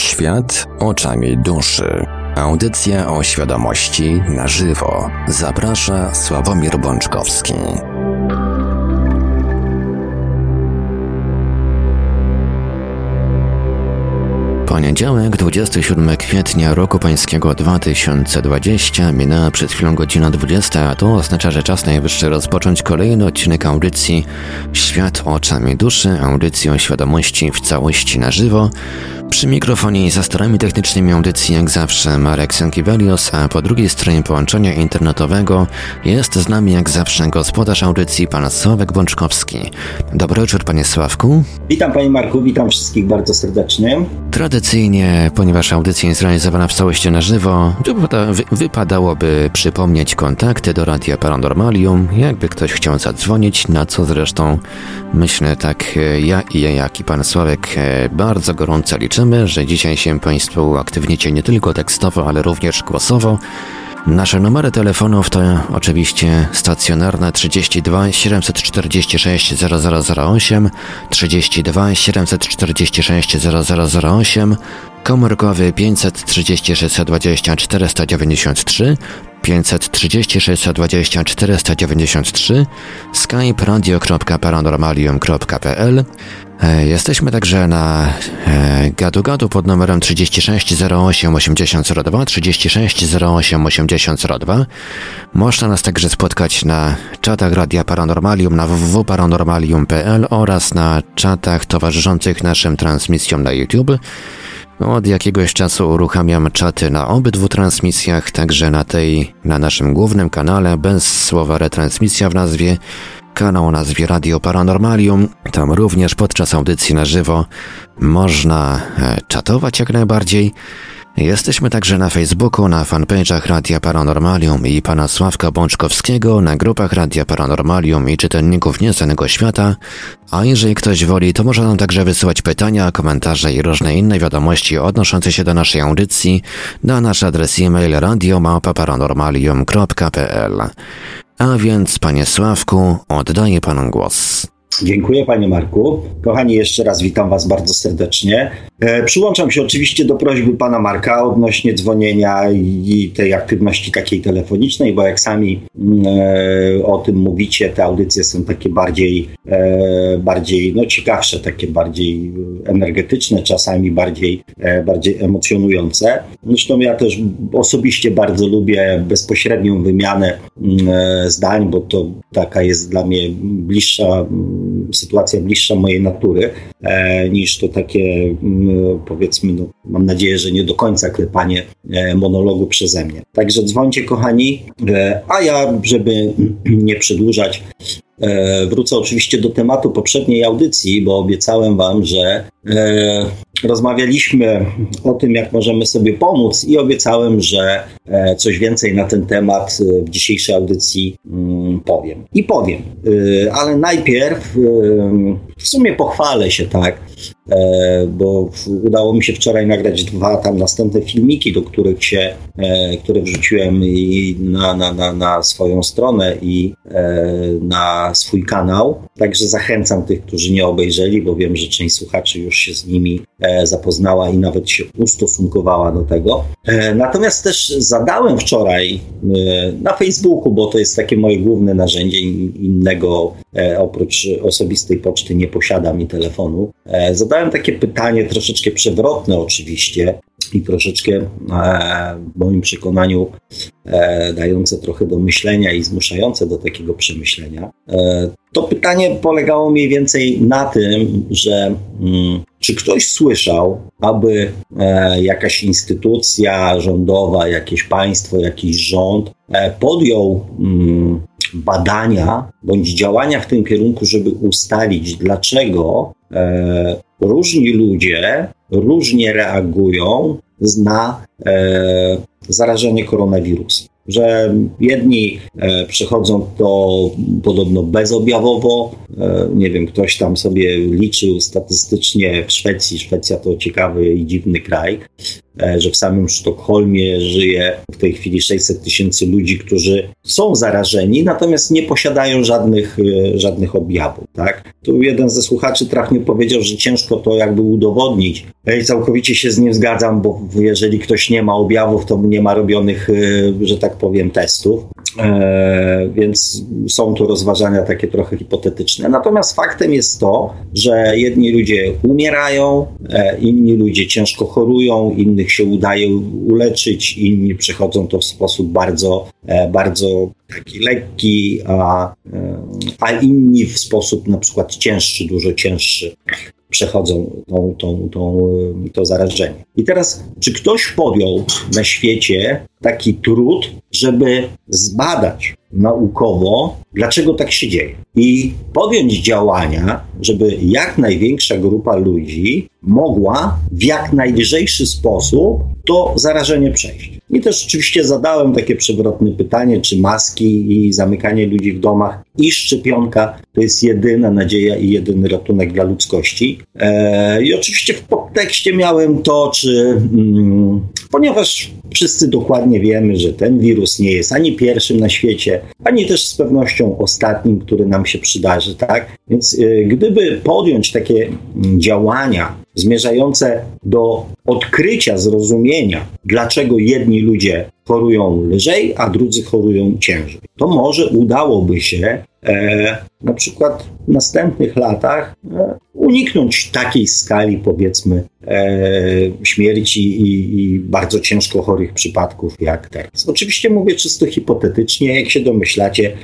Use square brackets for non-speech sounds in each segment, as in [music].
Świat oczami duszy. Audycja o świadomości na żywo. Zaprasza Sławomir Bączkowski. Poniedziałek, 27 kwietnia roku pańskiego 2020, minęła przed chwilą godzina 20, a to oznacza, że czas najwyższy rozpocząć kolejny odcinek audycji Świat oczami duszy, audycji o świadomości w całości na żywo. Przy mikrofonie i za starami technicznymi audycji jak zawsze Marek Sankiewelios, a po drugiej stronie połączenia internetowego jest z nami jak zawsze gospodarz audycji pan Sławek Bączkowski. Dobry wieczór panie Sławku. Witam panie Marku, witam wszystkich bardzo serdecznie. Tradycyjnie, ponieważ audycja jest realizowana w całości na żywo, wypada, wy, wypadałoby przypomnieć kontakty do Radia Paranormalium, jakby ktoś chciał zadzwonić, na co zresztą myślę tak e, ja i ja, jak i pan Sławek e, bardzo gorąco liczymy, że dzisiaj się państwo uaktywnicie nie tylko tekstowo, ale również głosowo. Nasze numery telefonów to oczywiście stacjonarne 32 746 0008, 32 746 0008, komórkowy 536 20 493, 536 20 493, skype radio.paranormalium.pl jesteśmy także na e, gadu gadu pod numerem 36 08 8002, 36 08 8002. Można nas także spotkać na czatach Radia Paranormalium na www.paranormalium.pl oraz na czatach towarzyszących naszym transmisjom na YouTube. Od jakiegoś czasu uruchamiam czaty na obydwu transmisjach, także na tej, na naszym głównym kanale, bez słowa retransmisja w nazwie, kanał nazwie Radio Paranormalium. Tam również podczas audycji na żywo można e, czatować jak najbardziej. Jesteśmy także na Facebooku, na fanpage'ach Radia Paranormalium i pana Sławka Bączkowskiego, na grupach Radia Paranormalium i czytelników Nieznanego Świata, a jeżeli ktoś woli, to może nam także wysyłać pytania, komentarze i różne inne wiadomości odnoszące się do naszej audycji na nasz adres e-mail radiomałpa-paranormalium.pl. A więc, panie Sławku, oddaję panu głos. Dziękuję panie Marku. Kochani, jeszcze raz witam was bardzo serdecznie. E, przyłączam się oczywiście do prośby pana Marka odnośnie dzwonienia i tej aktywności takiej telefonicznej, bo jak sami mm, e, o tym mówicie, te audycje są takie bardziej, e, bardziej no ciekawsze, takie bardziej energetyczne, czasami bardziej, e, bardziej emocjonujące. Zresztą ja też osobiście bardzo lubię bezpośrednią wymianę mm, e, zdań, bo to taka jest dla mnie bliższa sytuacja bliższa mojej natury, e, niż to takie, powiedzmy, no, mam nadzieję, że nie do końca klepanie e, monologu przeze mnie. Także dzwońcie, kochani, e, a ja, żeby [clears throat] nie przedłużać, wrócę oczywiście do tematu poprzedniej audycji, bo obiecałem Wam, że rozmawialiśmy o tym, jak możemy sobie pomóc, i obiecałem, że e, coś więcej na ten temat w dzisiejszej audycji mm, powiem. I powiem, ale najpierw w sumie pochwalę się, tak, bo udało mi się wczoraj nagrać dwa tam następne filmiki, do których się, które wrzuciłem i na, na, na, na swoją stronę i na swój kanał. Także zachęcam tych, którzy nie obejrzeli, bo wiem, że część słuchaczy już się z nimi e, zapoznała i nawet się ustosunkowała do tego. E, natomiast też zadałem wczoraj e, na Facebooku, bo to jest takie moje główne narzędzie, innego oprócz osobistej poczty nie posiadam i telefonu. Zadałem takie pytanie, troszeczkę przewrotne oczywiście, i troszeczkę w moim przekonaniu e, dające trochę do myślenia i zmuszające do takiego przemyślenia. E, to pytanie polegało mniej więcej na tym, że mm, czy ktoś słyszał, aby e, jakaś instytucja rządowa, jakieś państwo, jakiś rząd podjął mm, badania bądź działania w tym kierunku, żeby ustalić, dlaczego różni ludzie różnie reagują na e, zarażenie koronawirusem. Że jedni e, przechodzą to podobno bezobjawowo. E, nie wiem, ktoś tam sobie liczył statystycznie w Szwecji. Szwecja to ciekawy i dziwny kraj. E, że w samym Sztokholmie żyje w tej chwili 600 tysięcy ludzi, którzy są zarażeni, natomiast nie posiadają żadnych, e, żadnych objawów. Tak? Tu jeden ze słuchaczy trafnie powiedział, że ciężko to jakby udowodnić. I całkowicie się z nim zgadzam, bo jeżeli ktoś nie ma objawów, to nie ma robionych, że tak powiem, testów. E, więc są tu rozważania takie trochę hipotetyczne. Natomiast faktem jest to, że jedni ludzie umierają, e, inni ludzie ciężko chorują, innych się udaje uleczyć, inni przechodzą to w sposób bardzo, e, bardzo taki lekki, a, a inni w sposób na przykład cięższy, dużo cięższy przechodzą tą, tą, tą, to zarażenie. I teraz, czy ktoś podjął na świecie taki trud, żeby zbadać naukowo, dlaczego tak się dzieje. I podjąć działania, żeby jak największa grupa ludzi mogła w jak najlżejszy sposób to zarażenie przejść. I też oczywiście zadałem takie przewrotne pytanie, czy maski i zamykanie ludzi w domach i szczepionka to jest jedyna nadzieja i jedyny ratunek dla ludzkości. Eee, I oczywiście w podtekście miałem to, czy mm, ponieważ wszyscy dokładnie wiemy, że ten wirus nie jest ani pierwszym na świecie, ani też z pewnością ostatnim, który nam się przydarzy, tak? Więc y, gdyby podjąć takie mm, działania zmierzające do odkrycia, zrozumienia, dlaczego jedni ludzie chorują lżej, a drudzy chorują ciężej. To może udałoby się e, na przykład w następnych latach e, uniknąć takiej skali, powiedzmy, e, śmierci i, i, bardzo ciężko chorych przypadków jak teraz. Oczywiście mówię czysto hipotetycznie, jak się domyślacie,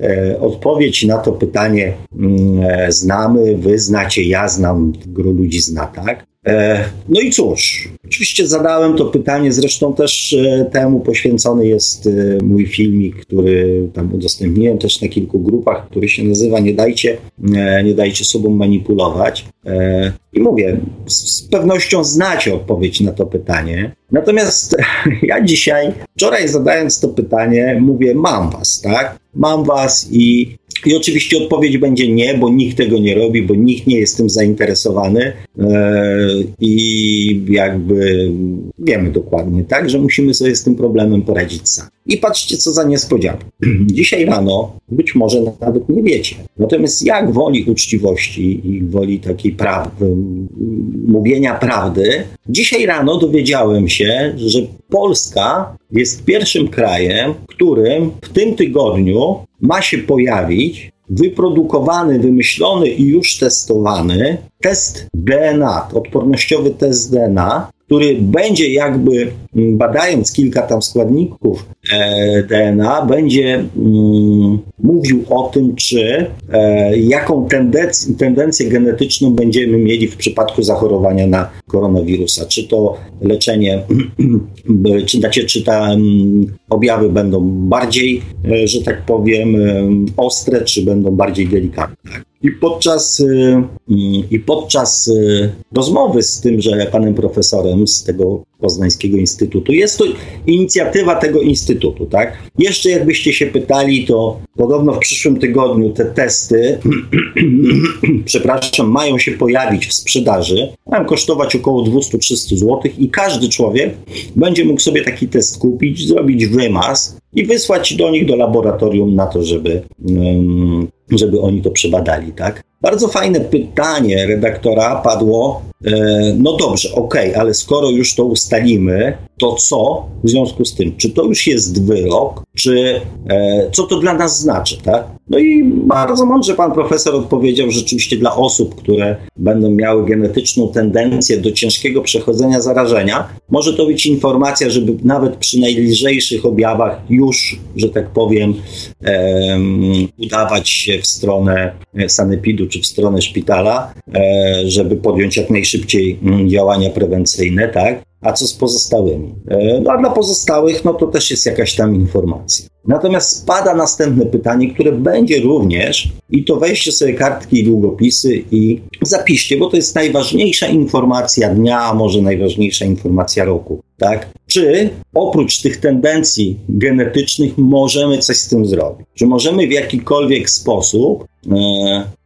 e, odpowiedź na to pytanie mm, e, znamy, wy znacie, ja znam, gro ludzi zna, tak? E, no i cóż, oczywiście zadałem to pytanie, zresztą też e, temu poświęcony jest e, mój filmik, który tam udostępniłem też na kilku grupach, który się nazywa Nie dajcie, nie dajcie sobą manipulować. I mówię, z pewnością znacie odpowiedź na to pytanie. Natomiast [laughs] ja dzisiaj, wczoraj zadając to pytanie, mówię, mam was, tak? Mam was i i oczywiście odpowiedź będzie nie, bo nikt tego nie robi, bo nikt nie jest tym zainteresowany e, i jakby wiemy dokładnie, tak, że musimy sobie z tym problemem poradzić sami. I patrzcie, co za niespodzianka. [clears throat] Dzisiaj rano, być może nawet nie wiecie, natomiast jak woli uczciwości i woli takiej prawdy, mówienia prawdy, dzisiaj rano dowiedziałem się, że Polska jest pierwszym krajem, którym w tym tygodniu ma się pojawić wyprodukowany, wymyślony i już testowany test DNA, odpornościowy test DNA, który będzie jakby mm, badając kilka tam składników e, DNA, będzie mm, mówił o tym, czy e, jaką tendencję, tendencję genetyczną będziemy mieli w przypadku zachorowania na koronawirusa. Czy to leczenie, [clears throat] czy, znaczy, czy te objawy będą bardziej, e, że tak powiem, ostre, czy będą bardziej delikatne. I podczas, y, i podczas y, rozmowy z tymże panem profesorem z tego Poznańskiego Instytutu. Jest to inicjatywa tego instytutu, tak? Jeszcze jakbyście się pytali, to podobno w przyszłym tygodniu te testy, [clears throat] przepraszam, mają się pojawić w sprzedaży. Mają kosztować około 200-300 zł i każdy człowiek będzie mógł sobie taki test kupić, zrobić wymaz i wysłać do nich do laboratorium na to, żeby, żeby oni to przebadali, tak? Bardzo fajne pytanie redaktora padło. E, no dobrze, okej, okay, ale skoro już to ustalimy, to co w związku z tym? Czy to już jest wyrok? Czy e, co to dla nas znaczy, tak? No i bardzo mądrze pan profesor odpowiedział, że rzeczywiście dla osób, które będą miały genetyczną tendencję do ciężkiego przechodzenia zarażenia, może to być informacja, żeby nawet przy najlżejszych objawach już, że tak powiem, e, udawać się w stronę sanepidu czy w stronę szpitala, e, żeby podjąć jak najszybciej mm, działania prewencyjne, tak? A co z pozostałymi? E, no a dla pozostałych, no to też jest jakaś tam informacja. Natomiast spada następne pytanie, które będzie również, i to weźcie sobie kartki i długopisy i zapiszcie, bo to jest najważniejsza informacja dnia, a może najważniejsza informacja roku. Tak? Czy oprócz tych tendencji genetycznych możemy coś z tym zrobić? Czy możemy w jakikolwiek sposób e,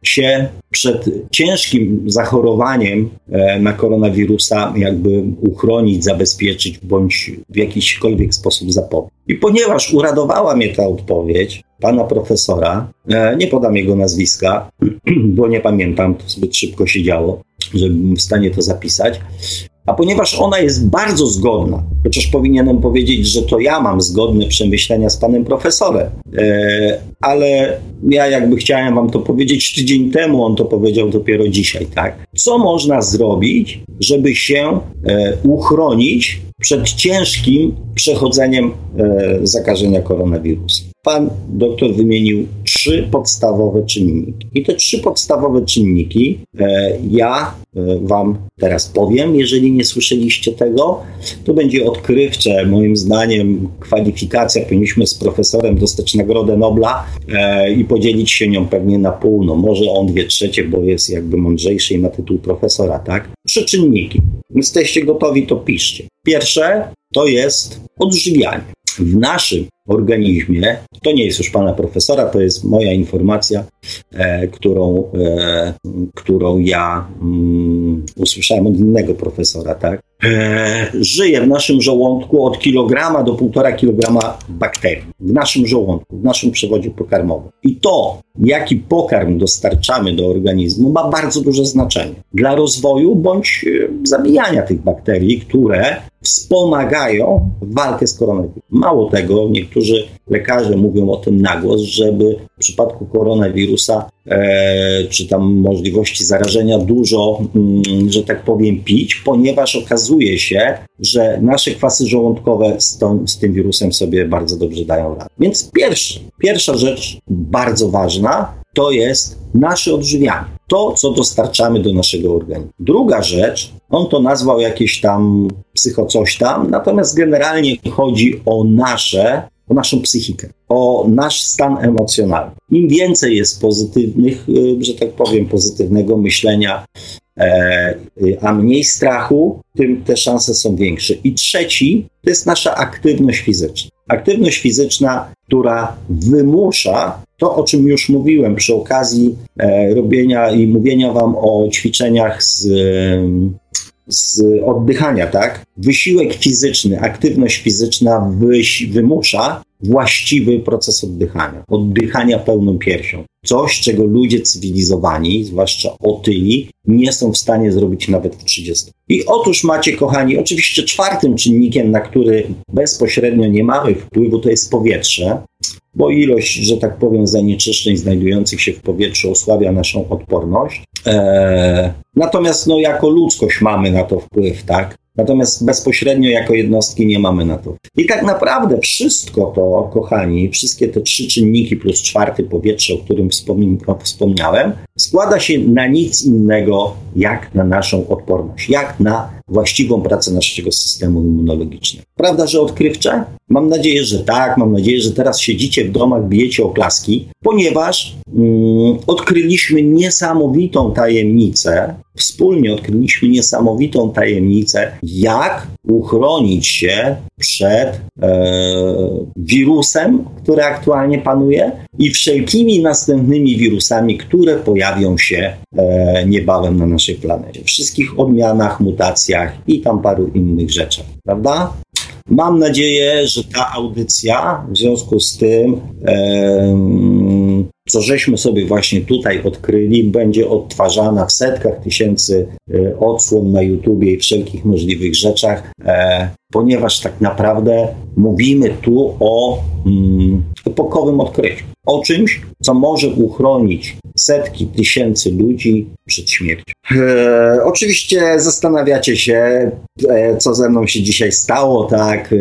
się przed ciężkim zachorowaniem e, na koronawirusa jakby uchronić, zabezpieczyć bądź w jakiśkolwiek sposób zapobiec? I ponieważ uradowała mnie ta odpowiedź pana profesora, e, nie podam jego nazwiska, [clears throat] bo nie pamiętam, to zbyt szybko się działo, żebym w stanie to zapisać, a ponieważ ona jest bardzo zgodna, chociaż powinienem powiedzieć, że to ja mam zgodne przemyślenia z panem profesorem, e, ale ja jakby chciałem wam to powiedzieć tydzień temu, on to powiedział dopiero dzisiaj, tak? Co można zrobić, żeby się e, uchronić przed ciężkim przechodzeniem e, zakażenia koronawirusem? Pan doktor wymienił trzy podstawowe czynniki. I te trzy podstawowe czynniki e, ja e, Wam teraz powiem. Jeżeli nie słyszeliście tego, to będzie odkrywcze. Moim zdaniem kwalifikacja. Powinniśmy z profesorem dostać Nagrodę Nobla e, i podzielić się nią pewnie na pół. No może on dwie trzecie, bo jest jakby mądrzejszy i ma tytuł profesora, tak? Trzy czynniki. Jesteście gotowi, to piszcie. Pierwsze to jest odżywianie. W naszym organizmie. To nie jest już pana profesora, to jest moja informacja, e, którą, e, którą ja mm, usłyszałem od innego profesora, tak? E, żyje w naszym żołądku od kilograma do półtora kilograma bakterii. W naszym żołądku, w naszym przewodzie pokarmowym. I to, jaki pokarm dostarczamy do organizmu, ma bardzo duże znaczenie dla rozwoju bądź e, zabijania tych bakterii, które wspomagają walkę z koronawirusem. Mało tego, niektórzy lekarze mówią o tym na głos, żeby w przypadku koronawirusa e, czy tam możliwości zarażenia dużo, mm, że tak powiem, pić, ponieważ okazuje się, że nasze kwasy żołądkowe z, tą, z tym wirusem sobie bardzo dobrze dają radę. Więc pierwszy, pierwsza rzecz bardzo ważna to jest nasze odżywianie. To, co dostarczamy do naszego organizmu. Druga rzecz, on to nazwał jakieś tam psycho coś tam, natomiast generalnie chodzi o nasze o naszą psychikę, o nasz stan emocjonalny. Im więcej jest pozytywnych, y, że tak powiem, pozytywnego myślenia, e, y, a mniej strachu, tym te szanse są większe. I trzeci to jest nasza aktywność fizyczna. Aktywność fizyczna, która wymusza to, o czym już mówiłem przy okazji e, robienia i mówienia Wam o ćwiczeniach z z oddychania, tak? Wysiłek fizyczny, aktywność fizyczna wymusza właściwy proces oddychania, oddychania pełną piersią. Coś, czego ludzie cywilizowani, zwłaszcza otyli, nie są w stanie zrobić nawet w 30. I otóż macie, kochani, oczywiście czwartym czynnikiem, na który bezpośrednio nie mamy wpływu, to jest powietrze, bo ilość, że tak powiem, zanieczyszczeń znajdujących się w powietrzu osłabia naszą odporność. Eee, natomiast no, jako ludzkość mamy na to wpływ, tak? Natomiast bezpośrednio jako jednostki nie mamy na to. I tak naprawdę wszystko to, kochani, wszystkie te trzy czynniki plus czwarty powietrze, o którym wspomniałem, składa się na nic innego jak na naszą odporność, jak na właściwą pracę naszego systemu immunologicznego. Prawda, że odkrywcze? Mam nadzieję, że tak. Mam nadzieję, że teraz siedzicie w domach, bijecie oklaski, ponieważ mm, odkryliśmy niesamowitą tajemnicę, wspólnie odkryliśmy niesamowitą tajemnicę, jak uchronić się przed e, wirusem, który aktualnie panuje i wszelkimi następnymi wirusami, które pojawią się e, niebawem na naszej planecie. Wszystkich odmianach, mutacjach i tam paru innych rzeczach, prawda? Mam nadzieję, że ta audycja w związku z tym, co żeśmy sobie właśnie tutaj odkryli, będzie odtwarzana w setkach tysięcy e, odsłon na YouTubie i wszelkich możliwych rzeczach, e, ponieważ tak naprawdę mówimy tu o mm, epokowym odkryciu. O czymś, co może uchronić setki tysięcy ludzi przed śmiercią. E, oczywiście zastanawiacie się, e, co ze mną się dzisiaj stało, tak, e,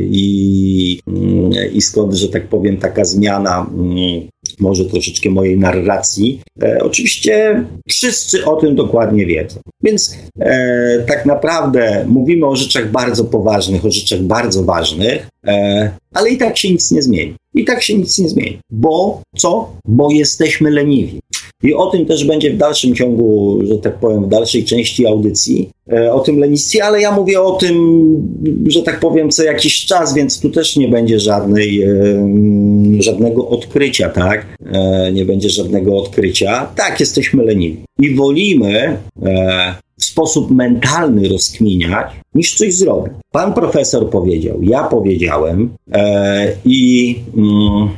i, mm, i skąd, że tak powiem, taka zmiana mm, może troszeczkę mojej narracji. E, oczywiście wszyscy o tym dokładnie wiedzą. Więc e, tak naprawdę mówimy o rzeczach bardzo poważnych, o rzeczach bardzo ważnych, e, ale i tak się nic nie zmieni. I tak się nic nie zmieni. Bo co? Bo jesteśmy leniwi. I o tym też będzie w dalszym ciągu, że tak powiem, w dalszej części audycji, e, o tym lenistwie, ale ja mówię o tym, że tak powiem, co jakiś czas, więc tu też nie będzie żadnej, e, żadnego odkrycia, tak? E, nie będzie żadnego odkrycia. Tak, jesteśmy leniwi. I wolimy w sposób mentalny rozkminiać, niż coś zrobić. Pan profesor powiedział, ja powiedziałem i. Mm,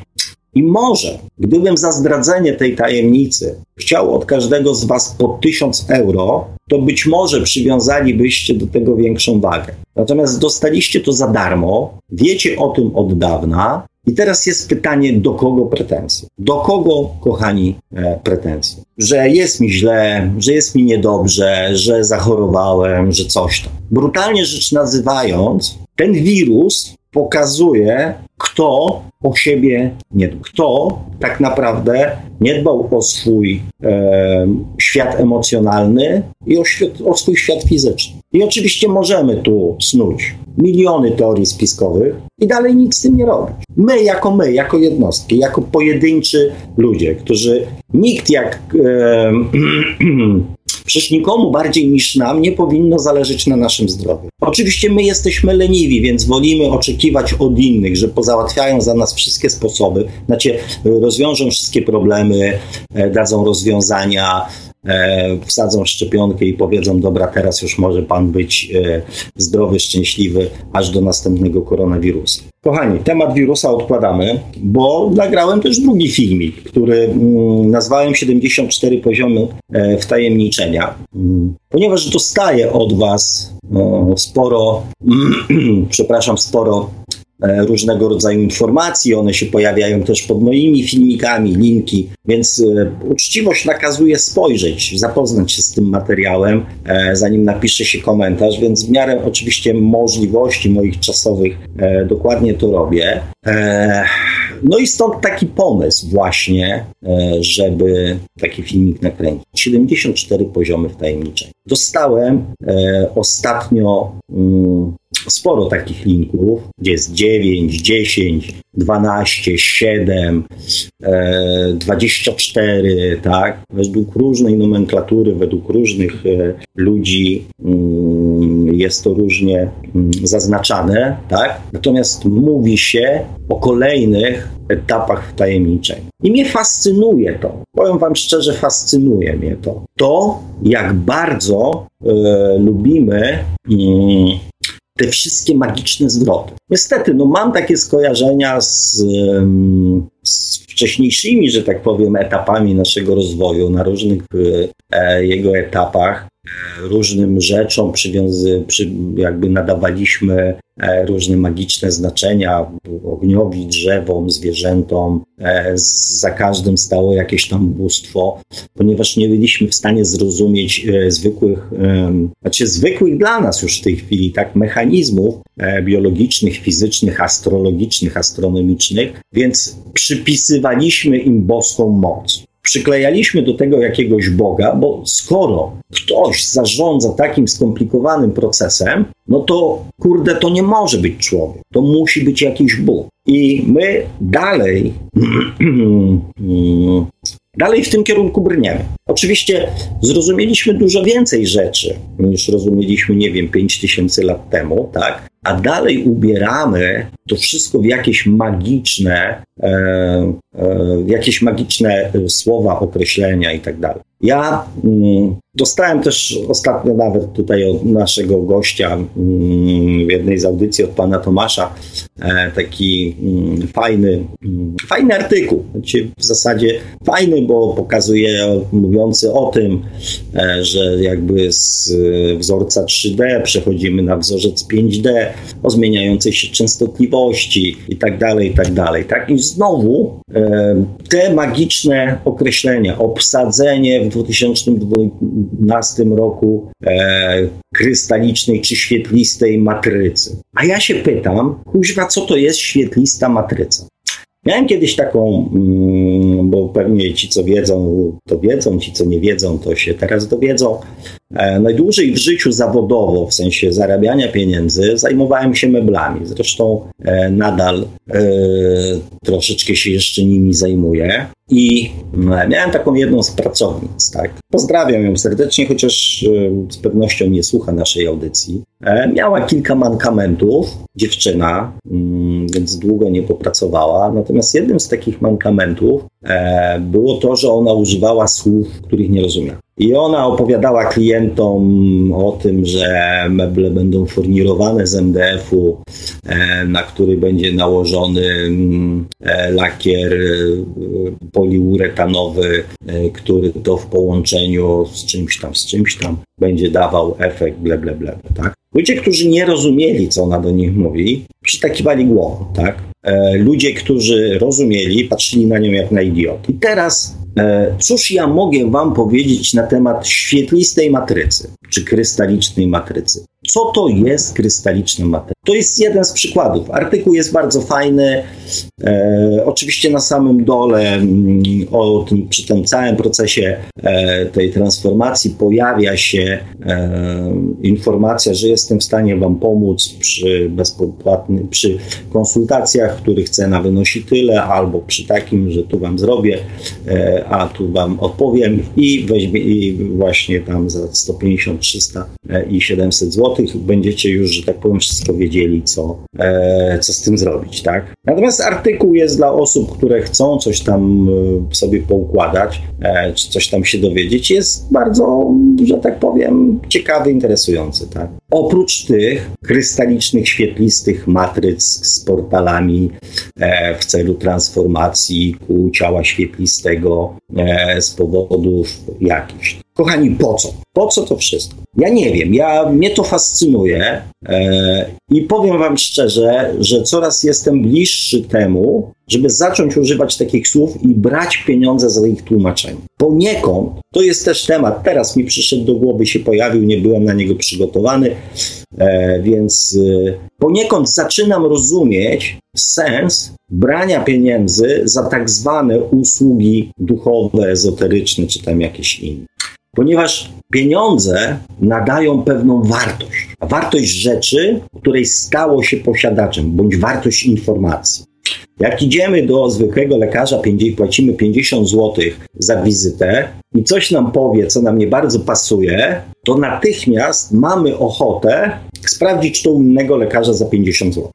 i może, gdybym za zdradzenie tej tajemnicy chciał od każdego z Was po 1000 euro, to być może przywiązalibyście do tego większą wagę. Natomiast dostaliście to za darmo, wiecie o tym od dawna, i teraz jest pytanie, do kogo pretensje? Do kogo, kochani, e, pretensje? Że jest mi źle, że jest mi niedobrze, że zachorowałem, że coś tam. Brutalnie rzecz nazywając, ten wirus pokazuje, kto o siebie nie dbał. Kto tak naprawdę nie dbał o swój e, świat emocjonalny i o, świat, o swój świat fizyczny. I oczywiście możemy tu snuć miliony teorii spiskowych i dalej nic z tym nie robić. My, jako my, jako jednostki, jako pojedynczy ludzie, którzy nikt jak e, [clears throat] Przecież nikomu bardziej niż nam nie powinno zależeć na naszym zdrowiu. Oczywiście my jesteśmy leniwi, więc wolimy oczekiwać od innych, że pozałatwiają za nas wszystkie sposoby, znaczy rozwiążą wszystkie problemy, e, dadzą rozwiązania, wsadzą szczepionkę i powiedzą, dobra, teraz już może pan być e, zdrowy, szczęśliwy, aż do następnego koronawirusa. Kochani, temat wirusa odkładamy, bo nagrałem też drugi filmik, który mm, nazwałem 74 poziomy e, wtajemniczenia, mm, ponieważ dostaję od Was sporo, [clears throat] przepraszam, sporo E, różnego rodzaju informacji, one się pojawiają też pod moimi filmikami, linki, więc e, uczciwość nakazuje spojrzeć, zapoznać się z tym materiałem, e, zanim napisze się komentarz, więc w miarę oczywiście możliwości moich czasowych dokładnie to robię. No i stąd taki pomysł właśnie, żeby taki filmik nakręcić. 74 poziomy wtajemniczenia. Dostałem ostatnio mm, sporo takich linków, gdzie jest 9, 10, 12, 7, 24, tak? Według różnej nomenklatury, według różnych e, ludzi mm, jest to różnie mm, zaznaczane, tak? Natomiast mówi się o kolejnych etapach wtajemniczeń. I mnie fascynuje to. Powiem Wam szczerze, fascynuje mnie to. To, jak bardzo e, lubimy mm, te wszystkie magiczne zwroty. Niestety, no mam takie skojarzenia z, z wcześniejszymi, że tak powiem, etapami naszego rozwoju, na różnych e, jego etapach różnym rzeczom przywiązy, przy, jakby nadawaliśmy e, różne magiczne znaczenia ogniowi, drzewom, zwierzętom. E, za każdym stało jakieś tam bóstwo, ponieważ nie byliśmy w stanie zrozumieć e, zwykłych, znaczy zwykłych dla nas już w tej chwili, tak, mechanizmów biologicznych, fizycznych, astrologicznych, astronomicznych, więc przypisywaliśmy im boską moc przyklejaliśmy do tego jakiegoś Boga, bo skoro ktoś zarządza takim skomplikowanym procesem, no to kurde, to nie może być człowiek, to musi być jakiś Bóg. I my dalej, [clears throat] dalej w tym kierunku brniemy. Oczywiście zrozumieliśmy dużo więcej rzeczy niż rozumieliśmy, nie wiem, 5000 lat temu, tak? A dalej ubieramy to wszystko w jakieś magiczne, e, e, jakieś magiczne słowa, określenia i tak dalej. Ja mm, dostałem też ostatnio nawet tutaj od naszego gościa mm, w jednej z audycji od pana Tomasza e, taki mm, fajny, mm, fajny artykuł. Znaczy w zasadzie fajny, bo pokazuje, mówiący o tym, e, że jakby z e, wzorca 3D przechodzimy na wzorzec 5D, o zmieniającej się częstotliwości i tak dalej, i tak dalej. Tak? I znowu te magiczne określenia, obsadzenie w 2012 roku e, krystalicznej czy świetlistej matrycy. A ja się pytam, kuźwa, co to jest świetlista matryca? Miałem kiedyś taką, mm, bo pewnie ci, co wiedzą, to wiedzą, ci, co nie wiedzą, to się teraz dowiedzą. E, najdłużej w życiu zawodowo, w sensie zarabiania pieniędzy, zajmowałem się meblami. Zresztą e, nadal e, troszeczkę się jeszcze nimi zajmuję. I miałem taką jedną z pracownic, tak. Pozdrawiam ją serdecznie, chociaż z pewnością nie słucha naszej audycji. Miała kilka mankamentów, dziewczyna, więc długo nie popracowała. Natomiast jednym z takich mankamentów było to, że ona używała słów, których nie rozumiała. I ona opowiadała klientom o tym, że meble będą furnirowane z MDF-u, e, na który będzie nałożony mm, e, lakier e, poliuretanowy, który to w połączeniu z czymś tam, z czymś tam będzie dawał efekt ble, ble, ble, tak? Ludzie, którzy nie rozumieli, co ona do nich mówi, przytakiwali głową, tak? Ludzie, którzy rozumieli, patrzyli na nią jak na idiot. I teraz cóż ja mogę Wam powiedzieć na temat świetlistej matrycy czy krystalicznej matrycy? Co to jest krystaliczna matryca? To jest jeden z przykładów. Artykuł jest bardzo fajny. E, oczywiście na samym dole mm, o tym, przy tym całym procesie e, tej transformacji pojawia się e, informacja, że jestem w stanie Wam pomóc przy bezpłatnym, przy konsultacjach, których cena wynosi tyle, albo przy takim, że tu Wam zrobię, e, a tu Wam odpowiem i, weźmie, i właśnie tam za 150, 300 e, i 700 zł będziecie już, że tak powiem, wszystko wiedzieli, co, e, co z tym zrobić, tak? Natomiast artykuł jest dla osób, które chcą coś tam e, sobie poukładać, e, czy coś tam się dowiedzieć, jest bardzo, że tak powiem, ciekawy, interesujący, tak? Oprócz tych krystalicznych, świetlistych matryc z portalami e, w celu transformacji ku ciała świetlistego e, z powodów jakichś. Kochani, po co? Po co to wszystko? Ja nie wiem, ja, mnie to fascynuje e, i powiem Wam szczerze, że coraz jestem bliższy temu, żeby zacząć używać takich słów i brać pieniądze za ich tłumaczenie. Poniekąd to jest też temat, teraz mi przyszedł do głowy, się pojawił, nie byłem na niego przygotowany, e, więc e, poniekąd zaczynam rozumieć sens brania pieniędzy za tak zwane usługi duchowe, ezoteryczne czy tam jakieś inne ponieważ pieniądze nadają pewną wartość. Wartość rzeczy, której stało się posiadaczem, bądź wartość informacji. Jak idziemy do zwykłego lekarza, płacimy 50 zł za wizytę i coś nam powie, co nam nie bardzo pasuje, to natychmiast mamy ochotę sprawdzić to u innego lekarza za 50 zł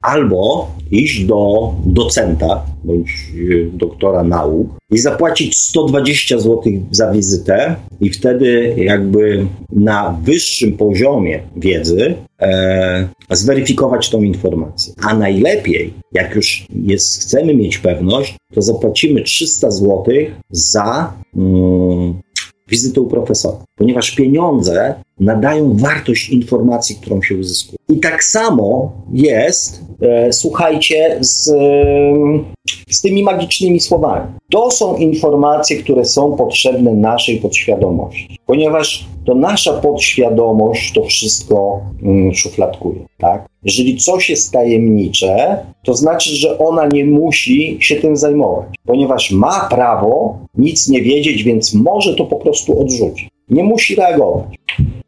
albo iść do docenta bądź y, doktora nauk i zapłacić 120 zł za wizytę i wtedy jakby na wyższym poziomie wiedzy e, zweryfikować tą informację. A najlepiej, jak już jest, chcemy mieć pewność, to zapłacimy 300 zł za mm, wizytę u profesora, ponieważ pieniądze nadają wartość informacji, którą się uzyskuje. I tak samo jest, e, słuchajcie, z, z tymi magicznymi słowami. To są informacje, które są potrzebne naszej podświadomości, ponieważ to nasza podświadomość to wszystko mm, szufladkuje. Tak? Jeżeli coś jest tajemnicze, to znaczy, że ona nie musi się tym zajmować, ponieważ ma prawo nic nie wiedzieć, więc może to po prostu odrzucić. Nie musi reagować.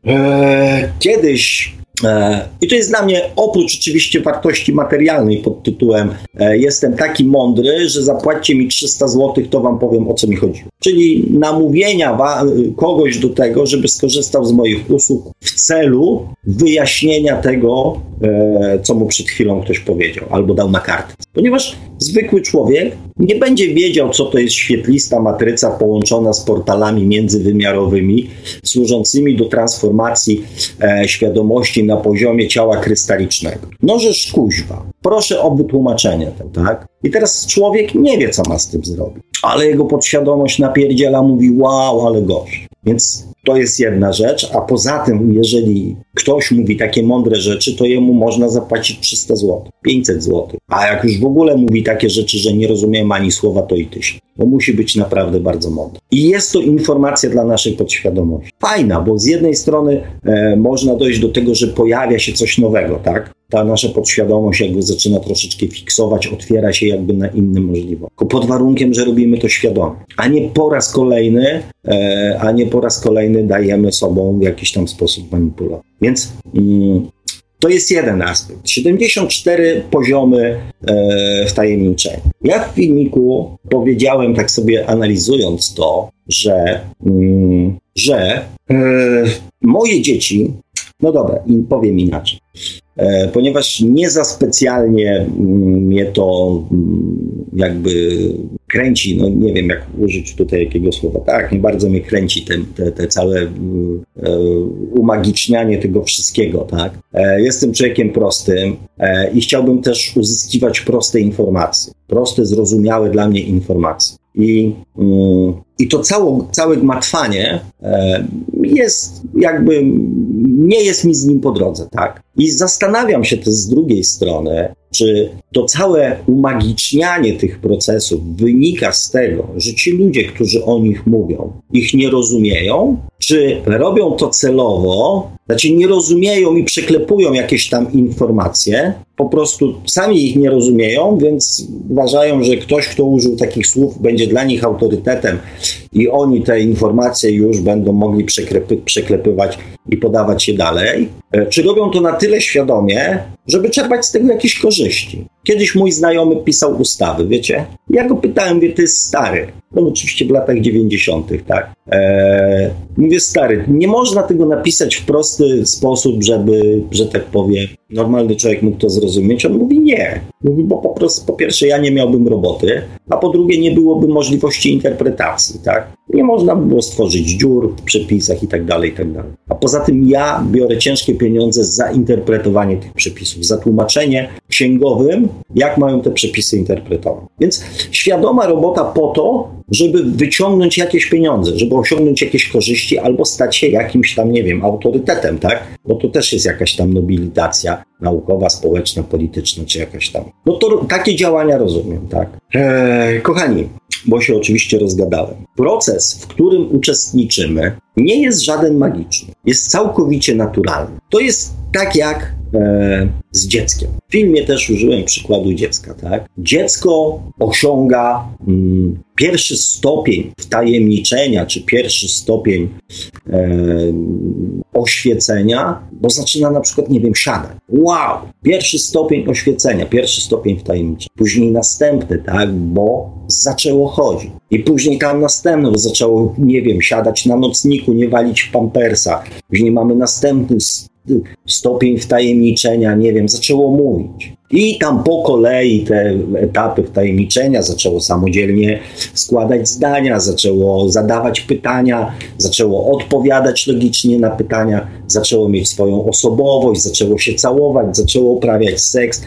Eee, kiedyś E, I to jest dla mnie oprócz oczywiście wartości materialnej pod tytułem e, jestem taki mądry, że zapłaćcie mi 300 zł, to wam powiem o co mi chodzi. Czyli namówienia kogoś do tego, żeby skorzystał z moich usług w celu wyjaśnienia tego, e, co mu przed chwilą ktoś powiedział albo dał na kartę. Ponieważ zwykły człowiek nie będzie wiedział, co to jest świetlista matryca połączona z portalami międzywymiarowymi, służącymi do transformacji świadomości na poziomie ciała krystalicznego. Nożesz kuźwa. Proszę o wytłumaczenie tego, tak? I teraz człowiek nie wie, co ma z tym zrobić. Ale jego podświadomość napierdziela, mówi wow, ale gość. Więc to jest jedna rzecz, a poza tym, jeżeli ktoś mówi takie mądre rzeczy, to jemu można zapłacić 300 zł, 500 zł. A jak już w ogóle mówi takie rzeczy, że nie rozumiem ani słowa, to i tysiąc. bo musi być naprawdę bardzo mądry. I jest to informacja dla naszej podświadomości. Fajna, bo z jednej strony e, można dojść do tego, że pojawia się coś nowego, tak? Ta nasza podświadomość jakby zaczyna troszeczkę fiksować, otwiera się jakby na inne możliwości. Pod warunkiem, że robimy to świadomie, a nie po raz kolejny, e, a nie po raz kolejny dajemy sobą w jakiś tam sposób manipulować. Więc mm, to jest jeden aspekt. 74 poziomy e, wtajemniczenia. Ja w filmiku powiedziałem, tak sobie analizując to, że, mm, że e, moje dzieci, no dobra, powiem inaczej. E, ponieważ nie za specjalnie mm, mnie to mm, jakby kręci, no nie wiem jak użyć tutaj jakiego słowa, tak, nie bardzo mnie kręci te, te, te całe e, umagicznianie tego wszystkiego, tak. E, jestem człowiekiem prostym i chciałbym też uzyskiwać proste informacje, proste, zrozumiałe dla mnie informacje. I, i to cało, całe gmatwanie jest jakby, nie jest mi z nim po drodze, tak. I zastanawiam się też z drugiej strony, czy to całe umagicznianie tych procesów wynika z tego, że ci ludzie, którzy o nich mówią, ich nie rozumieją, czy robią to celowo, znaczy nie rozumieją i przeklepują jakieś tam informacje, po prostu sami ich nie rozumieją, więc uważają, że ktoś, kto użył takich słów, będzie dla nich autorytetem i oni te informacje już będą mogli przeklepy, przeklepywać i podawać je dalej. E, czy robią to na tyle świadomie, żeby czerpać z tego jakieś korzyści? Kiedyś mój znajomy pisał ustawy, wiecie? Ja go pytałem, wie, ty jest stary. No oczywiście w latach 90., tak? Eee, mówię, stary, nie można tego napisać w prosty sposób, żeby, że tak powiem, normalny człowiek mógł to zrozumieć. On mówi nie. Mówi, bo po prostu, po pierwsze, ja nie miałbym roboty, a po drugie, nie byłoby możliwości interpretacji, tak? Nie można by było stworzyć dziur w przepisach i tak dalej, i tak dalej. A poza tym ja biorę ciężkie pieniądze za interpretowanie tych przepisów, za tłumaczenie księgowym, jak mają te przepisy interpretować. Więc świadoma robota po to, żeby wyciągnąć jakieś pieniądze, żeby osiągnąć jakieś korzyści albo stać się jakimś tam, nie wiem, autorytetem, tak? Bo to też jest jakaś tam nobilitacja naukowa, społeczna, polityczna, czy jakaś tam. No to takie działania rozumiem, tak? Eee, kochani, bo się oczywiście rozgadałem. Proces, w którym uczestniczymy, nie jest żaden magiczny. Jest całkowicie naturalny. To jest tak jak e, z dzieckiem. W filmie też użyłem przykładu dziecka. Tak? Dziecko osiąga mm, pierwszy stopień wtajemniczenia, czy pierwszy stopień e, oświecenia, bo zaczyna na przykład, nie wiem, siadać. Wow! Pierwszy stopień oświecenia, pierwszy stopień wtajemniczenia. Później następny, tak, bo zaczęło chodzić. I później tam następne, zaczęło, nie wiem, siadać na nocniku, nie walić w pampersa. Później mamy następny stopień wtajemniczenia, nie wiem, zaczęło mówić. I tam po kolei te etapy wtajemniczenia zaczęło samodzielnie składać zdania, zaczęło zadawać pytania, zaczęło odpowiadać logicznie na pytania, zaczęło mieć swoją osobowość, zaczęło się całować, zaczęło uprawiać seks,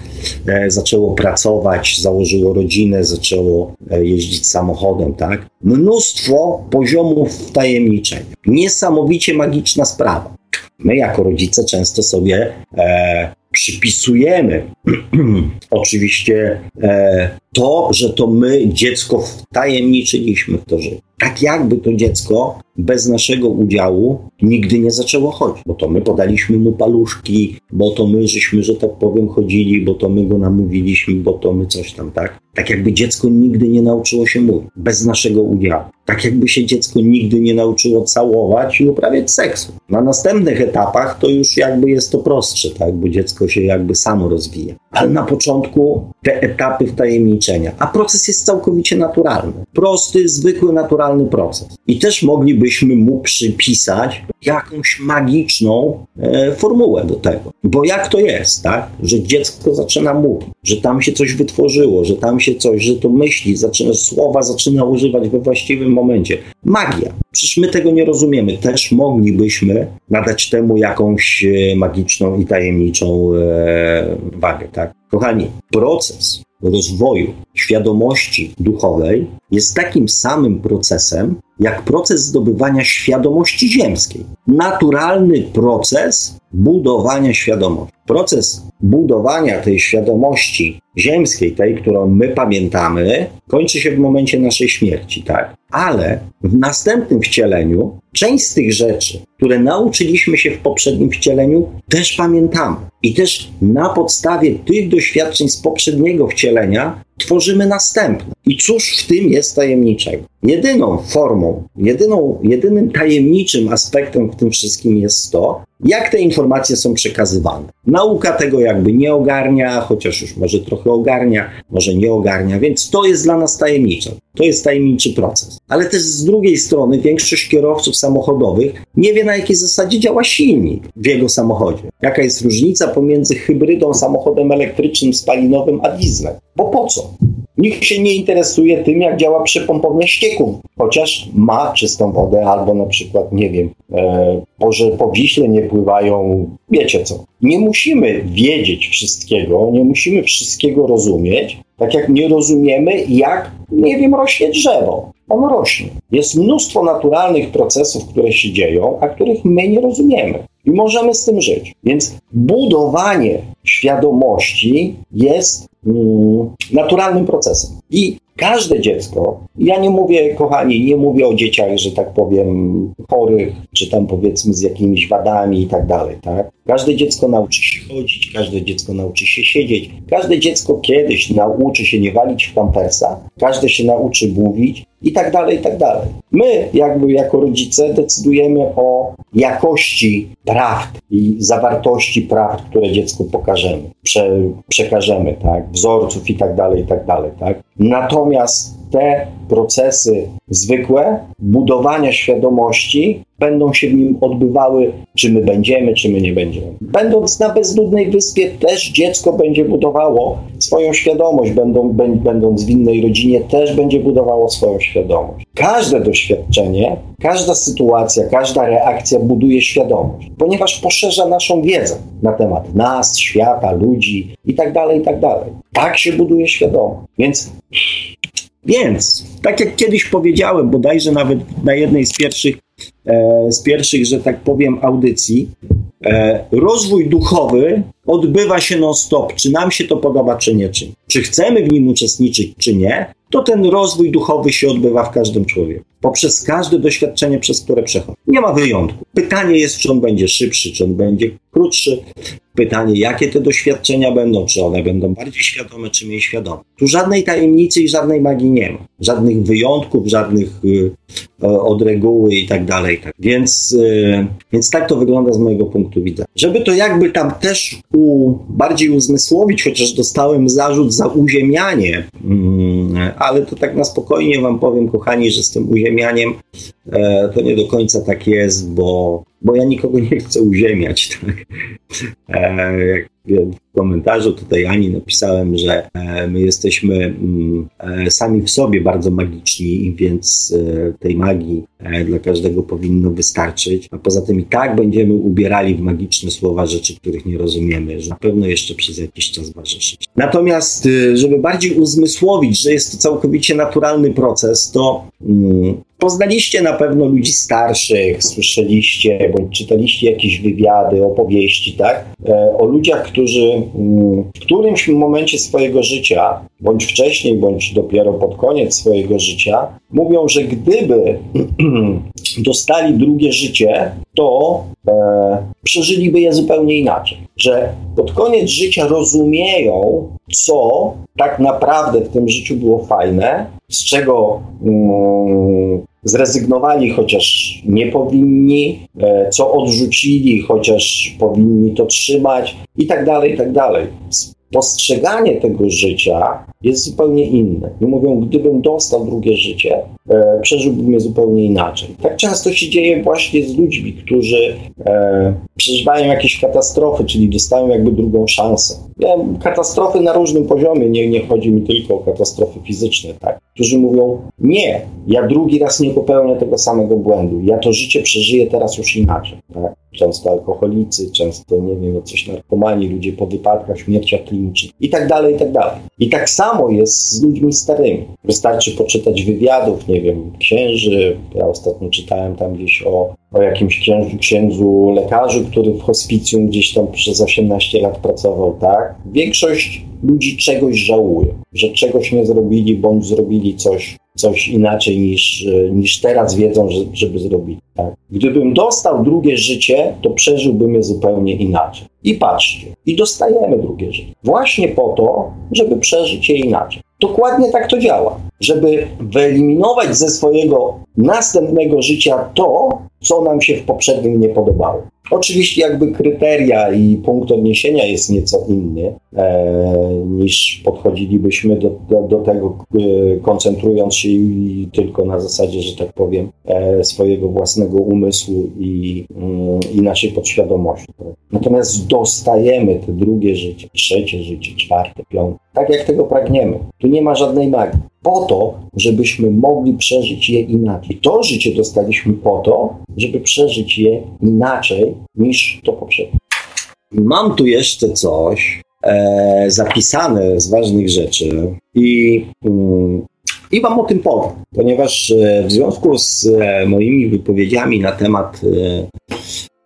e, zaczęło pracować, założyło rodzinę, zaczęło e, jeździć samochodem, tak? Mnóstwo poziomów wtajemniczenia. Niesamowicie magiczna sprawa. My jako rodzice często sobie e, przypisujemy [clears throat] oczywiście e, to, że to my dziecko wtajemniczyliśmy w to życie. Tak jakby to dziecko bez naszego udziału nigdy nie zaczęło chodzić, bo to my podaliśmy mu paluszki, bo to my żeśmy, że tak powiem, chodzili, bo to my go namówiliśmy, bo to my coś tam, tak? Tak jakby dziecko nigdy nie nauczyło się mówić, bez naszego udziału. Tak jakby się dziecko nigdy nie nauczyło całować i uprawiać seksu. Na następnych etapach to już jakby jest to prostsze, tak? Bo dziecko się jakby samo rozwija. Ale na początku te etapy wtajemniczenia, a proces jest całkowicie naturalny. Prosty, zwykły, naturalny proces. I też moglibyśmy mu przypisać jakąś magiczną e, formułę do tego. Bo jak to jest, tak? Że dziecko zaczyna mówić, że tam się coś wytworzyło, że tam się coś, że to myśli, zaczyna, słowa zaczyna używać we właściwym momencie. Magia. Przecież my tego nie rozumiemy. Też moglibyśmy nadać temu jakąś e, magiczną i tajemniczą e, wagę, tak? Kochani, proces rozwoju świadomości duchowej jest takim samym procesem, jak proces zdobywania świadomości ziemskiej. Naturalny proces budowania świadomości. Proces budowania tej świadomości ziemskiej, tej, którą my pamiętamy, kończy się w momencie naszej śmierci, tak? Ale w następnym wcieleniu część z tych rzeczy, które nauczyliśmy się w poprzednim wcieleniu, też pamiętamy. I też na podstawie tych doświadczeń z poprzedniego wcielenia tworzymy następne. I cóż w tym jest tajemniczego? Jedyną formą, jedyną, jedynym tajemniczym aspektem w tym wszystkim jest to, jak te informacje są przekazywane. Nauka tego jakby nie ogarnia, chociaż już może trochę ogarnia, może nie ogarnia, więc to jest dla nas tajemnicze. To jest tajemniczy proces. Ale też z drugiej strony większość kierowców samochodowych nie wie na jakiej zasadzie działa silnik w jego samochodzie. Jaka jest różnica pomiędzy hybrydą, samochodem elektrycznym, spalinowym, a dieslem. Bo po co? Nikt się nie interesuje tym, jak działa przepompownia ścieków, chociaż ma czystą wodę, albo na przykład, nie wiem, e, może po Wiśle nie pływają, wiecie co. Nie musimy wiedzieć wszystkiego, nie musimy wszystkiego rozumieć, tak jak nie rozumiemy, jak, nie wiem, rośnie drzewo. On rośnie. Jest mnóstwo naturalnych procesów, które się dzieją, a których my nie rozumiemy. I możemy z tym żyć. Więc budowanie świadomości jest mm, naturalnym procesem. I każde dziecko, ja nie mówię, kochani, nie mówię o dzieciach, że tak powiem, chorych, czy tam powiedzmy z jakimiś wadami i tak dalej, tak? Każde dziecko nauczy się chodzić, każde dziecko nauczy się siedzieć, każde dziecko kiedyś nauczy się nie walić w pampersa, każde się nauczy mówić i tak dalej, i tak dalej. My, jakby jako rodzice, decydujemy o jakości prawd i zawartości prawd, które dziecku pokażemy, prze, przekażemy, tak, wzorców i tak dalej, i tak dalej, tak. Natomiast te procesy zwykłe budowania świadomości będą się w nim odbywały, czy my będziemy, czy my nie będziemy. Będąc na bezludnej wyspie, też dziecko będzie budowało swoją świadomość, będą, będąc w innej rodzinie, też będzie budowało swoją świadomość. Każde doświadczenie, każda sytuacja, każda reakcja buduje świadomość, ponieważ poszerza naszą wiedzę na temat nas, świata, ludzi itd., tak itd. Tak, tak się buduje świadomość. Więc więc, tak jak kiedyś powiedziałem, bodajże nawet na jednej z pierwszych, e, z pierwszych że tak powiem, audycji, e, rozwój duchowy odbywa się non-stop, czy nam się to podoba, czy nie, czy, czy chcemy w nim uczestniczyć, czy nie, to ten rozwój duchowy się odbywa w każdym człowieku, poprzez każde doświadczenie, przez które przechodzi. Nie ma wyjątku. Pytanie jest, czy on będzie szybszy, czy on będzie krótszy. Pytanie, jakie te doświadczenia będą, czy one będą bardziej świadome, czy mniej świadome. Tu żadnej tajemnicy i żadnej magii nie ma. Żadnych wyjątków, żadnych y, od reguły i tak dalej. Tak. Więc, y, więc tak to wygląda z mojego punktu widzenia. Żeby to jakby tam też u, bardziej uzmysłowić, chociaż dostałem zarzut za uziemianie, mm, ale to tak na spokojnie wam powiem, kochani, że z tym uziemianiem e, to nie do końca tak jest, bo, bo ja nikogo nie chcę uziemiać. [laughs] Tak? E, jak w komentarzu tutaj Ani napisałem, że e, my jesteśmy mm, sami w sobie bardzo magiczni, więc tej magii dla każdego powinno wystarczyć. A poza tym i tak będziemy ubierali w magiczne słowa rzeczy, których nie rozumiemy, że na pewno jeszcze przez jakiś czas ważyć. Natomiast, żeby bardziej uzmysłowić, że jest to całkowicie naturalny proces, to mm, Poznaliście na pewno ludzi starszych, słyszeliście bądź czytaliście jakieś wywiady, opowieści, tak? O ludziach, którzy w którymś momencie swojego życia, bądź wcześniej, bądź dopiero pod koniec swojego życia, mówią, że gdyby [clears throat] dostali drugie życie, to e, przeżyliby je zupełnie inaczej. Że pod koniec życia rozumieją, co tak naprawdę w tym życiu było fajne, z czego mm, zrezygnowali, chociaż nie powinni, e, co odrzucili, chociaż powinni to trzymać i tak dalej, i tak dalej. Postrzeganie tego życia jest zupełnie inne. I mówią, gdybym dostał drugie życie, e, przeżyłbym je zupełnie inaczej. Tak często się dzieje właśnie z ludźmi, którzy e, przeżywają jakieś katastrofy, czyli dostają jakby drugą szansę. Ja, katastrofy na różnym poziomie, nie, nie chodzi mi tylko o katastrofy fizyczne, tak? Którzy mówią, nie, ja drugi raz nie popełnię tego samego błędu, ja to życie przeżyję teraz już inaczej, tak? Często alkoholicy, często, nie wiem, coś narkomani, ludzie po wypadkach, śmierciach klinicznych i tak dalej, i tak dalej. I tak samo jest z ludźmi starymi. Wystarczy poczytać wywiadów, nie wiem, księży. Ja ostatnio czytałem tam gdzieś o, o jakimś księdzu, księdzu lekarzu, który w hospicjum gdzieś tam przez 18 lat pracował, tak? Większość ludzi czegoś żałuje, że czegoś nie zrobili, bądź zrobili coś, coś inaczej niż, niż teraz wiedzą, że, żeby zrobić. Tak? Gdybym dostał drugie życie, to przeżyłbym je zupełnie inaczej. I patrzcie, i dostajemy drugie życie. Właśnie po to, żeby przeżyć je inaczej. Dokładnie tak to działa. Żeby wyeliminować ze swojego następnego życia to, co nam się w poprzednim nie podobało. Oczywiście jakby kryteria i punkt odniesienia jest nieco inny niż podchodzilibyśmy do, do, do tego, e, koncentrując się tylko na zasadzie, że tak powiem, e, swojego własnego umysłu i, mm, i naszej podświadomości. Natomiast dostajemy te drugie życie, trzecie życie, czwarte, piąte, tak jak tego pragniemy. Tu nie ma żadnej magii. Po to, żebyśmy mogli przeżyć je inaczej. To życie dostaliśmy po to, żeby przeżyć je inaczej niż to poprzednie. Mam tu jeszcze coś e, zapisane z ważnych rzeczy. I, mm, i Wam o tym powiem, ponieważ e, w związku z e, moimi wypowiedziami na temat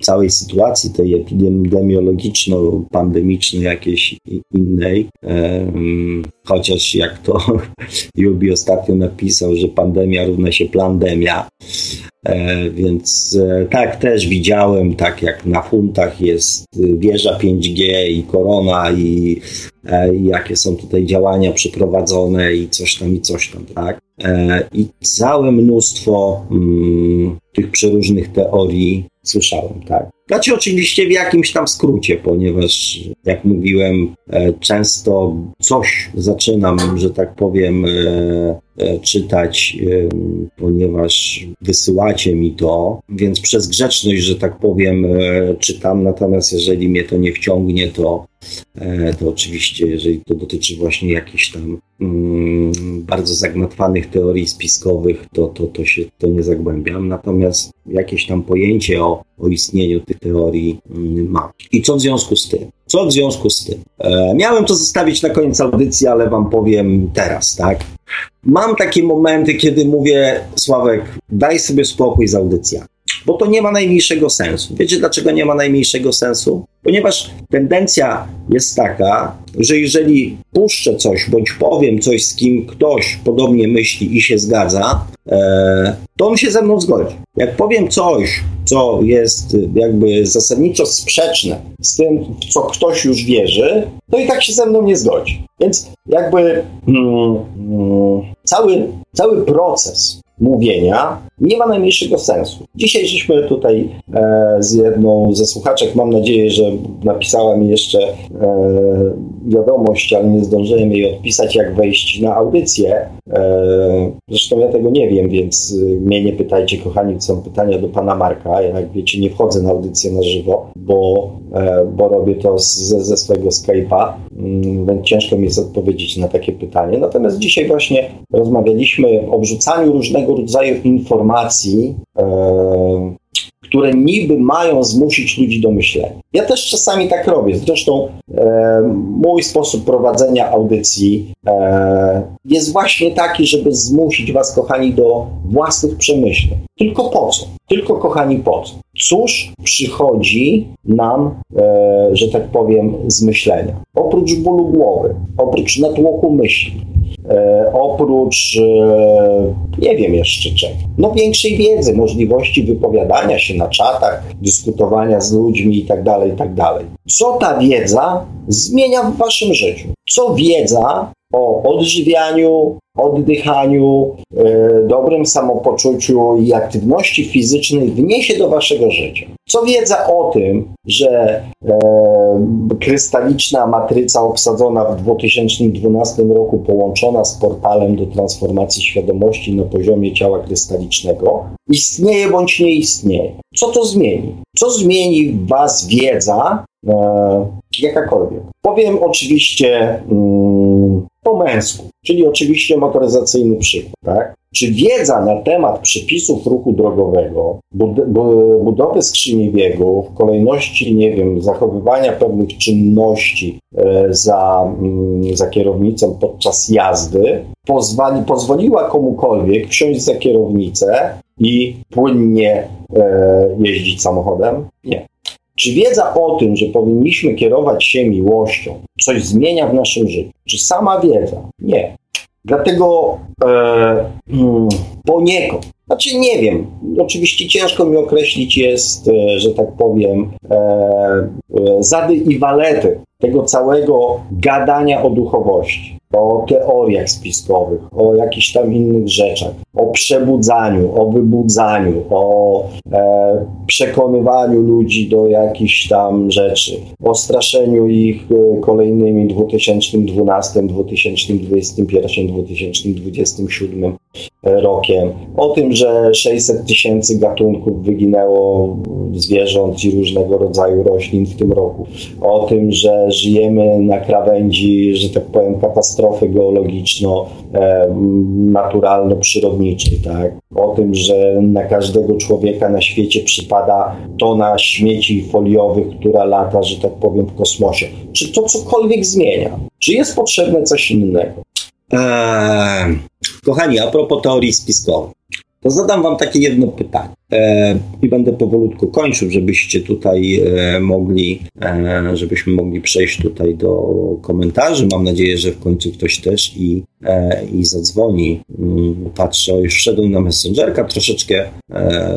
całej sytuacji tej epidemiologiczno-pandemicznej, jakiejś innej. Chociaż jak to [laughs] Jubi ostatnio napisał, że pandemia równa się plandemia. E, więc e, tak, też widziałem, tak jak na funtach jest wieża 5G i korona i, e, i jakie są tutaj działania przeprowadzone i coś tam i coś tam, tak? I całe mnóstwo mm, tych przeróżnych teorii słyszałem, tak. Znaczy oczywiście w jakimś tam skrócie, ponieważ jak mówiłem, e, często coś zaczynam, że tak powiem, e, czytać, ponieważ wysyłacie mi to, więc przez grzeczność, że tak powiem, czytam, natomiast jeżeli mnie to nie wciągnie, to, to oczywiście, jeżeli to dotyczy właśnie jakichś tam mm, bardzo zagmatwanych teorii spiskowych, to, to, to się to nie zagłębiam, natomiast jakieś tam pojęcie o, o istnieniu tych teorii mm, mam. I co w związku z tym? Co w związku z tym? E, miałem to zostawić na koniec audycji, ale wam powiem teraz, tak? Mam takie momenty, kiedy mówię, Sławek, daj sobie spokój z audycjami bo to nie ma najmniejszego sensu. Wiecie dlaczego nie ma najmniejszego sensu? Ponieważ tendencja jest taka, że jeżeli puszczę coś bądź powiem coś, z kim ktoś podobnie myśli i się zgadza, e, to on się ze mną zgodzi. Jak powiem coś, co jest jakby zasadniczo sprzeczne z tym, co ktoś już wierzy, to i tak się ze mną nie zgodzi. Więc jakby mm, mm, cały, cały proces mówienia nie ma najmniejszego sensu. Dzisiaj żeśmy tutaj e, z jedną ze słuchaczek, mam nadzieję, że napisała mi jeszcze e, wiadomość, ale nie zdążyłem jej odpisać, jak wejść na audycję. E, zresztą ja tego nie wiem, więc e, mnie nie pytajcie, kochani, są pytania do pana Marka. Ja, jak wiecie, nie wchodzę na audycję na żywo, bo, e, bo robię to ze, ze swojego Skype'a, mm, więc ciężko mi jest odpowiedzieć na takie pytanie. Natomiast dzisiaj właśnie rozmawialiśmy o wrzucaniu różnego rodzaju informacji które niby mają zmusić ludzi do myślenia. Ja też czasami tak robię. Zresztą e, mój sposób prowadzenia audycji e, jest właśnie taki, żeby zmusić Was, kochani, do własnych przemyśleń. Tylko po co? Tylko, kochani, po co? Cóż przychodzi nam, e, że tak powiem, z myślenia? Oprócz bólu głowy, oprócz natłoku myśli, E, oprócz e, nie wiem jeszcze czego. No większej wiedzy, możliwości wypowiadania się na czatach, dyskutowania z ludźmi itd., tak itd. Tak Co ta wiedza zmienia w waszym życiu? Co wiedza o odżywianiu, oddychaniu, e, dobrym samopoczuciu i aktywności fizycznej wniesie do waszego życia. Co wiedza o tym, że e, krystaliczna matryca obsadzona w 2012 roku, połączona z portalem do transformacji świadomości na poziomie ciała krystalicznego, istnieje bądź nie istnieje. Co to zmieni? Co zmieni w was wiedza e, jakakolwiek? Powiem oczywiście. Po męsku, czyli oczywiście motoryzacyjny przykład, tak? Czy wiedza na temat przepisów ruchu drogowego, budowy skrzyni biegów, kolejności, nie wiem, zachowywania pewnych czynności e, za, mm, za kierownicą podczas jazdy, pozwali, pozwoliła komukolwiek wsiąść za kierownicę i płynnie e, jeździć samochodem? Nie. Czy wiedza o tym, że powinniśmy kierować się miłością, coś zmienia w naszym życiu? Czy sama wiedza? Nie. Dlatego e, hmm, poniekąd, znaczy nie wiem, oczywiście ciężko mi określić jest, e, że tak powiem, e, e, zady i walety tego całego gadania o duchowości o teoriach spiskowych, o jakichś tam innych rzeczach, o przebudzaniu, o wybudzaniu, o e, przekonywaniu ludzi do jakichś tam rzeczy, o straszeniu ich e, kolejnymi 2012, 2021, 2027 rokiem, o tym, że 600 tysięcy gatunków wyginęło zwierząt i różnego rodzaju roślin w tym roku, o tym, że żyjemy na krawędzi, że tak powiem, katastrofy geologiczno-naturalno-przyrodniczej, tak? o tym, że na każdego człowieka na świecie przypada tona śmieci foliowych, która lata, że tak powiem, w kosmosie. Czy to cokolwiek zmienia? Czy jest potrzebne coś innego? Eee, kochani, a propos teorii spiskowych, to zadam Wam takie jedno pytanie e, i będę powolutku kończył, żebyście tutaj e, mogli, e, żebyśmy mogli przejść tutaj do komentarzy. Mam nadzieję, że w końcu ktoś też i, e, i zadzwoni. Mm, patrzę, już wszedł na Messengerka, troszeczkę, e,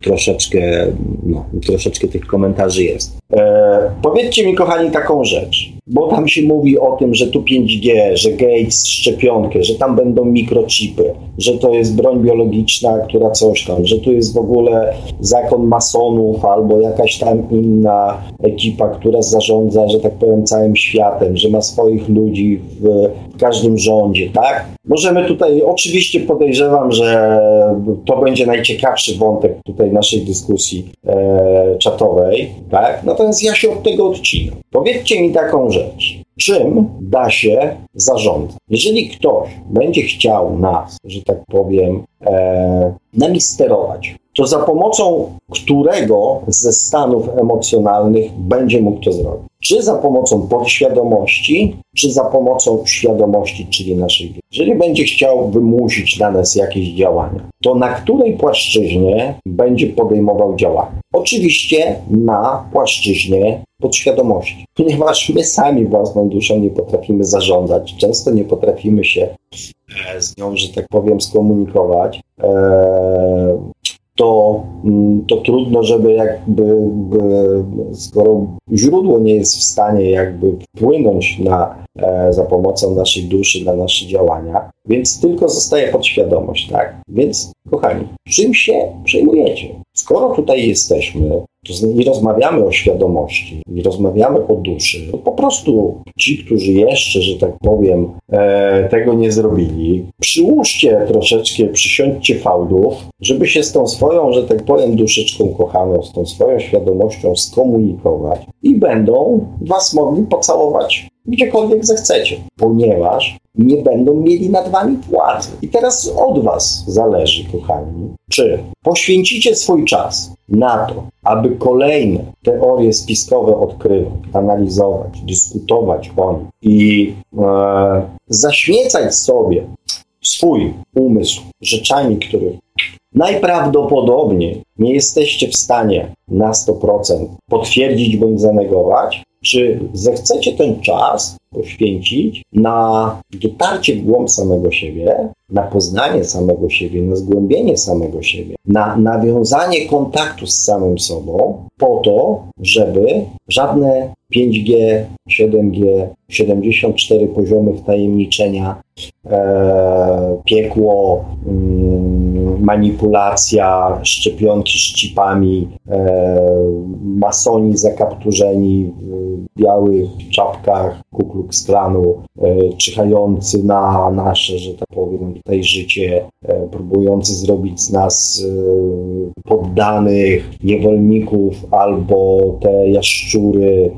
troszeczkę, no, troszeczkę tych komentarzy jest. E, powiedzcie mi, kochani, taką rzecz, bo tam się mówi o tym, że tu 5G, że Gates szczepionkę, że tam będą mikrochipy, że to jest broń biologiczna, która coś tam, że tu jest w ogóle zakon masonów albo jakaś tam inna ekipa, która zarządza, że tak powiem, całym światem, że ma swoich ludzi w, w każdym rządzie, tak? Możemy tutaj, oczywiście podejrzewam, że to będzie najciekawszy wątek tutaj naszej dyskusji e, czatowej, tak? Natomiast ja się od tego odcinam. Powiedzcie mi taką rzecz. Czym da się zarządzać? Jeżeli ktoś będzie chciał nas, że tak powiem, e, nami sterować, to za pomocą którego ze stanów emocjonalnych będzie mógł to zrobić? Czy za pomocą podświadomości, czy za pomocą świadomości, czyli naszej wiedzy? Jeżeli będzie chciał wymusić na nas jakieś działania, to na której płaszczyźnie będzie podejmował działania? Oczywiście na płaszczyźnie podświadomości, ponieważ my sami własną duszą nie potrafimy zarządzać, często nie potrafimy się e, z nią, że tak powiem, skomunikować. E, to, mm, to trudno, żeby jakby, skoro źródło nie jest w stanie jakby wpłynąć na, e, za pomocą naszej duszy na nasze działania, więc tylko zostaje podświadomość, tak? Więc, kochani, czym się przejmujecie? Skoro tutaj jesteśmy, i rozmawiamy o świadomości, i rozmawiamy o duszy, po prostu ci, którzy jeszcze, że tak powiem, e, tego nie zrobili, przyłóżcie troszeczkę, przysiądźcie fałdów, żeby się z tą swoją, że tak powiem, duszyczką kochaną, z tą swoją świadomością skomunikować i będą was mogli pocałować gdziekolwiek zechcecie, ponieważ nie będą mieli nad wami władzy. I teraz od was zależy, kochani, czy poświęcicie swój czas na to, aby kolejne teorie spiskowe odkrywać, analizować, dyskutować o nich i e, zaśmiecać sobie swój umysł rzeczami, których najprawdopodobniej nie jesteście w stanie na 100% potwierdzić bądź zanegować, czy zechcecie ten czas poświęcić na dotarcie w głąb samego siebie, na poznanie samego siebie, na zgłębienie samego siebie, na nawiązanie kontaktu z samym sobą, po to, żeby żadne 5G, 7G, 74 poziomy wtajemniczenia, e, piekło, mm, manipulacja, szczepionki z chipami, e, masoni zakapturzeni w białych czapkach, kuklu Klux Klanu, czyhający na nasze, że tak powiem, tutaj życie, próbujący zrobić z nas poddanych, niewolników albo te jaszczury,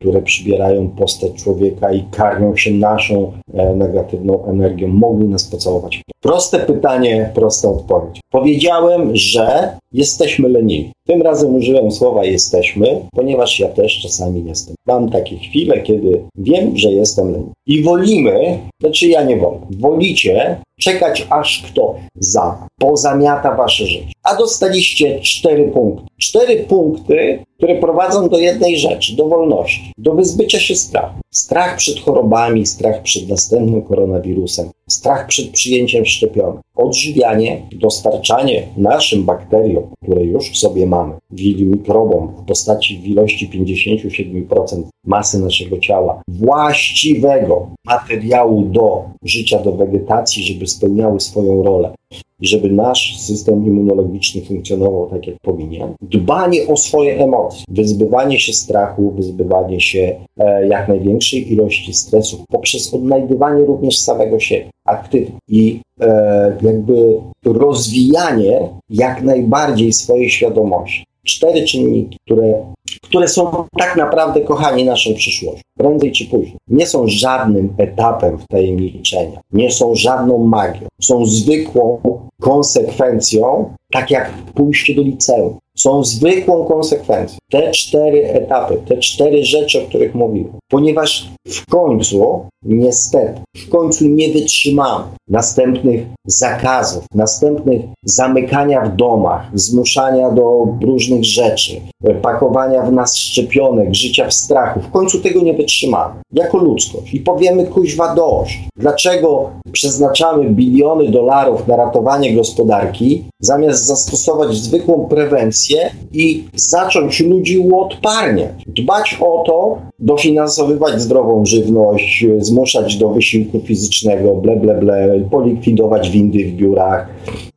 które przybierają postać człowieka i karmią się naszą negatywną energią, mogli nas pocałować. Proste pytanie, prosta odpowiedź. Powiedziałem, że jesteśmy leniwi. Tym razem użyłem słowa jesteśmy, ponieważ ja też czasami jestem. Mam takie chwile, kiedy wiem, że jestem leniwy. I wolimy, znaczy ja nie wolę, wolicie czekać aż kto za, pozamiata wasze życie. A dostaliście cztery punkty. Cztery punkty, które prowadzą do jednej rzeczy, do wolności, do wyzbycia się strachu. Strach przed chorobami, strach przed następnym koronawirusem, strach przed przyjęciem szczepionek, odżywianie, dostarczanie naszym bakteriom, które już w sobie mamy, mikrobom w postaci w ilości 57% masy naszego ciała, właściwego materiału do życia, do wegetacji, żeby spełniały swoją rolę i żeby nasz system immunologiczny funkcjonował tak, jak powinien. Dbanie o swoje emocje, wyzbywanie się strachu, wyzbywanie się e, jak największej ilości stresów poprzez odnajdywanie również samego siebie, aktywnie i e, jakby rozwijanie jak najbardziej swojej świadomości. Cztery czynniki, które które są tak naprawdę, kochani, naszą przyszłością. Prędzej czy później. Nie są żadnym etapem wtajemniczenia, nie są żadną magią. Są zwykłą konsekwencją, tak jak pójście do liceum. Są zwykłą konsekwencją. Te cztery etapy, te cztery rzeczy, o których mówiłem. Ponieważ w końcu, niestety, w końcu nie wytrzymamy następnych zakazów, następnych zamykania w domach, zmuszania do różnych rzeczy, pakowania w nas szczepionek, życia w strachu. W końcu tego nie wytrzymamy jako ludzkość i powiemy kuźwa dość. Dlaczego przeznaczamy biliony dolarów na ratowanie gospodarki, zamiast zastosować zwykłą prewencję i zacząć ludzi uodparniać, dbać o to, dofinansowywać zdrową żywność, zmuszać do wysiłku fizycznego, ble, ble, ble, polikwidować windy w biurach,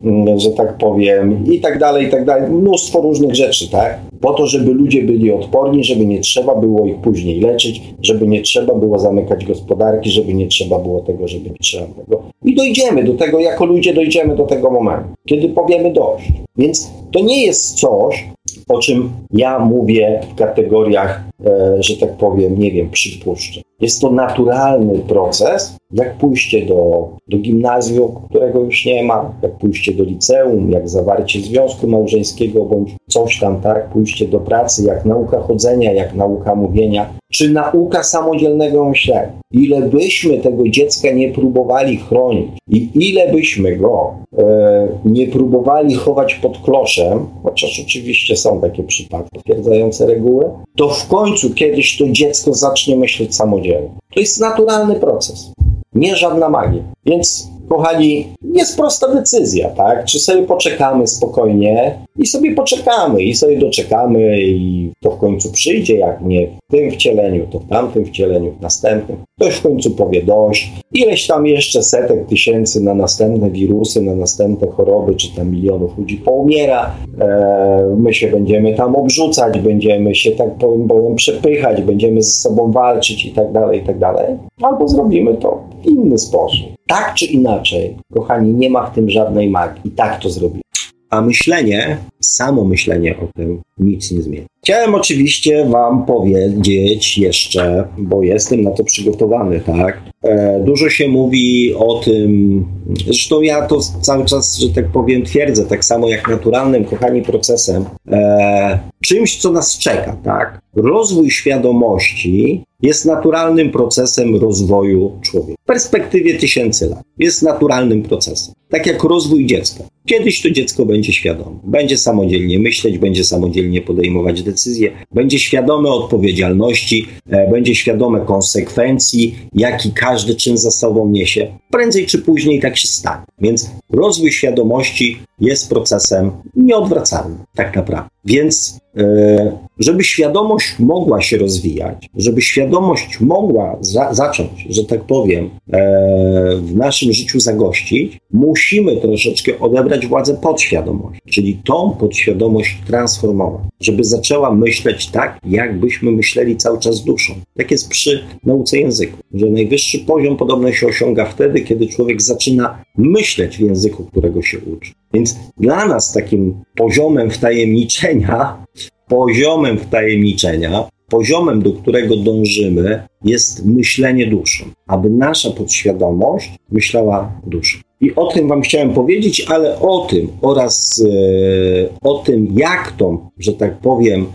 mm, że tak powiem, i tak dalej, i tak dalej. Mnóstwo różnych rzeczy, tak? Po to, żeby ludzie byli odporni, żeby nie trzeba było ich później leczyć, żeby nie trzeba było zamykać gospodarki, żeby nie trzeba było tego, żeby nie trzeba tego. I dojdziemy do tego, jako ludzie dojdziemy do tego momentu, kiedy powiemy dość. Więc to nie jest coś, o czym ja mówię w kategoriach, e, że tak powiem, nie wiem, przypuszczeń. Jest to naturalny proces, jak pójście do, do gimnazjum, którego już nie ma, jak pójście do liceum, jak zawarcie związku małżeńskiego bądź coś tam, tak, pójście do pracy, jak nauka chodzenia, jak nauka mówienia, czy nauka samodzielnego myślenia. Ile byśmy tego dziecka nie próbowali chronić i ile byśmy go e, nie próbowali chować pod kloszem, chociaż oczywiście są takie przypadki potwierdzające reguły, to w końcu kiedyś to dziecko zacznie myśleć samodzielnie. To jest naturalny proces, nie żadna magia. Więc kochani, jest prosta decyzja, tak? Czy sobie poczekamy spokojnie i sobie poczekamy i sobie doczekamy i to w końcu przyjdzie, jak nie w tym wcieleniu, to w tamtym wcieleniu, w następnym. Ktoś w końcu powie dość. Ileś tam jeszcze setek tysięcy na następne wirusy, na następne choroby, czy tam milionów ludzi poumiera. E, my się będziemy tam obrzucać, będziemy się tak powiem, powiem przepychać, będziemy ze sobą walczyć i tak dalej, i tak dalej. Albo zrobimy to inny sposób. Tak czy inaczej, kochani, nie ma w tym żadnej magii. I tak to zrobimy. A myślenie, samo myślenie o tym nic nie zmieni. Chciałem oczywiście Wam powiedzieć jeszcze, bo jestem na to przygotowany, tak? E, dużo się mówi o tym, zresztą ja to cały czas, że tak powiem, twierdzę, tak samo jak naturalnym, kochani, procesem, e, czymś, co nas czeka, tak? Rozwój świadomości jest naturalnym procesem rozwoju człowieka. W perspektywie tysięcy lat. Jest naturalnym procesem. Tak jak rozwój dziecka. Kiedyś to dziecko będzie świadome. Będzie samodzielnie myśleć, będzie samodzielnie podejmować decyzje, będzie świadome odpowiedzialności, e, będzie świadome konsekwencji, jaki każdy czyn za sobą niesie. Prędzej czy później tak się stanie. Więc rozwój świadomości jest procesem nieodwracalnym, tak naprawdę. Więc, e, żeby świadomość mogła się rozwijać, żeby świadomość mogła za zacząć, że tak powiem, e, w naszym życiu zagościć, musimy troszeczkę odebrać władzę podświadomości, czyli tą podświadomość transformować, żeby zaczęła myśleć tak, jakbyśmy myśleli cały czas duszą. Tak jest przy nauce języku, że najwyższy poziom podobno się osiąga wtedy, kiedy człowiek zaczyna myśleć w języku, którego się uczy. Więc dla nas takim poziomem wtajemniczenia, [laughs] poziomem wtajemniczenia, poziomem, do którego dążymy, jest myślenie duszą, aby nasza podświadomość myślała duszą. I o tym Wam chciałem powiedzieć, ale o tym oraz e, o tym, jak tą, że tak powiem,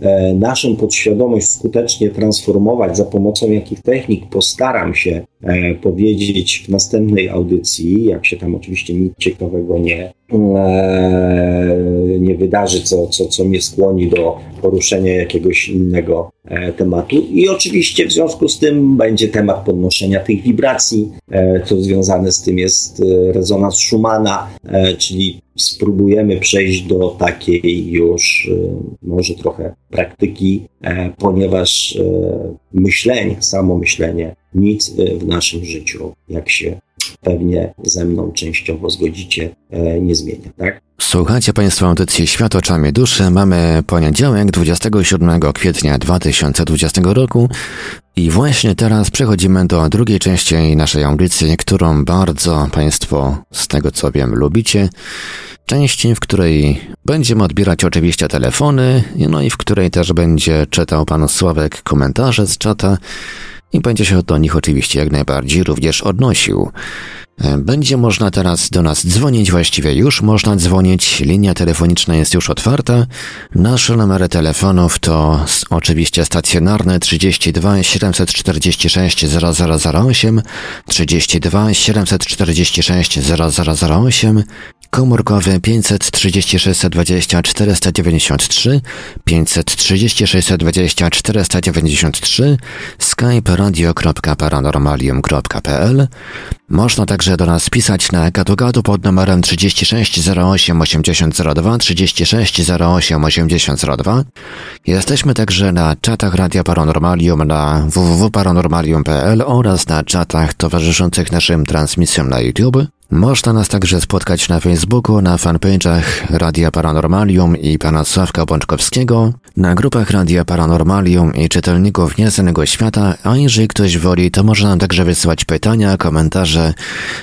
e, naszą podświadomość skutecznie transformować, za pomocą jakich technik postaram się e, powiedzieć w następnej audycji, jak się tam oczywiście nic ciekawego nie, e, nie wydarzy, co, co, co mnie skłoni do poruszenia jakiegoś innego tematu. I oczywiście w związku z tym będzie temat podnoszenia tych wibracji, e, co związane z tym jest rezonans Schumana, czyli spróbujemy przejść do takiej już może trochę praktyki, ponieważ myślenie, samo myślenie nic w naszym życiu, jak się pewnie ze mną częściowo zgodzicie, e, nie zmienia, tak? Słuchajcie Państwo audycji Świat oczami duszy. Mamy poniedziałek 27 kwietnia 2020 roku i właśnie teraz przechodzimy do drugiej części naszej audycji, którą bardzo Państwo, z tego co wiem, lubicie. Części, w której będziemy odbierać oczywiście telefony, no i w której też będzie czytał Pan Sławek komentarze z czata i będzie się do nich oczywiście jak najbardziej również odnosił. E, będzie można teraz do nas dzwonić, właściwie już można dzwonić, linia telefoniczna jest już otwarta. Nasze numery telefonów to oczywiście stacjonarne 32 746 0008, 32 746 0008 komórkowy 536 20 493, 536 20 493, skype radio.paranormalium.pl. Można także do nas pisać na gadu pod numerem 36 08 8002, 36 08 8002. Jesteśmy także na czatach Radia Paranormalium na www.paranormalium.pl oraz na czatach towarzyszących naszym transmisjom na YouTube. Można nas także spotkać na Facebooku, na fanpage'ach Radia Paranormalium i pana Sławka Bączkowskiego, na grupach Radia Paranormalium i czytelników Nieznanego Świata, a jeżeli ktoś woli, to można nam także wysyłać pytania, komentarze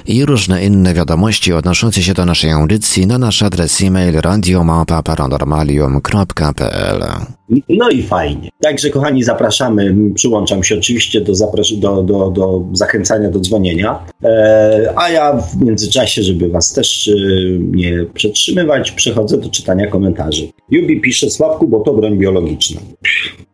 i różne inne wiadomości odnoszące się do naszej audycji na nasz adres e-mail radiomapa.paranormalium.pl No i fajnie. Także kochani, zapraszamy, przyłączam się oczywiście do, do, do, do zachęcania do dzwonienia, e, a ja w międzyczasie, żeby Was też e, nie przetrzymywać, przechodzę do czytania komentarzy. Jubi pisze, Sławku, bo to broń biologiczna.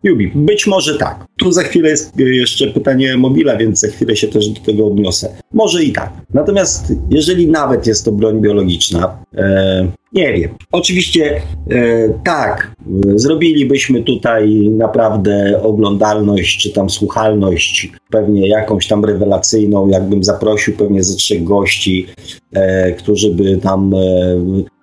Jubi, być może tak. Tu za chwilę jest e, jeszcze pytanie mobila, więc za chwilę się też do tego odniosę. Może i tak. Natomiast jeżeli nawet jest to broń biologiczna, e, nie wiem. Oczywiście e, tak, zrobilibyśmy tutaj naprawdę oglądalność czy tam słuchalność, pewnie jakąś tam rewelacyjną, jakbym zaprosił pewnie ze trzech gości, e, którzy by tam e,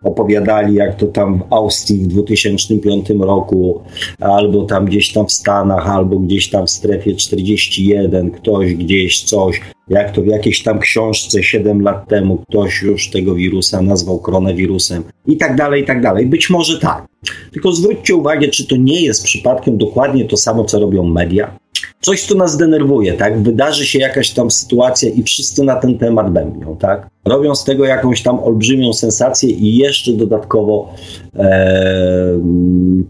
opowiadali, jak to tam w Austrii w 2005 roku, albo tam gdzieś tam w Stanach, albo gdzieś tam w strefie 41, ktoś gdzieś coś, jak to w jakiejś tam książce 7 lat temu ktoś już tego wirusa nazwał koronawirusem i tak dalej, i tak dalej. Być może tak. Tylko zwróćcie uwagę, czy to nie jest przypadkiem dokładnie to samo, co robią media. Coś, co nas denerwuje, tak? Wydarzy się jakaś tam sytuacja i wszyscy na ten temat będą, tak? Robią z tego jakąś tam olbrzymią sensację i jeszcze dodatkowo e,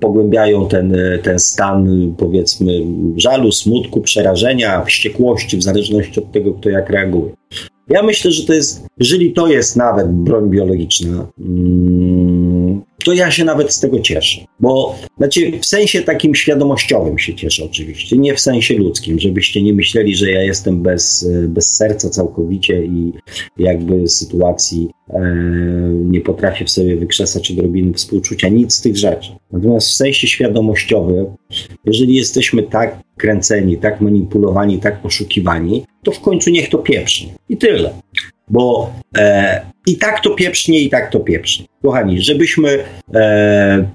pogłębiają ten, ten stan, powiedzmy, żalu, smutku, przerażenia, wściekłości, w zależności od tego, kto jak reaguje. Ja myślę, że to jest, jeżeli to jest nawet broń biologiczna, mm, to ja się nawet z tego cieszę. Bo znaczy w sensie takim świadomościowym się cieszę oczywiście, nie w sensie ludzkim, żebyście nie myśleli, że ja jestem bez, bez serca całkowicie i jakby sytuacji e, nie potrafię w sobie wykrzesać odrobiny współczucia, nic z tych rzeczy. Natomiast w sensie świadomościowym, jeżeli jesteśmy tak kręceni, tak manipulowani, tak poszukiwani, to w końcu niech to pieprzy. I tyle. Bo e, i tak to pieprznie, i tak to pieprznie. Kochani, żebyśmy e,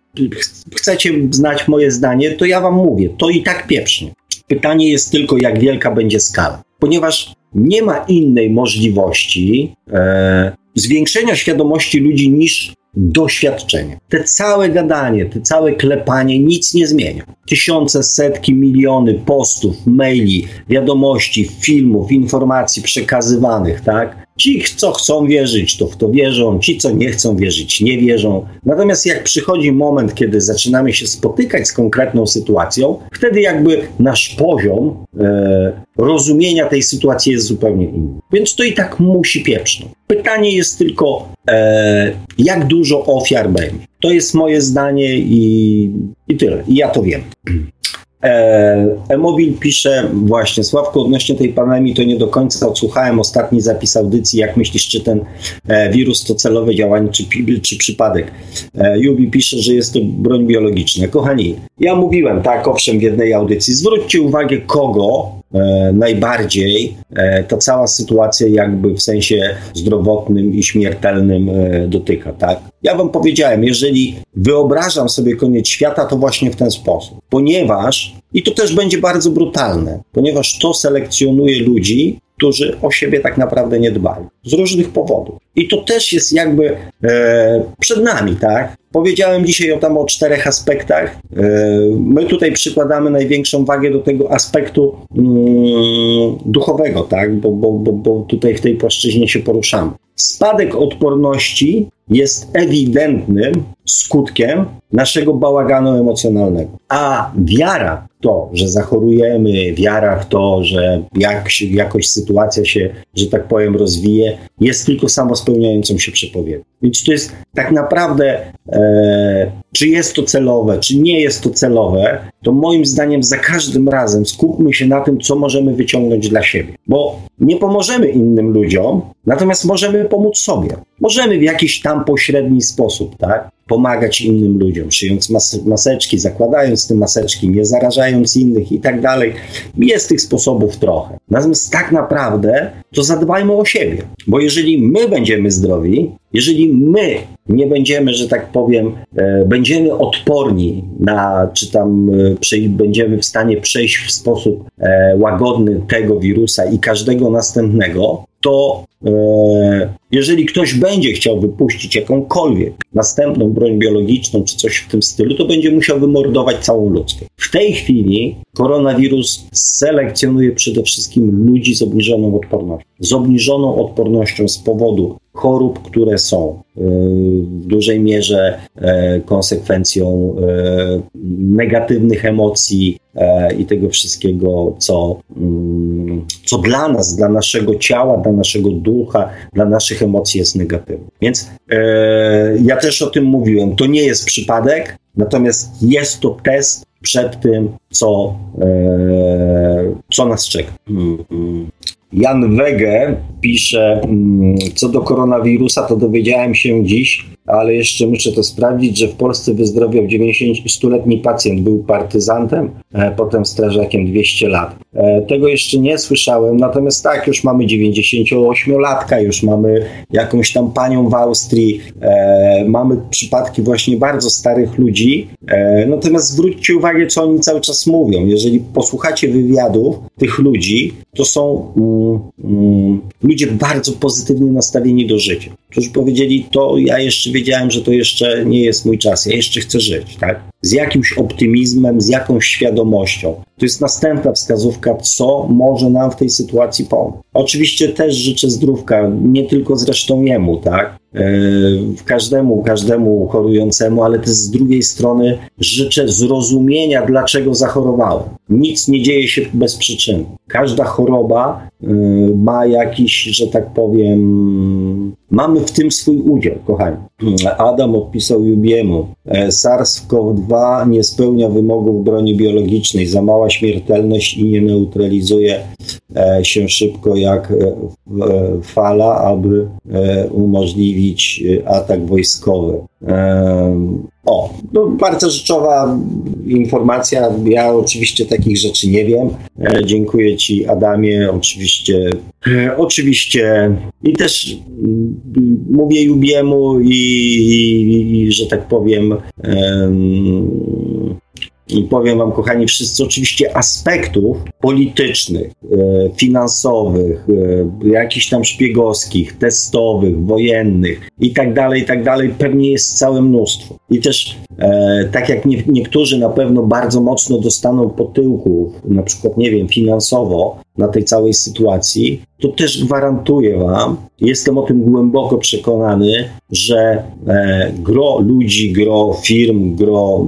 chcecie znać moje zdanie, to ja wam mówię, to i tak pieprznie. Pytanie jest tylko, jak wielka będzie skala. Ponieważ nie ma innej możliwości e, zwiększenia świadomości ludzi niż doświadczenie. Te całe gadanie, te całe klepanie nic nie zmienia. Tysiące, setki, miliony postów, maili, wiadomości, filmów, informacji przekazywanych, tak? Ci, co chcą wierzyć, to w to wierzą, ci, co nie chcą wierzyć, nie wierzą. Natomiast jak przychodzi moment, kiedy zaczynamy się spotykać z konkretną sytuacją, wtedy jakby nasz poziom e, rozumienia tej sytuacji jest zupełnie inny. Więc to i tak musi pieprznąć. Pytanie jest tylko, e, jak dużo ofiar będzie. To jest moje zdanie i, i tyle. I ja to wiem. E, Emobil pisze właśnie, Sławko, odnośnie tej pandemii to nie do końca odsłuchałem ostatni zapis audycji. Jak myślisz, czy ten e, wirus to celowe działanie, czy, czy przypadek? E, Jubi pisze, że jest to broń biologiczna. Kochani, ja mówiłem tak, owszem, w jednej audycji. Zwróćcie uwagę, kogo e, najbardziej e, ta cała sytuacja jakby w sensie zdrowotnym i śmiertelnym e, dotyka, tak? Ja wam powiedziałem, jeżeli wyobrażam sobie koniec świata, to właśnie w ten sposób. Ponieważ, i to też będzie bardzo brutalne, ponieważ to selekcjonuje ludzi, którzy o siebie tak naprawdę nie dbają. Z różnych powodów. I to też jest jakby e, przed nami, tak? Powiedziałem dzisiaj o tam o czterech aspektach. E, my tutaj przykładamy największą wagę do tego aspektu mm, duchowego, tak? Bo, bo, bo, bo tutaj w tej płaszczyźnie się poruszamy. Spadek odporności jest ewidentnym skutkiem naszego bałaganu emocjonalnego. A wiara to, że zachorujemy, wiara w to, że jak jakoś sytuacja się, że tak powiem, rozwije, jest tylko samospełniającą się przepowiedzią. Więc to jest tak naprawdę, e, czy jest to celowe, czy nie jest to celowe, to moim zdaniem za każdym razem skupmy się na tym, co możemy wyciągnąć dla siebie. Bo nie pomożemy innym ludziom, natomiast możemy pomóc sobie. Możemy w jakiś tam pośredni sposób, tak? Pomagać innym ludziom, szyjąc mas maseczki, zakładając te maseczki, nie zarażając innych i tak dalej. Jest tych sposobów trochę. Natomiast tak naprawdę to zadbajmy o siebie, bo jeżeli my będziemy zdrowi, jeżeli my nie będziemy, że tak powiem, e, będziemy odporni na, czy tam e, będziemy w stanie przejść w sposób e, łagodny tego wirusa i każdego następnego, to jeżeli ktoś będzie chciał wypuścić jakąkolwiek następną broń biologiczną czy coś w tym stylu, to będzie musiał wymordować całą ludzkość. W tej chwili koronawirus selekcjonuje przede wszystkim ludzi z obniżoną odpornością. Z obniżoną odpornością z powodu chorób, które są e, w dużej mierze e, konsekwencją e, negatywnych emocji i tego wszystkiego, co, mm, co dla nas, dla naszego ciała, dla naszego ducha, dla naszych emocji jest negatywne. Więc ja też o tym mówiłem. To nie jest przypadek, natomiast jest to test przed tym, co, co nas czeka. Jan Wege pisze, mm, co do koronawirusa, to dowiedziałem się dziś, ale jeszcze muszę to sprawdzić, że w Polsce wyzdrowiał 90-letni pacjent, był partyzantem, e, potem strażakiem 200 lat. E, tego jeszcze nie słyszałem, natomiast tak, już mamy 98-latka, już mamy jakąś tam panią w Austrii, e, mamy przypadki właśnie bardzo starych ludzi, natomiast zwróćcie uwagę, co oni cały czas mówią. Jeżeli posłuchacie wywiadów tych ludzi, to są mm, ludzie bardzo pozytywnie nastawieni do życia którzy powiedzieli, to ja jeszcze wiedziałem, że to jeszcze nie jest mój czas, ja jeszcze chcę żyć, tak? Z jakimś optymizmem, z jakąś świadomością. To jest następna wskazówka, co może nam w tej sytuacji pomóc. Oczywiście też życzę zdrówka, nie tylko zresztą jemu, tak? E, każdemu, każdemu chorującemu, ale też z drugiej strony życzę zrozumienia, dlaczego zachorowałem. Nic nie dzieje się bez przyczyny. Każda choroba e, ma jakiś, że tak powiem, mamy w tym swój udział, kochani. Adam odpisał Jubiemu, e, SARS-CoV-2 nie spełnia wymogów broni biologicznej, za mała śmiertelność i nie neutralizuje e, się szybko jak fala, aby umożliwić atak wojskowy. O, no bardzo rzeczowa informacja. Ja oczywiście takich rzeczy nie wiem. Dziękuję Ci, Adamie. Oczywiście, oczywiście i też mm, mówię Jubiemu i, i, i że tak powiem, powiem Wam, kochani wszyscy, oczywiście aspektów politycznych, e, finansowych, e, jakichś tam szpiegowskich, testowych, wojennych i tak dalej, i tak dalej, pewnie jest całe mnóstwo. I też, e, tak jak nie, niektórzy na pewno bardzo mocno dostaną po tyłku, na przykład, nie wiem, finansowo na tej całej sytuacji, to też gwarantuję Wam, jestem o tym głęboko przekonany, że gro ludzi, gro firm, gro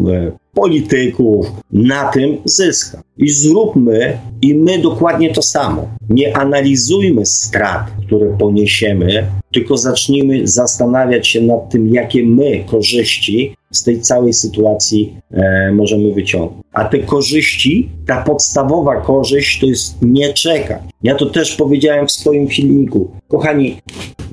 polityków na tym zyska. I zróbmy i my dokładnie to samo. Nie analizujmy strat, które poniesiemy, tylko zacznijmy zastanawiać się nad tym, jakie my korzyści z tej całej sytuacji e, możemy wyciągnąć. A te korzyści, ta podstawowa korzyść to jest nie czekać. Ja to też powiedziałem w swoim filmiku. Kochani,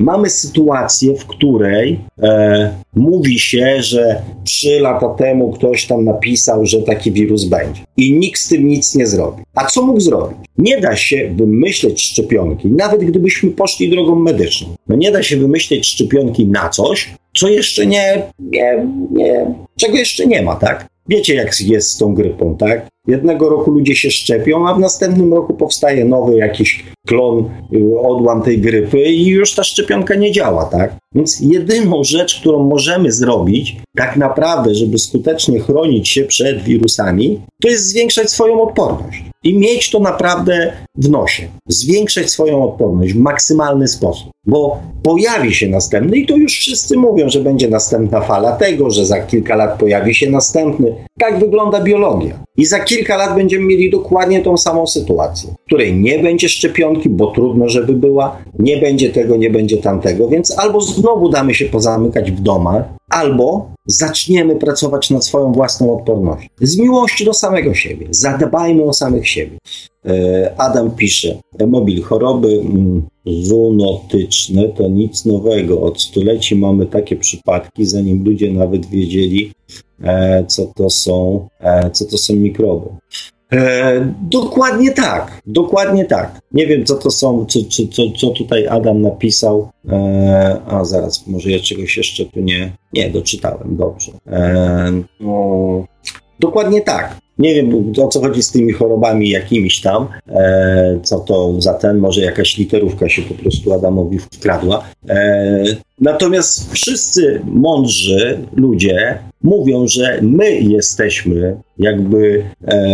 mamy sytuację, w której e, mówi się, że trzy lata temu ktoś tam napisał, że taki wirus będzie. I nikt z tym nic nie zrobi. A co mógł zrobić? Nie da się wymyśleć szczepionki, nawet gdybyśmy poszli drogą medyczną. No nie da się wymyśleć szczepionki na coś, co jeszcze nie, nie, nie, czego jeszcze nie ma, tak? Wiecie, jak jest z tą grypą, tak? Jednego roku ludzie się szczepią, a w następnym roku powstaje nowy jakiś klon, y, odłam tej grypy i już ta szczepionka nie działa, tak? Więc jedyną rzecz, którą możemy zrobić, tak naprawdę, żeby skutecznie chronić się przed wirusami, to jest zwiększać swoją odporność i mieć to naprawdę w nosie. Zwiększać swoją odporność w maksymalny sposób, bo pojawi się następny i to już wszyscy mówią, że będzie następna fala tego, że za kilka lat pojawi się następny. Tak wygląda biologia. I za kilka lat będziemy mieli dokładnie tą samą sytuację, w której nie będzie szczepionki, bo trudno, żeby była, nie będzie tego, nie będzie tamtego, więc albo znowu damy się pozamykać w domach, albo zaczniemy pracować nad swoją własną odpornością. Z miłości do samego siebie. Zadbajmy o samych siebie. E, Adam pisze, mobil choroby mm, zoonotyczne to nic nowego. Od stuleci mamy takie przypadki, zanim ludzie nawet wiedzieli, e, co to są, e, co to są mikroby. E, dokładnie tak, dokładnie tak. Nie wiem, co to są, co, co, co, co tutaj Adam napisał. E, a zaraz, może ja czegoś jeszcze tu nie, nie doczytałem, dobrze. E, no, dokładnie tak. Nie wiem o co chodzi z tymi chorobami jakimiś tam, e, co to za ten, może jakaś literówka się po prostu Adamowi wkradła. E, natomiast wszyscy mądrzy ludzie mówią, że my jesteśmy jakby e,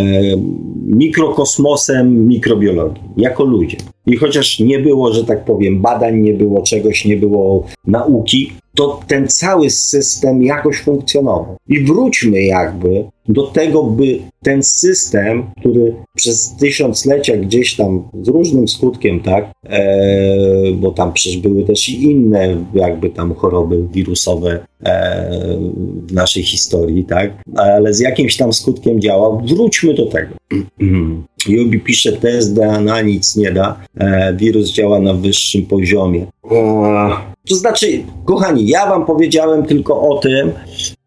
mikrokosmosem mikrobiologii, jako ludzie. I chociaż nie było, że tak powiem, badań, nie było czegoś, nie było nauki, to ten cały system jakoś funkcjonował. I wróćmy jakby do tego, by ten system, który przez tysiąclecia gdzieś tam z różnym skutkiem, tak, e, bo tam przecież były też i inne jakby tam choroby wirusowe e, w naszej historii, tak, ale z jakimś tam skutkiem działał. Wróćmy do tego. [clears throat] Jubi pisze, test DNA nic nie da, e, wirus działa na wyższym poziomie. To znaczy, kochani, ja wam powiedziałem tylko o tym,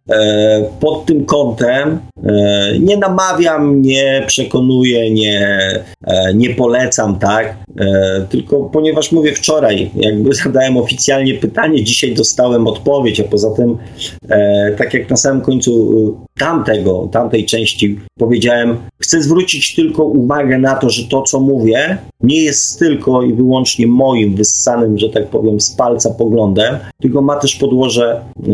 E, pod tym kątem e, nie namawiam, nie przekonuję, nie, e, nie polecam, tak? Tylko ponieważ mówię wczoraj, jakby [laughs] zadałem oficjalnie pytanie, dzisiaj dostałem odpowiedź, a poza tym, tak jak na samym końcu tamtego, tamtej części powiedziałem, chcę zwrócić tylko uwagę na to, że to, co mówię, nie jest tylko i wyłącznie moim wyssanym, że tak powiem, z palca poglądem, tylko ma też podłoże e,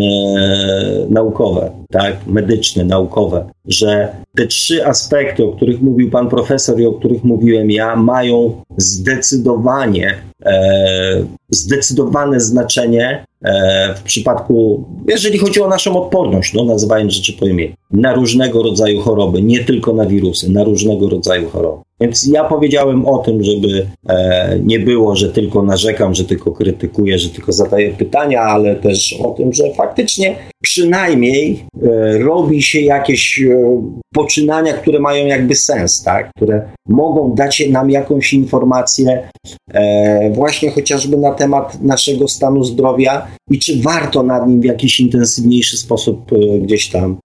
naukowe, tak, medyczne, naukowe, że te trzy aspekty, o których mówił pan profesor i o których mówiłem ja, mają zdecydowanie, e, zdecydowane znaczenie e, w przypadku, jeżeli chodzi o naszą odporność, no nazywając rzeczy po imieniu, na różnego rodzaju choroby, nie tylko na wirusy, na różnego rodzaju choroby. Więc ja powiedziałem o tym, żeby e, nie było, że tylko narzekam, że tylko krytykuję, że tylko zadaję pytania, ale też o tym, że faktycznie przynajmniej e, robi się jakieś e, poczynania, które mają jakby sens, tak? które mogą dać nam jakąś informację e, właśnie chociażby na temat naszego stanu zdrowia i czy warto nad nim w jakiś intensywniejszy sposób e, gdzieś tam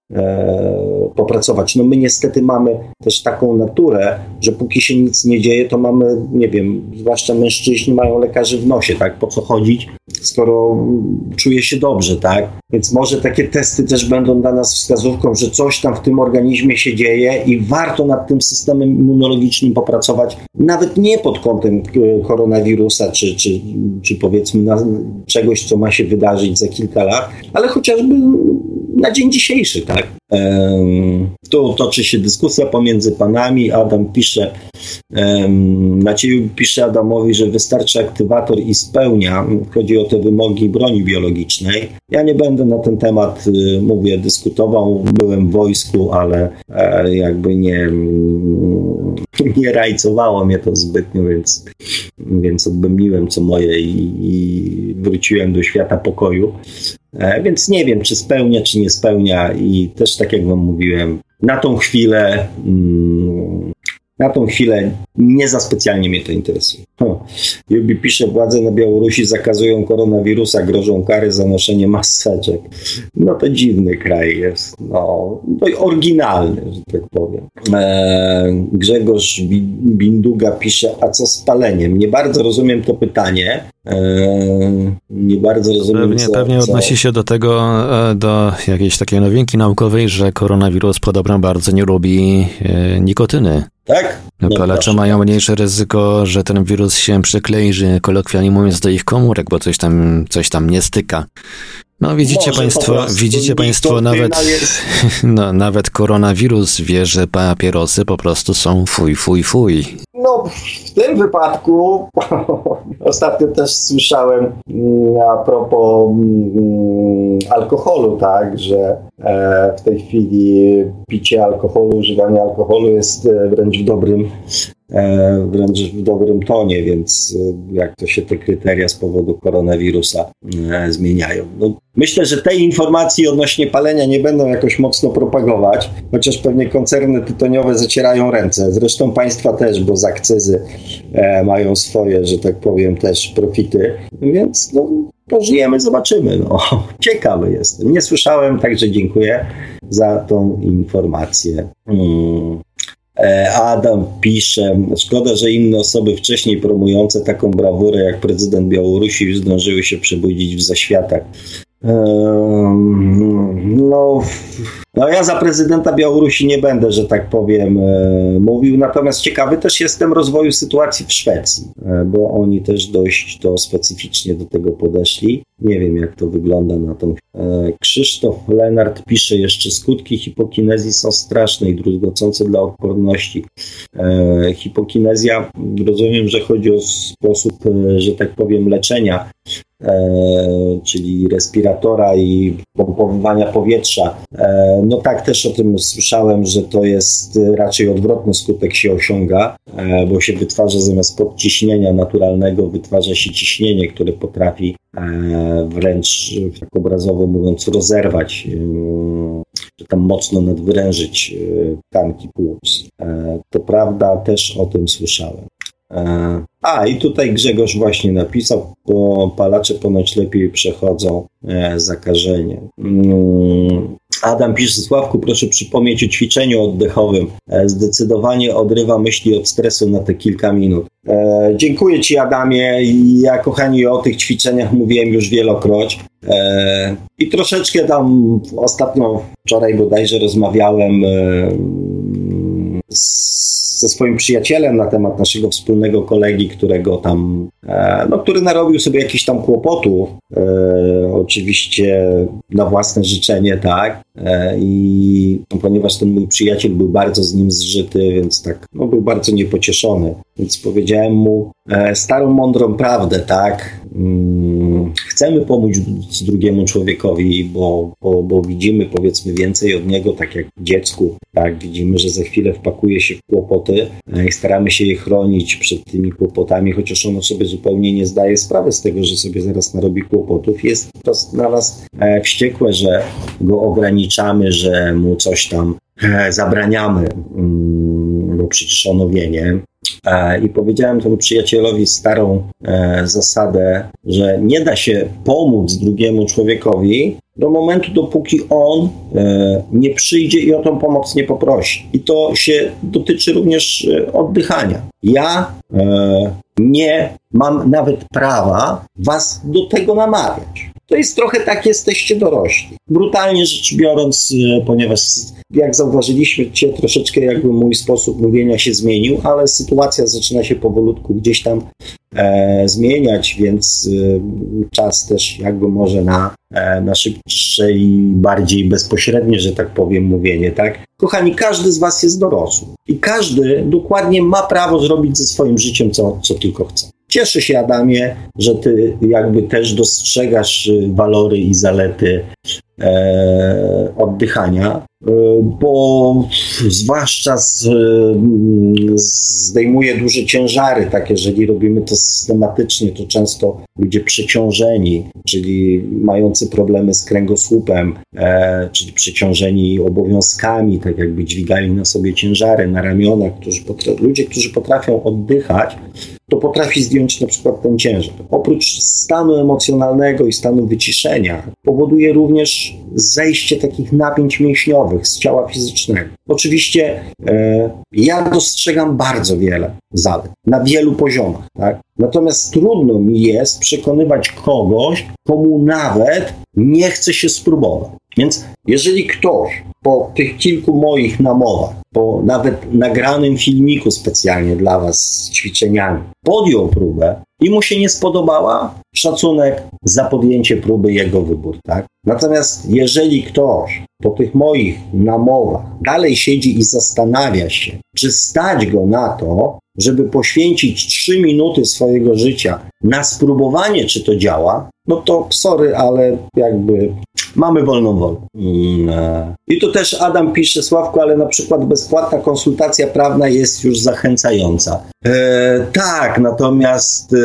popracować. No my niestety mamy też taką naturę, że póki się nic nie dzieje, to mamy, nie wiem, zwłaszcza mężczyźni mają lekarzy w nosie, tak? Po co chodzić, skoro czuje się dobrze, tak? Więc może takie testy też będą dla nas wskazówką, że coś tam w tym organizmie się dzieje i warto nad tym systemem immunologicznym popracować, nawet nie pod kątem e, koronawirusa, czy, czy, czy powiedzmy czegoś, co ma się wydarzyć za kilka lat, ale chociażby na dzień dzisiejszy, tak? Tu toczy się dyskusja pomiędzy panami. Adam pisze, Maciej pisze Adamowi, że wystarczy aktywator i spełnia. Chodzi o te wymogi broni biologicznej. Ja nie będę na ten temat, y, mówię, dyskutował. Byłem w wojsku, ale e, jakby nie, [laughs] nie rajcowało mnie to zbytnio, więc, więc odbębniłem co moje i, i wróciłem do świata pokoju. E, więc nie wiem, czy spełnia, czy nie spełnia, i też tak jak Wam mówiłem, na tą chwilę. Mm, na tą chwilę nie za specjalnie mnie to interesuje. Jubi pisze, władze na Białorusi zakazują koronawirusa, grożą kary za noszenie maseczek. No to dziwny kraj jest. No, no i oryginalny, że tak powiem. Eee, Grzegorz Binduga pisze, a co z paleniem? Nie bardzo rozumiem to pytanie. Eee, nie bardzo rozumiem. Pewnie, co, pewnie odnosi się do tego, e, do jakiejś takiej nowinki naukowej, że koronawirus podobno bardzo nie lubi e, nikotyny. Tak? No, Palacze mają mniejsze ryzyko, że ten wirus się przyklei, że kolokwialnie mówiąc do ich komórek, bo coś tam, coś tam nie styka. No widzicie Może Państwo, widzicie Państwo nawet, jest... [laughs] no, nawet koronawirus wie, że papierosy po prostu są fuj, fuj, fuj. No w tym wypadku [laughs] ostatnio też słyszałem mm, a propos mm, alkoholu, tak, że e, w tej chwili picie alkoholu, używanie alkoholu jest e, wręcz w dobrym wręcz w dobrym tonie, więc e, jak to się te kryteria z powodu koronawirusa e, zmieniają. No, myślę, że tej informacji odnośnie palenia nie będą jakoś mocno propagować, chociaż pewnie koncerny tytoniowe zacierają ręce. Zresztą państwa też, bo z akcyzy mają swoje, że tak powiem, też profity, więc no, pożyjemy, zobaczymy. No. [laughs] Ciekawy jestem. Nie słyszałem, także dziękuję za tą informację. Hmm. E, Adam pisze, szkoda, że inne osoby wcześniej promujące taką brawurę jak prezydent Białorusi zdążyły się przebudzić w zaświatach. No, no ja za prezydenta Białorusi nie będę, że tak powiem, e, mówił, natomiast ciekawy też jestem rozwoju sytuacji w Szwecji, e, bo oni też dość to specyficznie do tego podeszli. Nie wiem, jak to wygląda na tą. E, Krzysztof Lenart pisze jeszcze, skutki hipokinezji są straszne i druzgocące dla odporności. Hipokinezja, rozumiem, że chodzi o sposób, że tak powiem, leczenia czyli respiratora i pompowywania powietrza. No tak, też o tym słyszałem, że to jest raczej odwrotny skutek się osiąga, e, bo się wytwarza zamiast podciśnienia naturalnego, wytwarza się ciśnienie, które potrafi e, wręcz, tak obrazowo mówiąc, rozerwać, e, czy tam mocno nadwyrężyć tkanki płuc. To prawda, też o tym słyszałem. A, i tutaj Grzegorz właśnie napisał, bo palacze ponoć lepiej przechodzą zakażenie. Mm, Adam pisze, Sławku, proszę przypomnieć o ćwiczeniu oddechowym. E, zdecydowanie odrywa myśli od stresu na te kilka minut. E, dziękuję Ci, Adamie. Ja, kochani, o tych ćwiczeniach mówiłem już wielokroć. E, I troszeczkę tam ostatnio, wczoraj bodajże rozmawiałem e, z ze swoim przyjacielem na temat naszego wspólnego kolegi, którego tam, e, no, który narobił sobie jakiś tam kłopotów, e, oczywiście na własne życzenie, tak. E, I ponieważ ten mój przyjaciel był bardzo z nim zżyty, więc tak, no, był bardzo niepocieszony. Więc powiedziałem mu e, starą, mądrą prawdę, tak. Mm, chcemy pomóc drugiemu człowiekowi, bo, bo, bo widzimy powiedzmy więcej od niego, tak jak dziecku, tak, widzimy, że za chwilę wpakuje się w kłopoty e, i staramy się je chronić przed tymi kłopotami, chociaż ono sobie zupełnie nie zdaje sprawy z tego, że sobie zaraz narobi kłopotów. Jest to na nas e, wściekłe, że go ograniczamy, że mu coś tam e, zabraniamy, mm, bo przecież ono wie, nie? I powiedziałem temu przyjacielowi starą e, zasadę, że nie da się pomóc drugiemu człowiekowi do momentu, dopóki on e, nie przyjdzie i o tą pomoc nie poprosi. I to się dotyczy również e, oddychania. Ja nie mam nawet prawa was do tego namawiać. To jest trochę tak, jesteście dorośli. Brutalnie rzecz biorąc, ponieważ jak zauważyliście, troszeczkę jakby mój sposób mówienia się zmienił, ale sytuacja zaczyna się powolutku gdzieś tam e, zmieniać, więc e, czas też jakby może na, e, na szybsze i bardziej bezpośrednie, że tak powiem, mówienie, tak? Kochani, każdy z was jest dorosły i każdy dokładnie ma prawo zrobić ze swoim życiem, co, co tylko chce. Cieszę się, Adamie, że ty jakby też dostrzegasz y, walory i zalety e, oddychania, bo zwłaszcza z, zdejmuje duże ciężary, tak jeżeli robimy to systematycznie, to często ludzie przeciążeni, czyli mający problemy z kręgosłupem, e, czyli przeciążeni obowiązkami, tak jakby dźwigali na sobie ciężary na ramionach, którzy ludzie, którzy potrafią oddychać, to potrafi zdjąć na przykład ten ciężar. Oprócz stanu emocjonalnego i stanu wyciszenia, powoduje również zejście takich napięć mięśniowych z ciała fizycznego. Oczywiście e, ja dostrzegam bardzo wiele zalet na wielu poziomach, tak? Natomiast trudno mi jest przekonywać kogoś, komu nawet nie chce się spróbować. Więc jeżeli ktoś po tych kilku moich namowach, po nawet nagranym filmiku specjalnie dla Was z ćwiczeniami, podjął próbę i mu się nie spodobała, szacunek za podjęcie próby jego wybór, tak? Natomiast jeżeli ktoś po tych moich namowach dalej siedzi i zastanawia się, czy stać go na to, żeby poświęcić 3 minuty swojego życia na spróbowanie, czy to działa, no to sorry, ale jakby mamy wolną wolę. Mm, I tu też Adam pisze, Sławku, ale na przykład bezpłatna konsultacja prawna jest już zachęcająca. E, tak, natomiast e,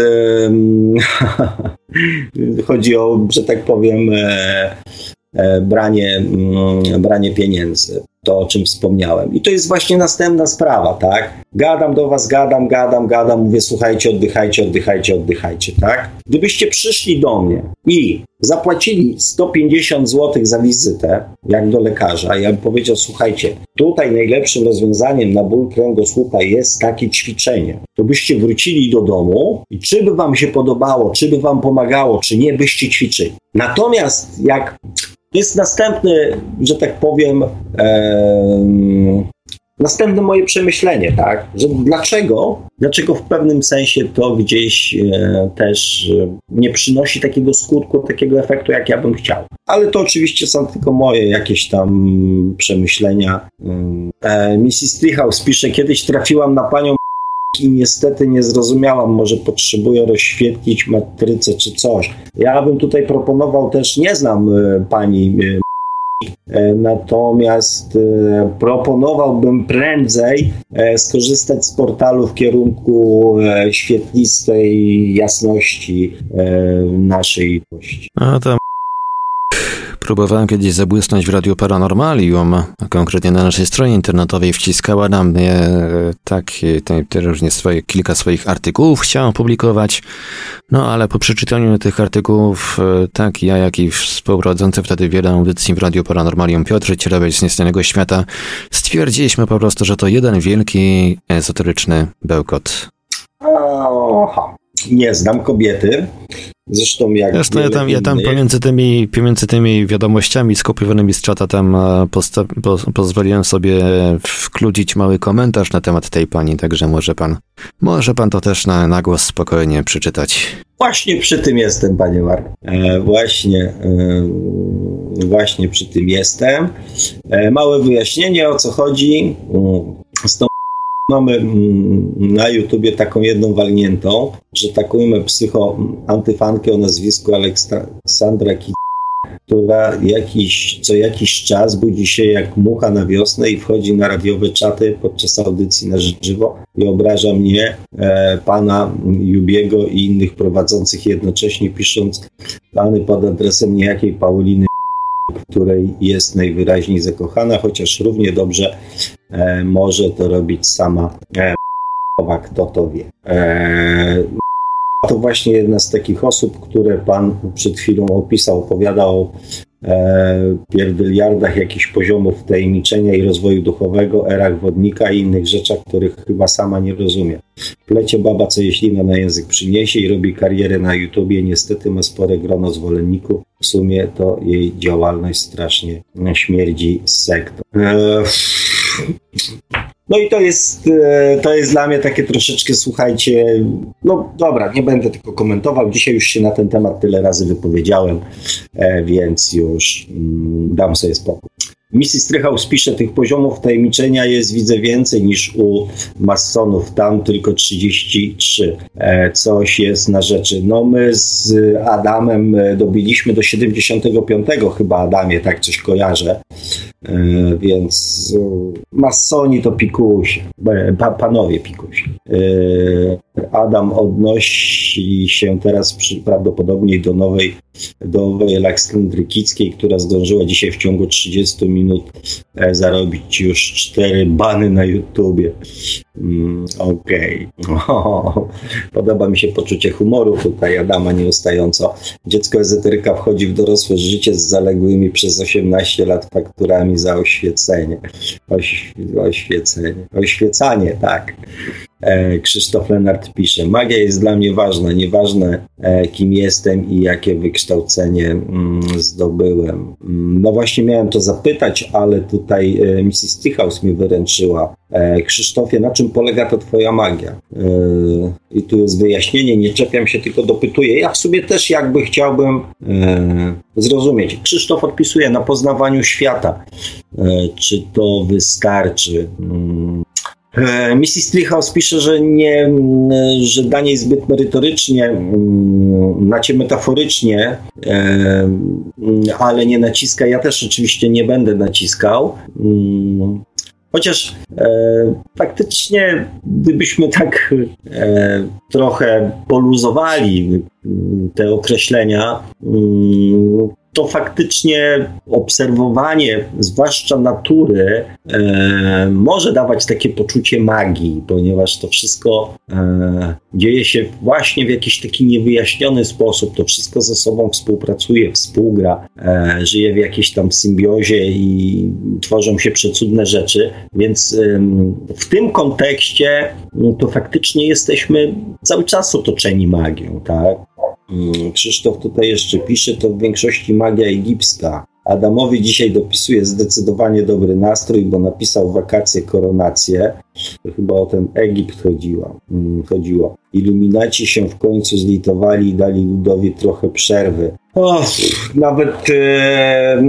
[laughs] chodzi o, że tak powiem, e, e branie, mm, branie pieniędzy to, o czym wspomniałem. I to jest właśnie następna sprawa, tak? Gadam do was, gadam, gadam, gadam, mówię, słuchajcie, oddychajcie, oddychajcie, oddychajcie, tak? Gdybyście przyszli do mnie i zapłacili 150 zł za wizytę, jak do lekarza, ja bym powiedział, słuchajcie, tutaj najlepszym rozwiązaniem na ból kręgosłupa jest takie ćwiczenie. To byście wrócili do domu i czy by wam się podobało, czy by wam pomagało, czy nie, byście ćwiczyli. Natomiast jak jest następny, że tak powiem, następne moje przemyślenie, tak, że dlaczego, dlaczego w pewnym sensie to gdzieś e, też e, nie przynosi takiego skutku, takiego efektu, jak ja bym chciał. Ale to oczywiście są tylko moje jakieś tam przemyślenia. E, Mrs. Treehouse pisze, kiedyś trafiłam na panią i niestety nie zrozumiałam, może potrzebuję rozświetlić matrycę czy coś. Ja bym tutaj proponował też, nie znam y, pani y, Natomiast proponowałbym prędzej skorzystać z portalu w kierunku świetlistej jasności naszej. A tam Próbowałem kiedyś zabłysnąć w Radiu Paranormalium, a konkretnie na naszej stronie internetowej wciskała nam mnie e, tak, te, te różnie swoje, kilka swoich artykułów chciałem publikować, no ale po przeczytaniu tych artykułów, e, tak ja, jak i współprowadzący wtedy wiele audycji w Radiu Paranormalium Piotr Cierowiec z Niestanego Świata, stwierdziliśmy po prostu, że to jeden wielki ezoteryczny bełkot. Aha nie znam kobiety. Zresztą jak. Zresztą ja tam, ja tam pomiędzy, tymi, pomiędzy tymi wiadomościami skopiowanymi z czata tam e, posta, po, pozwoliłem sobie wkludzić mały komentarz na temat tej pani, także może pan, może pan to też na, na głos spokojnie przeczytać. Właśnie przy tym jestem, panie Mark. E, właśnie, e, właśnie przy tym jestem. E, małe wyjaśnienie o co chodzi mm, z tą mamy mm, na YouTubie taką jedną walniętą, że taką psycho antyfankę o nazwisku Aleksandra Kit która jakiś, co jakiś czas budzi się jak mucha na wiosnę i wchodzi na radiowe czaty podczas audycji na żywo. I obraża mnie, e, pana Jubiego i innych prowadzących jednocześnie pisząc plany pod adresem niejakiej Pauliny której jest najwyraźniej zakochana, chociaż równie dobrze e, może to robić sama e, kto to wie. E, to właśnie jedna z takich osób, które pan przed chwilą opisał, opowiadał pierdyliardach jakichś poziomów tajemniczenia i rozwoju duchowego, erach wodnika i innych rzeczach, których chyba sama nie rozumie. Plecie baba, co jeśli na język przyniesie i robi karierę na YouTubie, niestety ma spore grono zwolenników. W sumie to jej działalność strasznie śmierdzi z sektą. E, no i to jest, e, to jest dla mnie takie troszeczkę, słuchajcie, no dobra, nie będę tylko komentował. Dzisiaj już się na ten temat tyle razy wypowiedziałem, e, więc już mm, dam sobie spokój. Misji Strychał pisze, tych poziomów tajemniczenia jest widzę więcej niż u masonów, tam tylko 33. E, coś jest na rzeczy. No my z Adamem dobiliśmy do 75 chyba Adamie, tak coś kojarzę. E, więc e, masoni to pikusie, pa, panowie pikusie. Adam odnosi się teraz przy, prawdopodobnie do nowej, do nowej Aleksandry Kickiej, która zdążyła dzisiaj w ciągu 30 minut e, zarobić już cztery bany na YouTubie. Mm, Okej. [laughs] Okay. Podoba mi się poczucie humoru tutaj Adama nieustająco. Dziecko ezoteryka wchodzi w dorosłe życie z zaległymi przez 18 lat fakturami za oświecenie. Oś, oświecenie. Oświecanie, tak. E, Krzysztof Lenart pisze, magia jest dla mnie ważna, nieważne e, kim jestem i jakie wykształcenie mm, zdobyłem. Mm, no właśnie miałem to zapytać, ale tutaj e, Mrs. Stichaus mi wyręczyła. Krzysztofie, na czym polega to twoja magia? I tu jest wyjaśnienie, nie czepiam się, tylko dopytuję. Ja w sobie też jakby chciałbym zrozumieć. Krzysztof odpisuje na poznawaniu świata. Czy to wystarczy? Mm, E, Mrs. Treehouse pisze, że, nie, że danie jest zbyt merytorycznie, znacie metaforycznie, e, ale nie naciska. Ja też oczywiście nie będę naciskał. Chociaż e, faktycznie, gdybyśmy tak e, trochę poluzowali te określenia, to faktycznie obserwowanie, zwłaszcza natury, e, może dawać takie poczucie magii, ponieważ to wszystko e, dzieje się właśnie w jakiś taki niewyjaśniony sposób. To wszystko ze sobą współpracuje, współgra, e, żyje w jakiejś tam symbiozie i tworzą się przecudne rzeczy. Więc w tym kontekście no, to faktycznie jesteśmy cały czas otoczeni magią, tak? Mm, Krzysztof tutaj jeszcze pisze, to w większości magia egipska. Adamowi dzisiaj dopisuje zdecydowanie dobry nastrój, bo napisał wakacje, koronację. Chyba o ten Egipt chodziło. Mm, chodziło. Iluminaci się w końcu zlitowali i dali ludowi trochę przerwy. Nawet, e,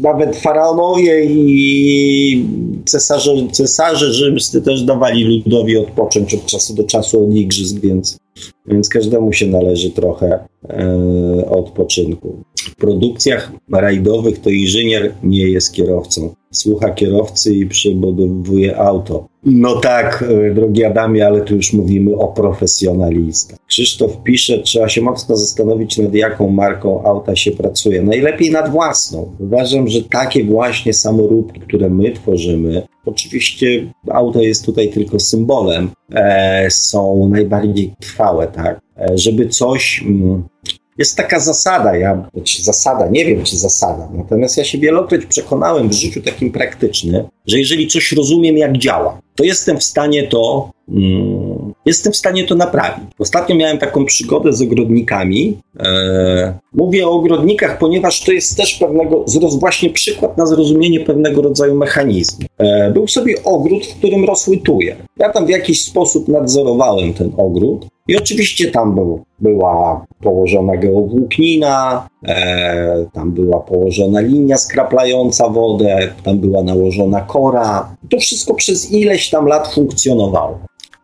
nawet faraonowie i cesarze, cesarze rzymscy też dawali ludowi odpocząć od czasu do czasu od igrzysk, więc, więc każdemu się należy trochę e, odpoczynku. W produkcjach rajdowych to inżynier nie jest kierowcą słucha kierowcy i przebudowuje auto. No tak, e, drogi Adamie, ale tu już mówimy o profesjonalistach. Krzysztof pisze, trzeba się mocno zastanowić, nad jaką marką auta się pracuje. Najlepiej nad własną. Uważam, że takie właśnie samoróbki, które my tworzymy, oczywiście auto jest tutaj tylko symbolem, e, są najbardziej trwałe, tak? E, żeby coś... Mm, jest taka zasada, ja, czy zasada, nie wiem czy zasada, natomiast ja się wielokroć przekonałem w życiu takim praktycznym, że jeżeli coś rozumiem, jak działa, to jestem w stanie to, mm, jestem w stanie to naprawić. Ostatnio miałem taką przygodę z ogrodnikami. E, mówię o ogrodnikach, ponieważ to jest też pewnego, właśnie przykład na zrozumienie pewnego rodzaju mechanizmu. E, był sobie ogród, w którym rosły tuje. Ja tam w jakiś sposób nadzorowałem ten ogród I oczywiście tam był, była położona geowłóknina, tam była położona linia skraplająca wodę, tam była nałożona kora. To wszystko przez ileś tam lat funkcjonowało.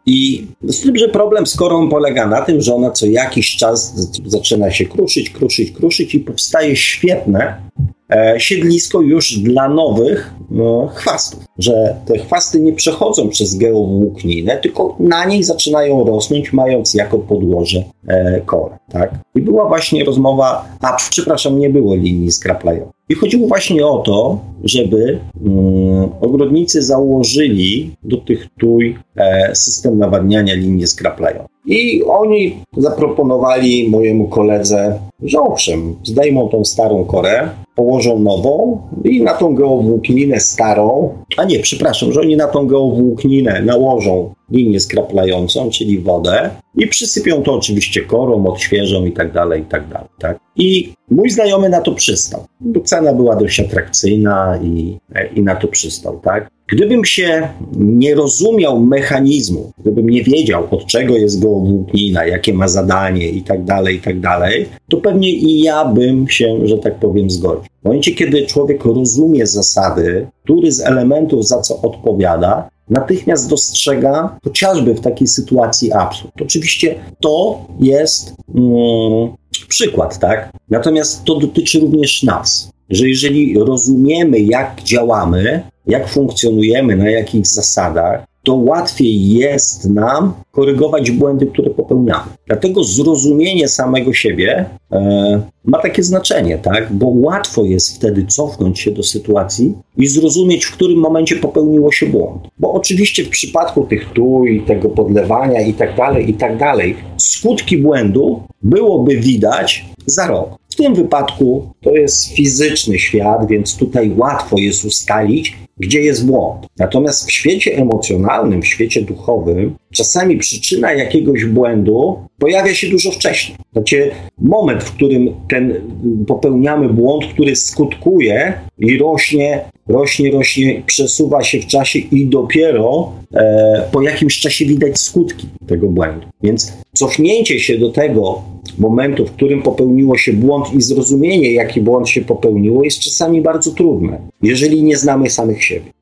I z tym, że problem z korą polega na tym, że ona co jakiś czas zaczyna się kruszyć, kruszyć, kruszyć i powstaje świetne e, siedlisko już dla nowych no, chwastów. Że te chwasty nie przechodzą przez geowłókninę, tylko na niej zaczynają rosnąć, mając jako podłoże e, korę. Tak? I była właśnie rozmowa, a przepraszam, nie było linii skraplają. I chodziło właśnie o to, żeby mm, ogrodnicy założyli do tych tuj e, system nawadniania linii skraplają. I oni zaproponowali mojemu koledze, że owszem, zdejmą tą starą korę, położą nową i na tą geowłókninę starą, a nie, przepraszam, że oni na tą geowłókninę nałożą linię skraplającą, czyli wodę i przysypią to oczywiście korą, odświeżą i tak dalej, i tak dalej, tak? I mój znajomy na to przystał. Bo cena była dość atrakcyjna i, i na to przystał, tak? Gdybym się nie rozumiał mechanizmu, gdybym nie wiedział, od czego jest geowłóknina, jakie ma zadanie i tak dalej, i tak dalej, to pewnie i ja bym się, że tak powiem, zgodził. W momencie, kiedy człowiek rozumie zasady, który z elementów za co odpowiada, natychmiast dostrzega chociażby w takiej sytuacji absurd. Oczywiście to jest mm, przykład, tak? Natomiast to dotyczy również nas, że jeżeli rozumiemy, jak działamy, jak funkcjonujemy, na jakich zasadach, to łatwiej jest nam korygować błędy, które popełniamy. Dlatego zrozumienie samego siebie e, ma takie znaczenie, tak? Bo łatwo jest wtedy cofnąć się do sytuacji i zrozumieć, w którym momencie popełniło się błąd. Bo oczywiście w przypadku tych tuj, tego podlewania i tak dalej, i tak dalej, skutki błędu byłoby widać za rok. W tym wypadku to jest fizyczny świat, więc tutaj łatwo jest ustalić, gdzie jest błąd. Natomiast w świecie emocjonalnym, w świecie duchowym, czasami przyczyna jakiegoś błędu pojawia się dużo wcześniej. Znaczy, moment, w którym ten popełniamy błąd, który skutkuje i rośnie, rośnie, rośnie, przesuwa się w czasie i dopiero e, po jakimś czasie widać skutki tego błędu. Więc cofnięcie się do tego momentu, w którym popełniło się błąd i zrozumienie, jaki błąd się popełniło, jest czasami bardzo trudne, jeżeli nie znamy samych siebie.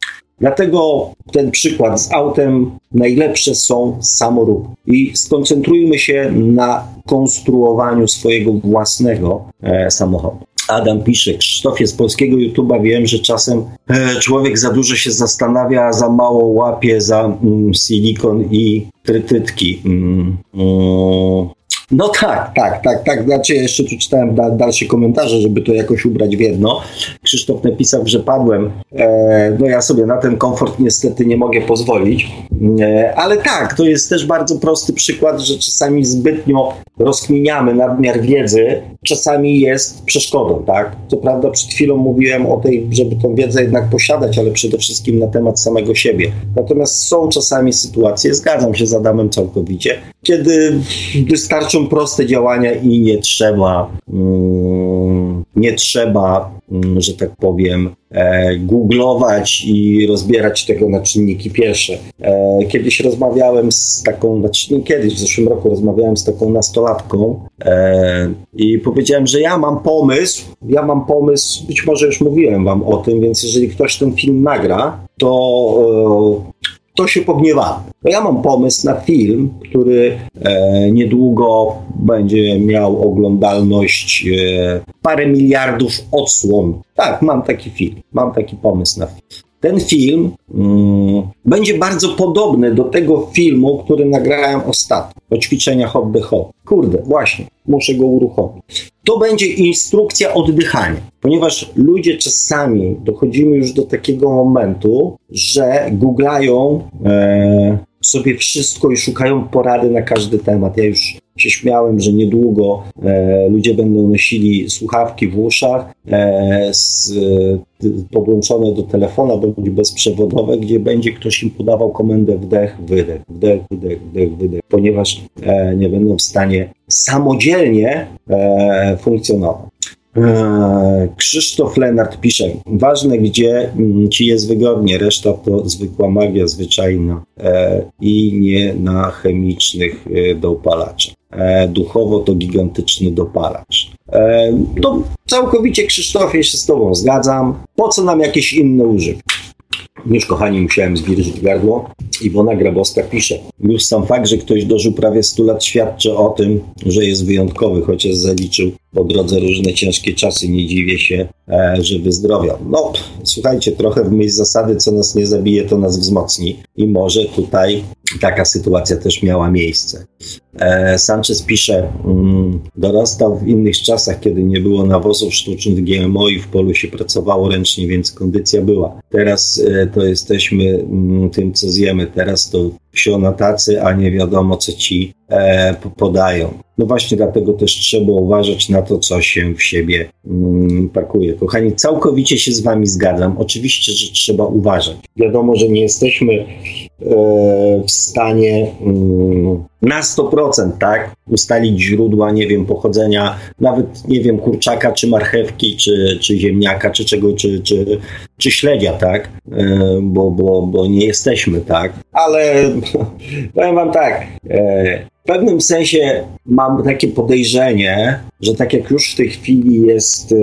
Dlatego ten przykład z autem najlepsze są samoróbki. I skoncentrujmy się na konstruowaniu swojego własnego e, samochodu. Adam pisze, Krzysztofie z polskiego YouTube'a wiem, że czasem e, człowiek za dużo się zastanawia, za mało łapie za mm, silikon i trytytki. Mm, mm, no tak, tak, tak, tak. Znaczy, jeszcze tu czytałem da, dalsze komentarze, żeby to jakoś ubrać w jedno. Krzysztof napisał, że padłem. E, no ja sobie na ten komfort niestety nie mogę pozwolić. E, ale tak, to jest też bardzo prosty przykład, że czasami zbytnio rozkminiamy nadmiar wiedzy, czasami jest przeszkodą, tak? Co prawda przed chwilą mówiłem o tej, żeby tą wiedzę jednak posiadać, ale przede wszystkim na temat samego siebie. Natomiast są czasami sytuacje, zgadzam się z Adamem całkowicie, kiedy wystarczą proste działania i nie trzeba, mm, nie trzeba, mm, że tak powiem, e, googlować i rozbierać tego na czynniki pierwsze. E, kiedyś rozmawiałem z taką, znaczy nie kiedyś, w zeszłym roku rozmawiałem z taką nastolatką e, i powiedziałem, że ja mam pomysł, ja mam pomysł, być może już mówiłem wam o tym, więc jeżeli ktoś ten film nagra, to to się pogniewamy. Ja mam pomysł na film, który e, niedługo będzie miał oglądalność e, parę miliardów odsłon. Tak, mam taki film, mam taki pomysł na film. Ten film mm, będzie bardzo podobny do tego filmu, który nagrałem ostatnio, o ćwiczeniach oddechowych. Kurde, właśnie, muszę go uruchomić. To będzie instrukcja oddychania, ponieważ ludzie czasami dochodzimy już do takiego momentu, że googlają e, sobie wszystko i szukają porady na każdy temat. Ja już się śmiałem, że niedługo e, ludzie będą nosili słuchawki w uszach e, z, e, podłączone do telefona bądź bezprzewodowe, gdzie będzie ktoś im podawał komendę wdech, wydech, wdech, wydech, wdech, wydech, ponieważ e, nie będą w stanie samodzielnie e, funkcjonować. Eee, Krzysztof Lenart pisze, ważne gdzie mm, ci jest wygodnie, reszta to zwykła magia zwyczajna e, i nie na chemicznych e, dopalaczach. E, duchowo to gigantyczny dopalacz. E, to całkowicie Krzysztofie się z tobą zgadzam. Po co nam jakieś inne używki? Już, kochani, musiałem zwilżyć gardło. Iwona Grabowska pisze. Już sam fakt, że ktoś dożył prawie 100 lat świadczy o tym, że jest wyjątkowy, chociaż zaliczył po drodze różne ciężkie czasy. Nie dziwię się, e, że wyzdrowiał. No, słuchajcie, trochę w myśl zasady, co nas nie zabije, to nas wzmocni. I może tutaj taka sytuacja też miała miejsce. E, Sanchez pisze, mm, dorastał w innych czasach, kiedy nie było nawozów sztucznych GMO i w polu się pracowało ręcznie, więc kondycja była. Teraz e, to jesteśmy mm, tym, co zjemy. Teraz to wsio na tacy, a nie wiadomo, co ci e, podają. No właśnie dlatego też trzeba uważać na to, co się w siebie mm, pakuje. Kochani, całkowicie się z wami zgadzam. Oczywiście, że trzeba uważać. Wiadomo, że nie jesteśmy w stanie mm, na 100%, tak, ustalić źródła, nie wiem, pochodzenia, nawet, nie wiem, kurczaka, czy marchewki, czy, czy ziemniaka, czy czego, czy, czy, czy śledzia, tak, e, bo, bo, bo nie jesteśmy, tak, ale [laughs] powiem wam tak, e, w pewnym sensie mam takie podejrzenie, że tak jak już w tej chwili jest e,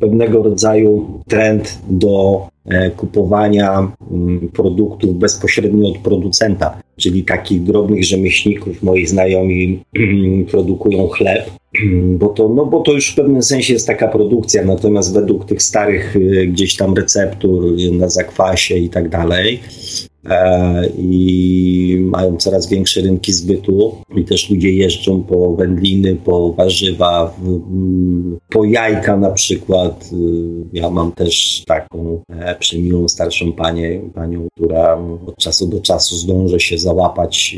pewnego rodzaju trend do e, kupowania mm, produktów bezpośrednio od producenta, czyli takich drobnych rzemieślników, moi znajomi produkują chleb, bo to, no bo to już w pewnym sensie jest taka produkcja, natomiast według tych starych e, gdzieś tam receptur na zakwasie i tak dalej, E, i mają coraz większe rynki zbytu i też ludzie jeżdżą po wędliny, po warzywa, po jajka na przykład. Y, ja mam też taką e, przemiłą starszą panię, panią, która od czasu do czasu zdąży się załapać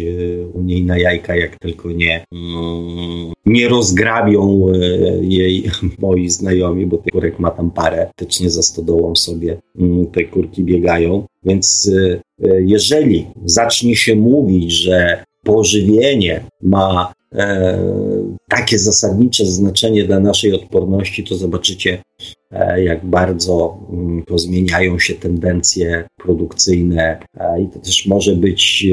u niej na jajka, jak tylko nie, mm, nie rozgrabią jej [laughs] moi znajomi, bo tych kurek ma tam parę. Faktycznie za stodołą sobie mm, te kurki biegają. Więc E, jeżeli zacznie się mówić, że pożywienie ma e, takie zasadnicze znaczenie dla naszej odporności, to zobaczycie, e, jak bardzo mm, pozmieniają się tendencje produkcyjne i to też może być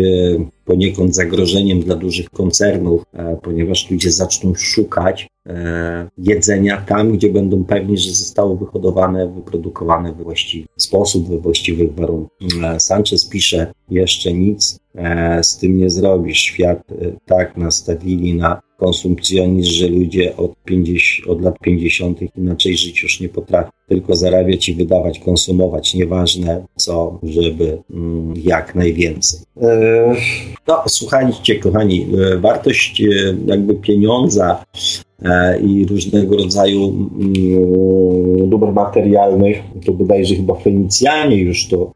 poniekąd zagrożeniem dla dużych koncernów, ponieważ ludzie zaczną szukać E, jedzenia tam, gdzie będą pewni, że zostało wyhodowane, wyprodukowane we właściwy sposób, we właściwych warunkach. E, Sanchez pisze, jeszcze nic e, z tym nie zrobisz. Świat tak nastawili na konsumpcjonizm, że ludzie od, 50, od lat 50. inaczej żyć już nie potrafią. Tylko zarabiać i wydawać, konsumować, nieważne co, żeby mm, jak najwięcej. No, słuchajcie, kochani, wartość jakby pieniądza E, i różnego rodzaju mm, dóbr materialnych. To bodajże chyba Fenicjanie już to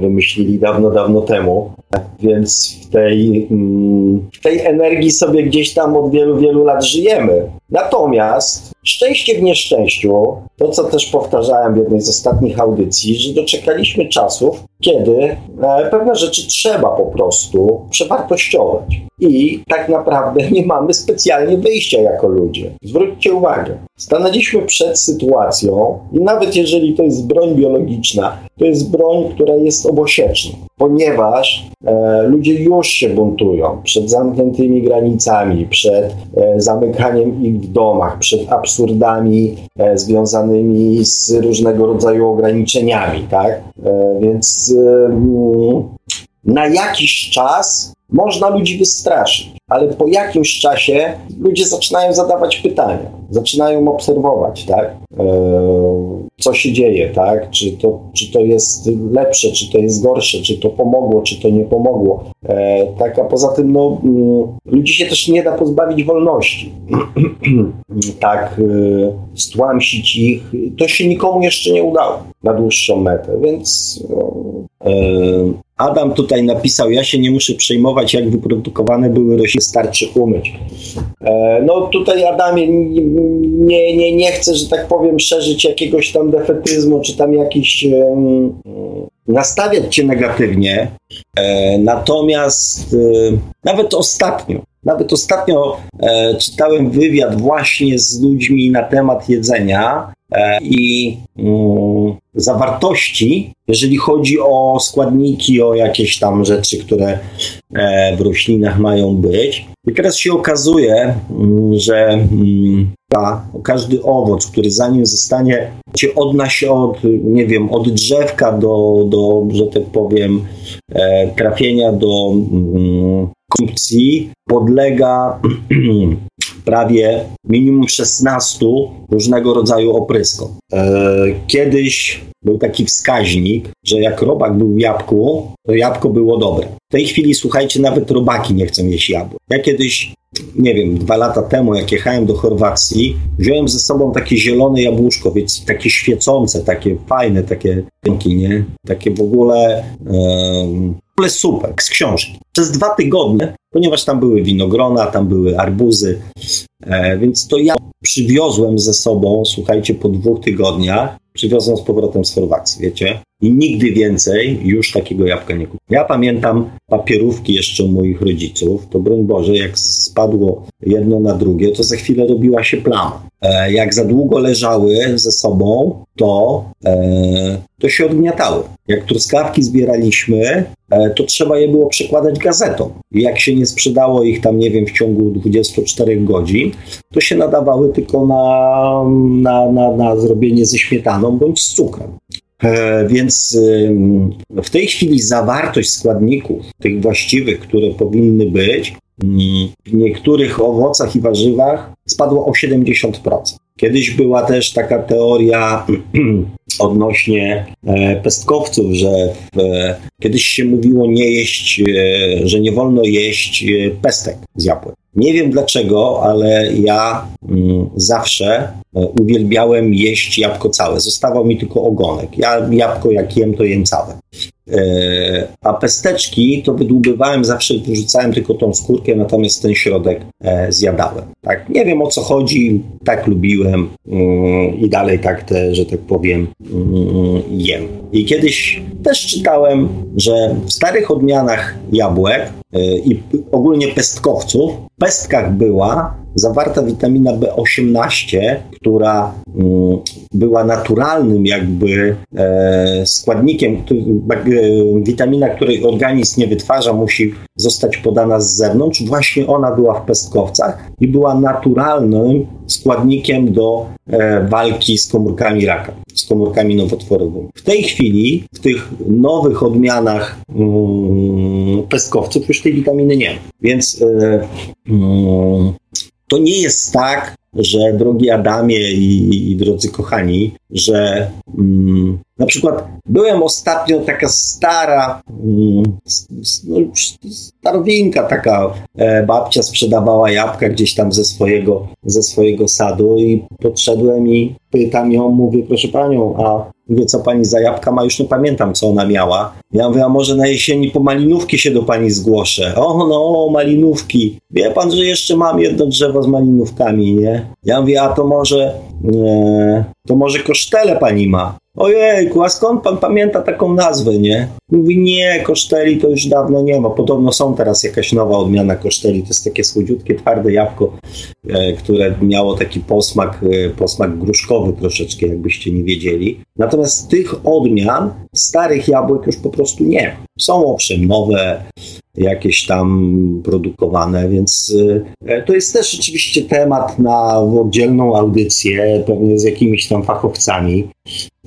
wymyślili dawno, dawno temu. Więc w tej, mm, w tej energii sobie gdzieś tam od wielu, wielu lat żyjemy. Natomiast szczęście w nieszczęściu, to co też powtarzałem w jednej z ostatnich audycji, że doczekaliśmy czasów, kiedy e, pewne rzeczy trzeba po prostu przewartościować. I tak naprawdę [laughs] nie mamy specjalnie wyjścia jako ludzie. Zwróćcie uwagę, stanęliśmy przed sytuacją, i nawet jeżeli to jest broń biologiczna, to jest broń, która jest obosieczna, ponieważ e, ludzie już się buntują przed zamkniętymi granicami, przed e, zamykaniem ich w domach, przed absurdami e, związanymi z różnego rodzaju ograniczeniami, tak? E, więc na jakiś czas można ludzi wystraszyć, ale po jakimś czasie ludzie zaczynają zadawać pytania, zaczynają obserwować, tak? E, co się dzieje, tak? Czy to, czy to jest lepsze, czy to jest gorsze, czy to pomogło, czy to nie pomogło. E, tak, a poza tym, no, mm, ludzi się też nie da pozbawić wolności. [clears throat] tak, e, stłamsić ich, to się nikomu jeszcze nie udało na dłuższą metę, więc no, Adam tutaj napisał, ja się nie muszę przejmować, jak wyprodukowane były rośliny, starczy umyć. E, no tutaj Adamie nie, nie, nie chcę, że tak powiem, szerzyć jakiegoś tam defetyzmu, czy tam jakiś nastawiać cię negatywnie. E, natomiast e, nawet ostatnio Nawet ostatnio e, czytałem wywiad właśnie z ludźmi na temat jedzenia e, i mm, zawartości, jeżeli chodzi o składniki, o jakieś tam rzeczy, które e, w roślinach mają być. I teraz się okazuje, mm, że mm, każdy owoc, który zanim zostanie cię odnaś od, nie wiem, od drzewka do, do że tak powiem, e, trafienia do konsumpcji, podlega [clears throat] prawie minimum 16 różnego rodzaju opryskom. E, kiedyś był taki wskaźnik, że jak robak był w jabłku, to jabłko było dobre. W tej chwili, słuchajcie, nawet robaki nie chcą jeść jabłek. Ja kiedyś, nie wiem, dwa lata temu, jak jechałem do Chorwacji, wziąłem ze sobą takie zielone jabłuszko, więc takie świecące, takie fajne, takie nie? Takie w ogóle... ogóle super, z książki. Przez dwa tygodnie, ponieważ tam były winogrona, tam były arbuzy, e, więc to ja przywiozłem ze sobą, słuchajcie, po dwóch tygodniach, przywiozłem z powrotem z Chorwacji, wiecie? I nigdy więcej już takiego jabłka nie kupiłem. Ja pamiętam papierówki jeszcze moich rodziców, to broń Boże, jak spadło jedno na drugie, to za chwilę robiła się plama. E, jak za długo leżały ze sobą, to, e, to się odgniatały. Jak truskawki zbieraliśmy, to trzeba je było przekładać gazetą. I jak się nie sprzedało ich tam, nie wiem, w ciągu 24 godzin, to się nadawały tylko na, na, na, na zrobienie ze śmietaną bądź z cukrem. E, więc w tej chwili zawartość składników, tych właściwych, które powinny być, mm, w niektórych owocach i warzywach spadło o 70%. Kiedyś była też taka teoria [clears throat] odnośnie e, pestkowców, że w, kiedyś się mówiło nie jeść, e, że nie wolno jeść pestek z jabłek. Nie wiem dlaczego, ale ja mm, zawsze e, uwielbiałem jeść jabłko całe. Zostawał mi tylko ogonek. Ja jabłko jak jem, to jem całe. E, a pesteczki to wydłubywałem, zawsze wyrzucałem tylko tą skórkę, natomiast ten środek e, zjadałem. Tak, nie wiem o co chodzi, tak lubiłem mm, i dalej tak te, że tak powiem, mm, jem. I kiedyś też czytałem, że w starych odmianach jabłek i ogólnie pestkowców, w pestkach była zawarta witamina B18, która mm, była naturalnym jakby e, składnikiem, e, witamina, której organizm nie wytwarza, musi zostać podana z zewnątrz. Właśnie ona była w pestkowcach i była naturalnym składnikiem do e, walki z komórkami raka, z komórkami nowotworowymi. W tej chwili, w tych nowych odmianach mm, pestkowców już tej witaminy nie ma. Więc mm, to nie jest tak, że drogi Adamie i, i drodzy kochani, że mm, na przykład byłem ostatnio taka stara, mm, no, starowinka taka e, babcia sprzedawała jabłka gdzieś tam ze swojego, ze swojego sadu i podszedłem i pytam ją, mówię, proszę panią, a Mówię, co pani za jabłka ma, już nie pamiętam, co ona miała. Ja mówię, a może na jesieni po malinówki się do pani zgłoszę. O, no, malinówki. Wie pan, że jeszcze mam jedno drzewo z malinówkami, nie? Ja mówię, a to może, nie, to może kosztele pani ma. Ojejku, a skąd pan pamięta taką nazwę, nie? Mówi, nie, koszteli to już dawno nie ma. Podobno są teraz jakaś nowa odmiana koszteli. To jest takie słodziutkie, twarde jabłko, e, które miało taki posmak, e, posmak gruszkowy troszeczkę, jakbyście nie wiedzieli. Natomiast tych odmian starych jabłek już po prostu nie. Są owszem nowe, jakieś tam produkowane, więc e, to jest też oczywiście temat na oddzielną audycję, pewnie z jakimiś tam fachowcami.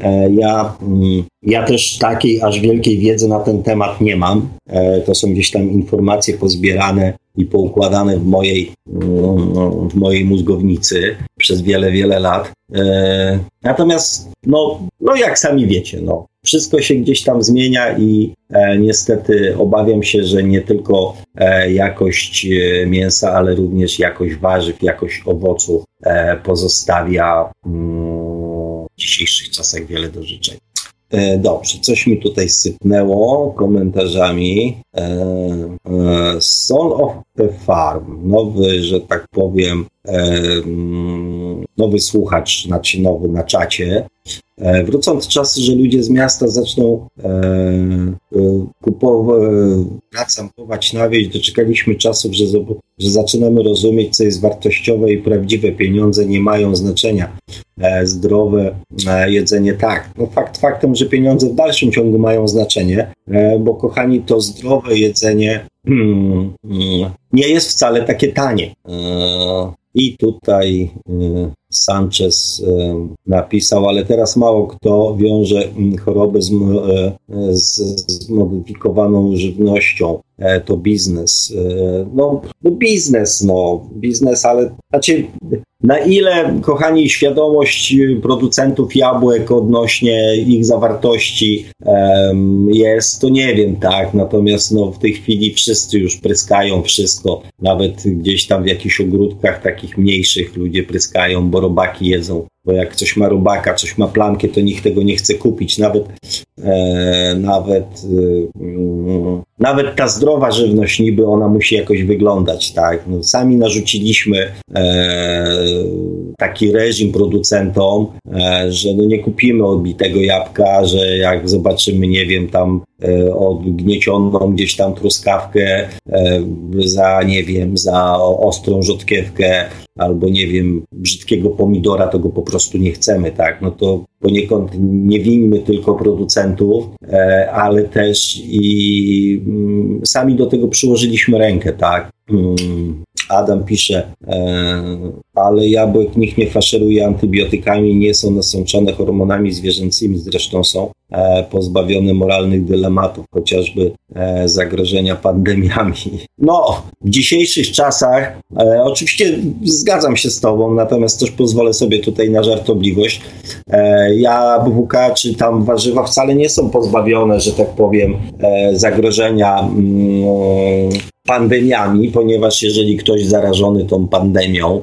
E, ja, mm, ja też takiej aż wielkiej wiedzy na ten temat nie mam. E, to są gdzieś tam informacje pozbierane i poukładane w mojej, mm, w mojej mózgownicy przez wiele, wiele lat. Natomiast, no, no jak sami wiecie, no, wszystko się gdzieś tam zmienia i e, niestety obawiam się, że nie tylko e, jakość e, mięsa, ale również jakość warzyw, jakość owoców e, pozostawia mm, w dzisiejszych czasach wiele do życzenia. E, dobrze, coś mi tutaj sypnęło komentarzami. E, Son of the Farm, nowy, że tak powiem, mm, nowy słuchacz, znaczy nowy na czacie, wrócą te czasy, że ludzie z miasta zaczną e, e, kupować, wracać na wieś. Doczekaliśmy czasów, że, że zaczynamy rozumieć, co jest wartościowe i prawdziwe. Pieniądze nie mają znaczenia. E, zdrowe e, jedzenie tak. No fakt faktem, że pieniądze w dalszym ciągu mają znaczenie, e, bo kochani, to zdrowe jedzenie hmm, hmm, nie jest wcale takie tanie. I tutaj Sanchez napisał, ale teraz mało kto wiąże mm, choroby z, z, z modyfikowaną żywnością. To biznes. No, no biznes, no, biznes, ale znaczy na ile, kochani, świadomość producentów jabłek odnośnie ich zawartości um, jest, to nie wiem, tak. Natomiast no, w tej chwili wszyscy już pryskają wszystko. Nawet gdzieś tam w jakichś ogródkach takich mniejszych ludzie pryskają, bo robaki jedzą bo jak coś ma robaka, coś ma plamkę, to nikt tego nie chce kupić. Nawet, e, nawet, e, nawet ta zdrowa żywność niby ona musi jakoś wyglądać, tak? No, sami narzuciliśmy e, taki reżim producentom, e, że no nie kupimy odbitego jabłka, że jak zobaczymy, nie wiem, tam odgniecioną gdzieś tam truskawkę e, za, nie wiem, za ostrą rzodkiewkę, albo nie wiem, brzydkiego pomidora, to go po prostu nie chcemy, tak? No to poniekąd nie winmy tylko producentów, e, ale też i mm, sami do tego przyłożyliśmy rękę, tak? Adam pisze, e, ale jabłek nikt nie faszeruje antybiotykami, nie są nasączone hormonami zwierzęcymi, zresztą są e, pozbawione moralnych dylematów, chociażby e, zagrożenia pandemiami. No, w dzisiejszych czasach, oczywiście zgadzam się z Tobą, natomiast też pozwolę sobie tutaj na żartobliwość. Jabłka czy tam warzywa wcale nie są pozbawione, że tak powiem, zagrożenia mm, pandemiami, ponieważ jeżeli ktoś zarażony tą pandemią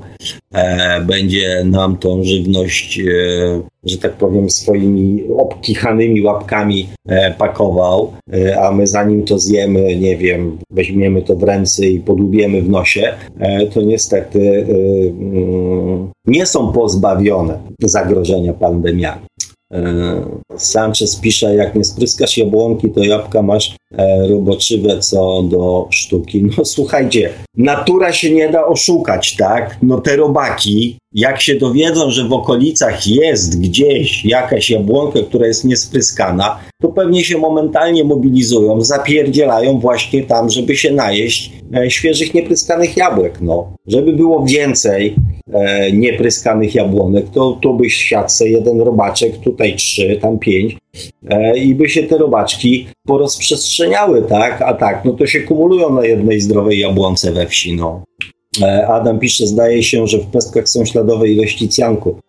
e, będzie nam tą żywność, e, że tak powiem, swoimi obkichanymi łapkami e, pakował, e, a my zanim to zjemy, nie wiem, weźmiemy to w ręce i podłubiemy w nosie, e, to niestety e, mm, nie są pozbawione zagrożenia pandemiami. Sanchez pisze, jak nie spryskasz jabłonki, to jabłka masz e, roboczywe co do sztuki. No słuchajcie, natura się nie da oszukać, tak? No te robaki, jak się dowiedzą, że w okolicach jest gdzieś jakaś jabłonka, która jest niespryskana, to pewnie się momentalnie mobilizują, zapierdzielają właśnie tam, żeby się najeść e, świeżych, niepryskanych jabłek. No. Żeby było więcej e, niepryskanych jabłonek, to tu byś siadł jeden robaczek, tutaj trzy, tam pięć e, i by się te robaczki porozprzestrzeniały, tak? A tak, no to się kumulują na jednej zdrowej jabłonce we wsi, no. E, Adam pisze, zdaje się, że w pestkach są śladowe ilości cjanku,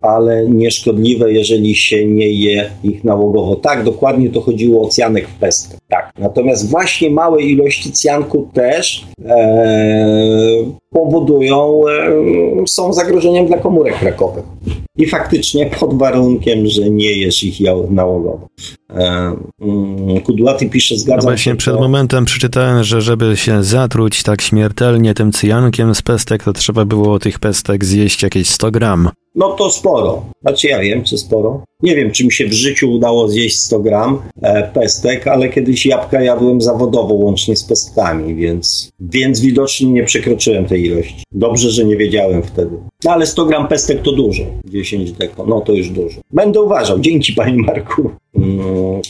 ale nieszkodliwe, jeżeli się nie je ich nałogowo. Tak, dokładnie to chodziło o cjanek w pestkach. Tak. Natomiast właśnie małe ilości cjanku też e, powodują, e, są zagrożeniem dla komórek rakowych. I faktycznie pod warunkiem, że nie jesz ich nałogowo. E, mm, Kudłaty pisze, zgadzam no właśnie się. przed to... momentem przeczytałem, że żeby się zatruć tak śmiertelnie tym cyjankiem z pestek, to trzeba było tych pestek zjeść jakieś 100 gram. No to sporo. Znaczy ja wiem, czy sporo. Nie wiem, czy mi się w życiu udało zjeść 100 gram e, pestek, ale kiedyś jabłka jadłem zawodowo łącznie z pestkami, więc, więc widocznie nie przekroczyłem tej ilości. Dobrze, że nie wiedziałem wtedy. No ale 100 gram pestek to dużo. 10 deko, no to już dużo. Będę uważał. Dzięki Panie Marku. Mm,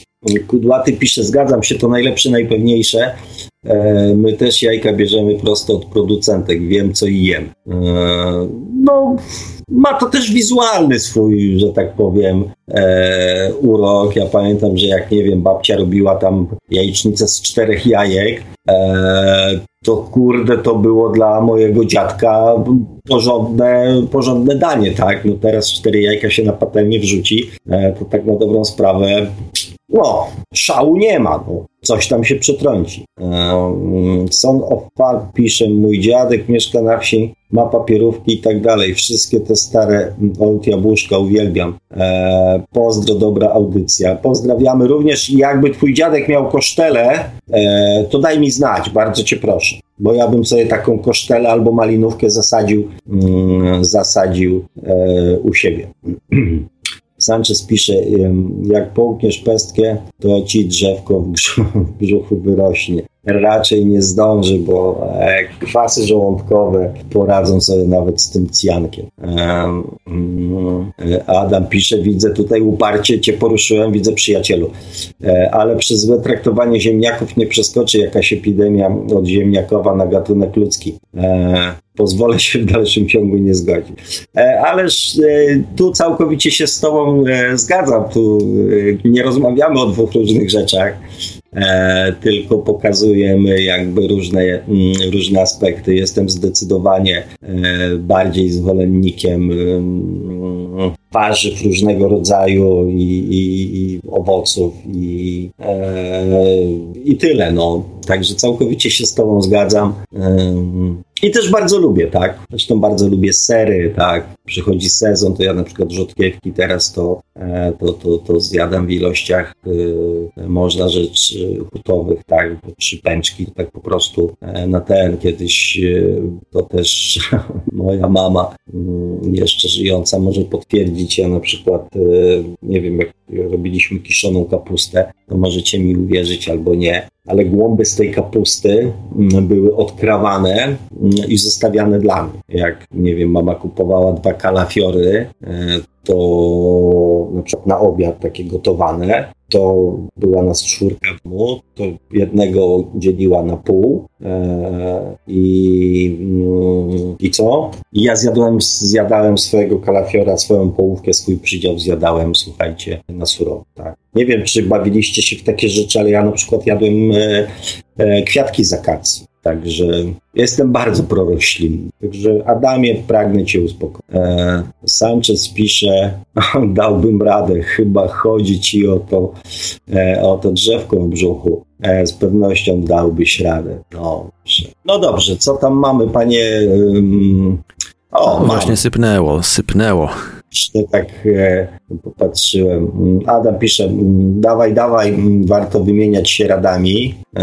Kudłaty pisze, zgadzam się, to najlepsze, najpewniejsze. E, my też jajka bierzemy prosto od producentek, wiem co i jem. E, no, ma to też wizualny swój, że tak powiem, e, urok. Ja pamiętam, że jak nie wiem, babcia robiła tam jajecznicę z czterech jajek, to kurde, to było dla mojego dziadka porządne, porządne danie, tak? No teraz cztery jajka się na patelnię wrzuci, to tak na dobrą sprawę no, szału nie ma, no. coś tam się przetrąci. Son of Park pisze, mój dziadek mieszka na wsi, ma papierówki i tak dalej. Wszystkie te stare old jabłuszka uwielbiam. E, pozdro, dobra audycja. Pozdrawiamy również jakby twój dziadek miał kosztele, e, to daj mi znać, bardzo cię proszę. Bo ja bym sobie taką kosztelę albo malinówkę zasadził, mm, zasadził e, u siebie. [clears throat] Sanchez pisze, jak połkniesz pestkę, to ci drzewko w brzuchu wyrośnie raczej nie zdąży, bo e, kwasy żołądkowe poradzą sobie nawet z tym cjankiem. Mm, Adam pisze, widzę tutaj uparcie, cię poruszyłem, widzę przyjacielu, e, ale przez złe traktowanie ziemniaków nie przeskoczy jakaś epidemia od ziemniakowa na gatunek ludzki. E, pozwolę się w dalszym ciągu nie zgodzić. Ależ tu całkowicie się z Tobą zgadzam. Tu nie rozmawiamy o dwóch różnych rzeczach. E, tylko pokazujemy jakby różne, mm, różne aspekty. Jestem zdecydowanie e, bardziej zwolennikiem mm, warzyw różnego rodzaju i, i, i owoców i, e, i tyle. No. Także całkowicie się z Tobą zgadzam. I też bardzo lubię, tak? Zresztą bardzo lubię sery, tak? Przychodzi sezon, to ja na przykład rzodkiewki teraz to, e, to, to, to zjadam w ilościach y, można rzecz hutowych, tak? Trzy pęczki, tak po prostu e, na ten. Kiedyś y, to też [laughs] moja mama y, jeszcze żyjąca może potwierdzić, ja na przykład y, nie wiem, jak robiliśmy kiszoną kapustę, to możecie mi uwierzyć albo nie, ale głąby z tej kapusty mm, były odkrawane mm, i zostawiane dla mnie. Jak, nie wiem, mama kupowała dwa kalafiory, e, to na przykład na obiad takie gotowane, to była nas czwórka w domu, to jednego dzieliła na pół e, i, mm, i co? I ja zjadłem, zjadałem swojego kalafiora, swoją połówkę, swój przydział zjadałem, słuchajcie, na surowo, tak. Nie wiem, czy bawiliście się w takie rzeczy, ale ja na przykład jadłem e, e, kwiatki z akacji. Także jestem bardzo proroślinny. Także Adamie, pragnę Cię uspokoić. E, Sanchez pisze, [laughs] dałbym radę, chyba chodzi Ci o to, e, o to drzewko w brzuchu. E, z pewnością dałbyś radę. Dobrze. No dobrze, co tam mamy, Panie... O, no, właśnie sypnęło, sypnęło. Jeszcze tak e, popatrzyłem. Adam pisze, mm, dawaj, dawaj, mm, warto wymieniać się radami. E,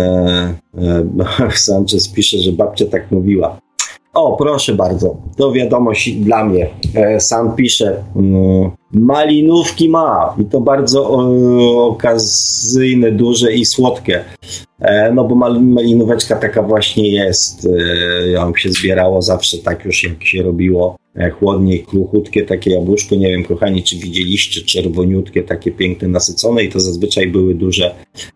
e, [laughs] Sanchez pisze, że babcia tak mówiła. O, proszę bardzo, to wiadomość dla mnie. Sam pisze, mm, malinówki ma i to bardzo o, okazyjne, duże i słodkie. E, no bo malinóweczka taka właśnie jest. E, ją się zbierało zawsze tak już jak się robiło E, chłodnie, kruchutkie takie jabłuszko. Nie wiem, kochani, czy widzieliście czerwoniutkie, takie piękne, nasycone i to zazwyczaj były duże,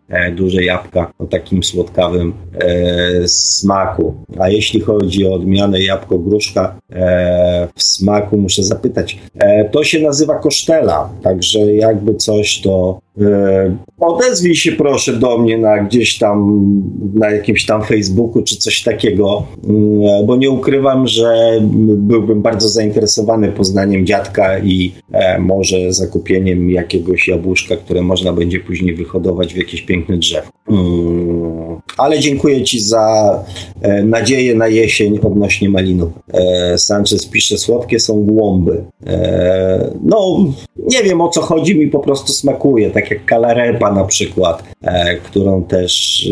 e, duże jabłka o takim słodkawym e, smaku. A jeśli chodzi o odmianę jabłko-gruszka e, w smaku, muszę zapytać. E, to się nazywa kosztela, także jakby coś to E, odezwij się proszę do mnie na gdzieś tam, na jakimś tam Facebooku czy coś takiego, mm, bo nie ukrywam, że byłbym bardzo zainteresowany poznaniem dziadka i e, może zakupieniem jakiegoś jabłuszka, które można będzie później wyhodować w jakieś piękne drzewo. Mm, ale dziękuję Ci za e, nadzieję na jesień odnośnie malinów. Sanchez pisze, słodkie są głąby. No, nie wiem o co chodzi, mi po prostu smakuje, tak jak kalarepa na przykład, e, którą też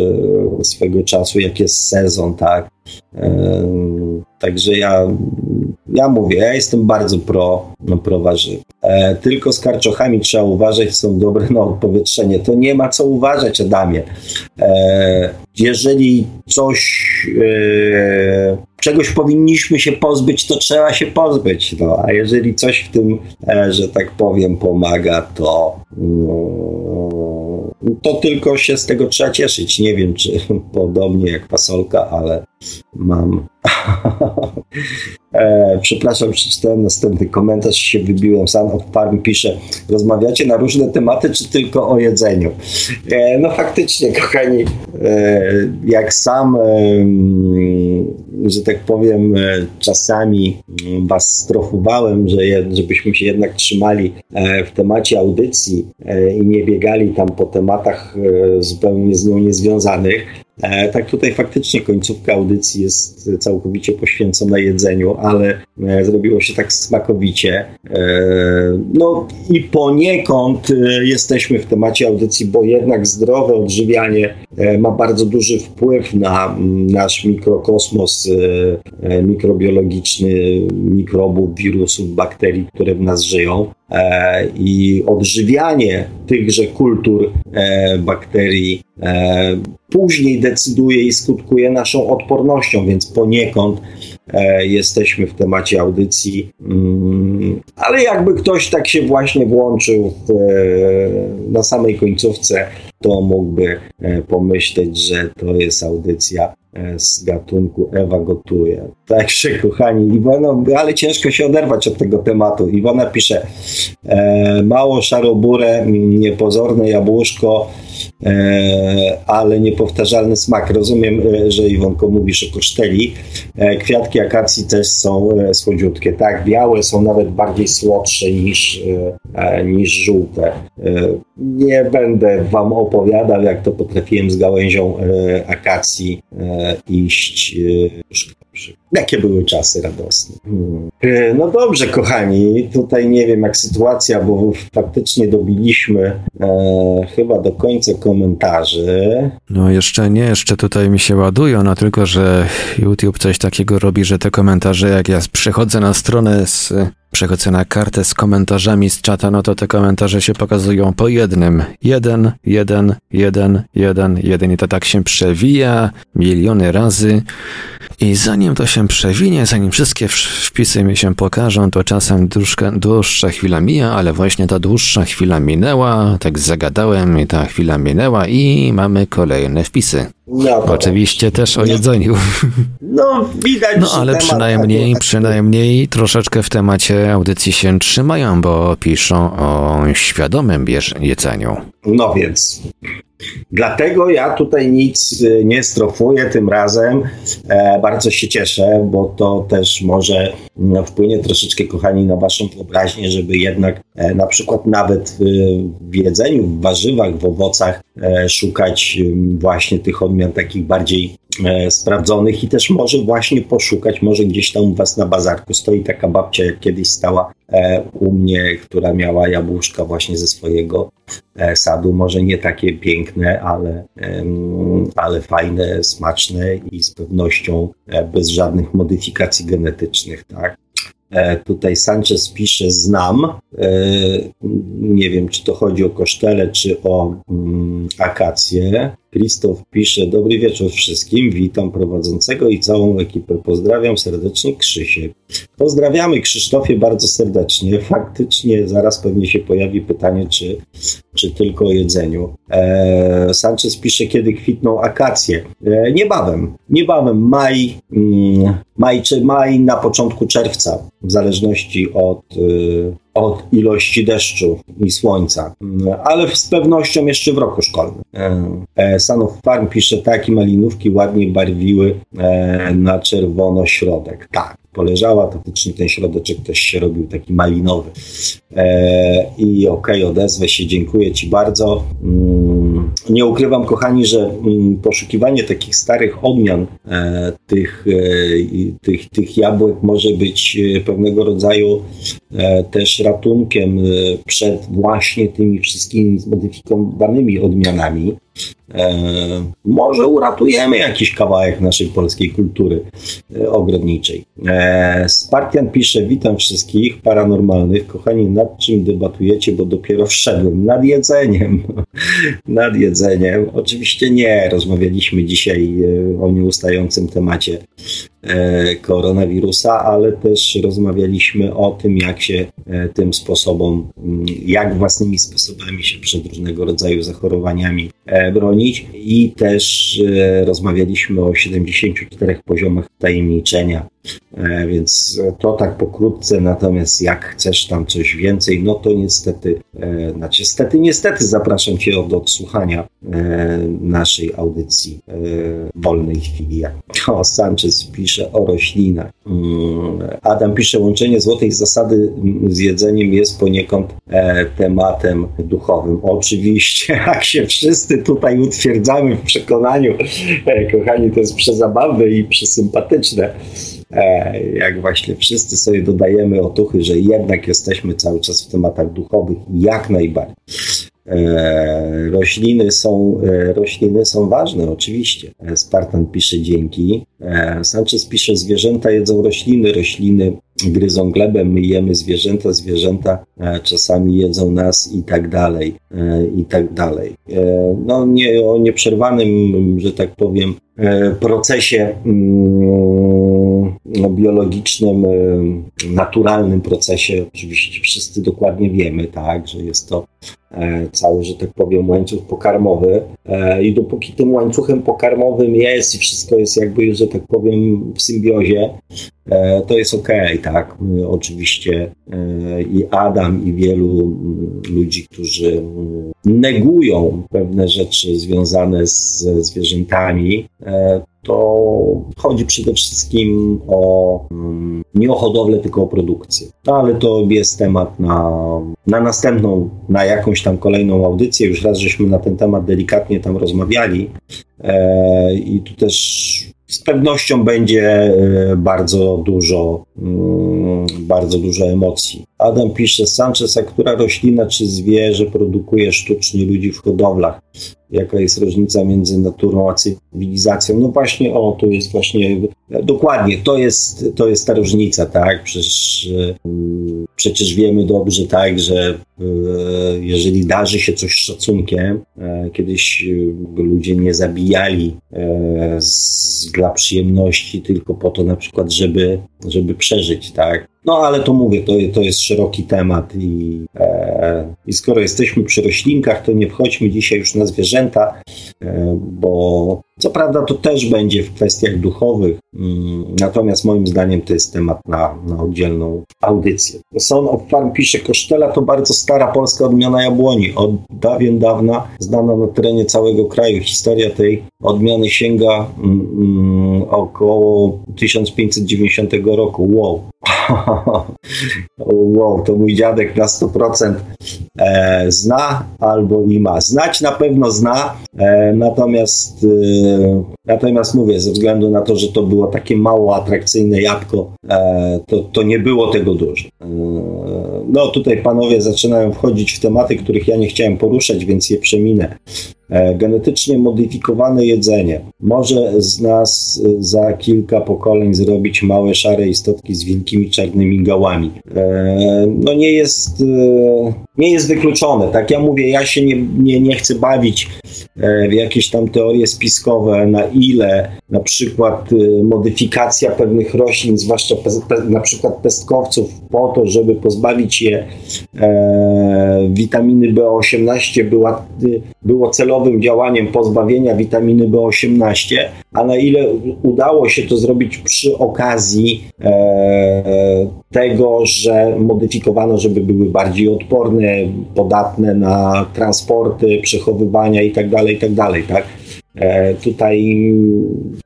e, swego czasu, jak jest sezon, tak. E, także ja, ja mówię, ja jestem bardzo pro, no, pro warzyw. E, tylko z karczochami trzeba uważać, są dobre na odpowietrzenie. To nie ma co uważać, Adamie. E, jeżeli coś e, czegoś powinniśmy się pozbyć, to trzeba się pozbyć. No. A jeżeli coś w tym, e, że tak powiem, pomaga, to, no, to tylko się z tego trzeba cieszyć. Nie wiem, czy [laughs] podobnie jak pasolka, ale mam. [laughs] e, przepraszam, przeczytałem następny komentarz, się wybiłem sam. Od Farm pisze, rozmawiacie na różne tematy, czy tylko o jedzeniu? E, no faktycznie, kochani, e, jak sam, że tak powiem, e, czasami was strofowałem, że żebyśmy się jednak trzymali e, w temacie audycji e, i nie biegali tam po tematach zupełnie z nią niezwiązanych, tak, tutaj faktycznie końcówka audycji jest całkowicie poświęcona jedzeniu, ale e, zrobiło się tak smakowicie. E, no i poniekąd jesteśmy w temacie audycji, bo jednak zdrowe odżywianie ma bardzo duży wpływ na nasz mikrokosmos mikrobiologiczny, mikrobów, wirusów, bakterii, które w nas żyją. E, i odżywianie tychże kultur e, bakterii e, później decyduje i skutkuje naszą odpornością, więc poniekąd jesteśmy w temacie audycji. Mm, ale jakby ktoś tak się właśnie włączył w, na samej końcówce, to mógłby pomyśleć, że to jest audycja z gatunku Ewa gotuje. Także kochani, Iwona, ale ciężko się oderwać od tego tematu. Iwona pisze, e, mało szaroburę, niepozorne jabłuszko, ale niepowtarzalny smak. Rozumiem, e, że Iwonko mówisz o koszteli. E, kwiatki akacji też są słodziutkie. Tak, białe są nawet bardziej słodsze niż, niż żółte. Nie będę wam opowiadał, jak to potrafiłem z gałęzią akacji iść Jakie były czasy radosne. Hmm. No dobrze, kochani, tutaj nie wiem jak sytuacja, bo faktycznie dobiliśmy e, chyba do końca komentarzy. No jeszcze nie, jeszcze tutaj mi się ładują, no tylko, że YouTube coś takiego robi, że te komentarze, jak ja przechodzę na stronę z przechodzę na kartę z komentarzami z czata, no to te komentarze się pokazują po jednym. Jeden, jeden, jeden, jeden, jeden i to tak się przewija miliony razy. I zanim to się przewinie, zanim wszystkie wpisy mi się pokażą, to czasem dłużka, dłuższa chwila mija, ale właśnie ta dłuższa chwila minęła, tak zagadałem i ta chwila minęła i mamy kolejne wpisy. No, Oczywiście też o jedzeniu. No, widać. No, ale przynajmniej, przynajmniej troszeczkę w temacie audycji się trzymają, bo piszą o świadomym jedzeniu. No więc Dlatego ja tutaj nic y, nie strofuję tym razem. E, bardzo się cieszę, bo to też może no, wpłynie troszeczkę, kochani, na Waszą wyobraźnię, żeby jednak e, na przykład nawet w jedzeniu, w warzywach, w owocach e, szukać właśnie tych odmian takich bardziej sprawdzonych i też może właśnie poszukać, może gdzieś tam u Was na bazarku stoi taka babcia, jak kiedyś stała e, u mnie, która miała jabłuszka właśnie ze swojego e, sadu, może nie takie piękne, ale, ale fajne, smaczne i z pewnością bez żadnych modyfikacji genetycznych, tak? E, tutaj Sanchez pisze znam. E, nie wiem, czy to chodzi o kosztele, czy o mm, akacje. Krzysztof pisze, dobry wieczór wszystkim, witam prowadzącego i całą ekipę. Pozdrawiam serdecznie Krzysiek. Pozdrawiamy Krzysztofie bardzo serdecznie. Faktycznie zaraz pewnie się pojawi pytanie, czy, czy tylko o jedzeniu. E, Sanchez pisze, kiedy kwitną akacje. E, niebawem, niebawem, maj, mm, maj czy maj na początku czerwca, w zależności od, y, od ilości deszczu i słońca, ale z pewnością jeszcze w roku szkolnym. E, e, Sanów Farm pisze tak, i malinówki ładnie barwiły e, na czerwono środek. Tak, poleżała, faktycznie ten środeczek też się robił taki malinowy. I okej, okay, odezwę się, dziękuję Ci bardzo. Mm, nie ukrywam, kochani, że mm, poszukiwanie takich starych odmian tych, tych, tych jabłek może być pewnego rodzaju też ratunkiem przed właśnie tymi wszystkimi zmodyfikowanymi odmianami. E, może uratujemy jakiś kawałek naszej polskiej kultury e, ogrodniczej. E, Spartian pisze, witam wszystkich paranormalnych. Kochani, nad czym debatujecie, bo dopiero wszedłem. Nad jedzeniem. [laughs] nad jedzeniem. Oczywiście nie. Rozmawialiśmy dzisiaj o nieustającym temacie koronawirusa, ale też rozmawialiśmy o tym, jak się tym sposobom, mm, jak własnymi sposobami się przed różnego rodzaju zachorowaniami bronić i też e, rozmawialiśmy o 74 poziomach tajemniczenia, e, więc to tak pokrótce, natomiast jak chcesz tam coś więcej, no to niestety, e, znaczy niestety, niestety zapraszam Cię do odsłuchania naszej audycji wolnej chwili. [laughs] O, Sanchez pisze o roślinach. Mm, Adam pisze, łączenie złotej zasady z jedzeniem jest poniekąd tematem duchowym. Oczywiście, [laughs] jak się wszyscy tutaj utwierdzamy w przekonaniu, e, kochani, to jest przezabawne i przesympatyczne, e, jak właśnie wszyscy sobie dodajemy otuchy, że jednak jesteśmy cały czas w tematach duchowych, jak najbardziej. E, rośliny są, rośliny są ważne, oczywiście. Spartan pisze dzięki. Sanchez pisze, zwierzęta jedzą rośliny, rośliny gryzą glebę, my jemy zwierzęta, zwierzęta czasami jedzą nas i tak dalej, i tak dalej. No nie, o nieprzerwanym, że tak powiem, procesie mm, no, biologicznym, naturalnym procesie, oczywiście wszyscy dokładnie wiemy, tak, że jest to E, cały, że tak powiem, łańcuch pokarmowy. E, I dopóki tym łańcuchem pokarmowym jest i wszystko jest jakby, że tak powiem, w symbiozie, e, to jest ok, tak. Oczywiście i Adam, i wielu mm, ludzi, którzy mm, negują pewne rzeczy związane ze zwierzętami, to chodzi przede wszystkim o mm, nie o hodowlę, tylko o produkcję. No, ale to jest temat na, na następną, na jakąś tam kolejną audycję. Już raz żeśmy na ten temat delikatnie tam rozmawiali. E, I tu też z pewnością będzie e, bardzo dużo, mm, bardzo dużo emocji. Adam pisze, Sanchez, a która roślina czy zwierzę produkuje sztucznie ludzi w hodowlach? Jaka jest różnica między naturą a cywilizacją? No właśnie, o, to jest właśnie, dokładnie, to jest, to jest ta różnica, tak? Przecież, przecież wiemy dobrze, tak, że e, jeżeli darzy się coś szacunkiem, e, kiedyś ludzie nie zabijali z, dla przyjemności, tylko po to na przykład, żeby, żeby przeżyć, tak? No ale to mówię, to, to jest szeroki temat i, e, i skoro jesteśmy przy roślinkach, to nie wchodźmy dzisiaj już na zwierzęta, e, bo co prawda to też będzie w kwestiach duchowych, mm, natomiast moim zdaniem to jest temat na, na oddzielną audycję. Son of Farm pisze, Kosztela to bardzo stara polska odmiana jabłoni. Od dawien dawna znana na terenie całego kraju. Historia tej odmiany sięga mm, mm około 1590 roku. Wow. [laughs] wow, to mój dziadek na 100% e, zna albo i ma. Znać na pewno zna, e, natomiast e, Natomiast mówię, ze względu na to, że to było takie mało atrakcyjne jabłko, e, to, to nie było tego dużo. E, no tutaj panowie zaczynają wchodzić w tematy, których ja nie chciałem poruszać, więc je przeminę. E, genetycznie modyfikowane jedzenie może z nas e, za kilka pokoleń zrobić małe szare istotki z wielkimi czarnymi gałami. E, no nie jest, nie jest wykluczone. Tak ja mówię, ja się nie, nie, nie chcę bawić jakieś tam teorie spiskowe, na ile na przykład modyfikacja pewnych roślin, zwłaszcza na przykład pestkowców, po to, żeby pozbawić je e, witaminy B18 była, było celowym działaniem pozbawienia witaminy B18, a na ile udało się to zrobić przy okazji e, tego, że modyfikowano, żeby były bardziej odporne, podatne na transporty, przechowywania itd., tak itd., tak, tak? E, tutaj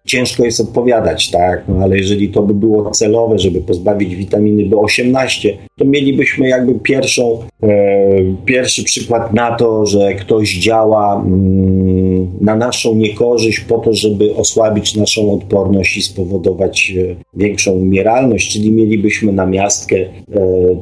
ciężko jest odpowiadać, tak, no ale jeżeli to by było celowe, żeby pozbawić witaminy B18, to mielibyśmy jakby pierwszą, e, pierwszy przykład na to, że ktoś działa mm, na naszą niekorzyść po to, żeby osłabić naszą odporność i spowodować e, większą umieralność, czyli mielibyśmy na miastkę e,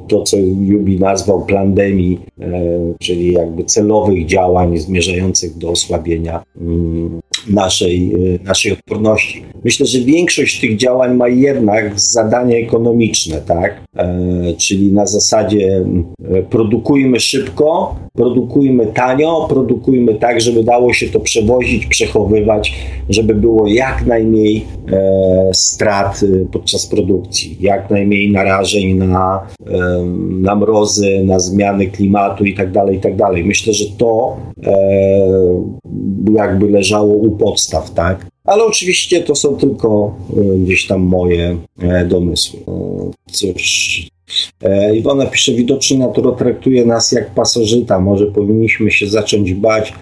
to, co Jubi nazwał plandemii, e, czyli jakby celowych działań zmierzających do osłabienia mm, naszej, e, naszej odporności. Myślę, że większość tych działań ma jednak zadanie ekonomiczne, tak? E, czyli na zasadzie e, produkujmy szybko, produkujmy tanio, produkujmy tak, żeby dało się to przewozić, przechowywać, żeby było jak najmniej e, strat podczas produkcji, jak najmniej narażeń na, e, na mrozy, na zmiany klimatu itd., tak itd. Tak Myślę, że to e, jakby leżało u podstaw, tak? Ale oczywiście to są tylko e, gdzieś tam moje e, domysły. E, cóż, Iwona pisze, widocznie natura traktuje nas jak pasożyta. Może powinniśmy się zacząć bać,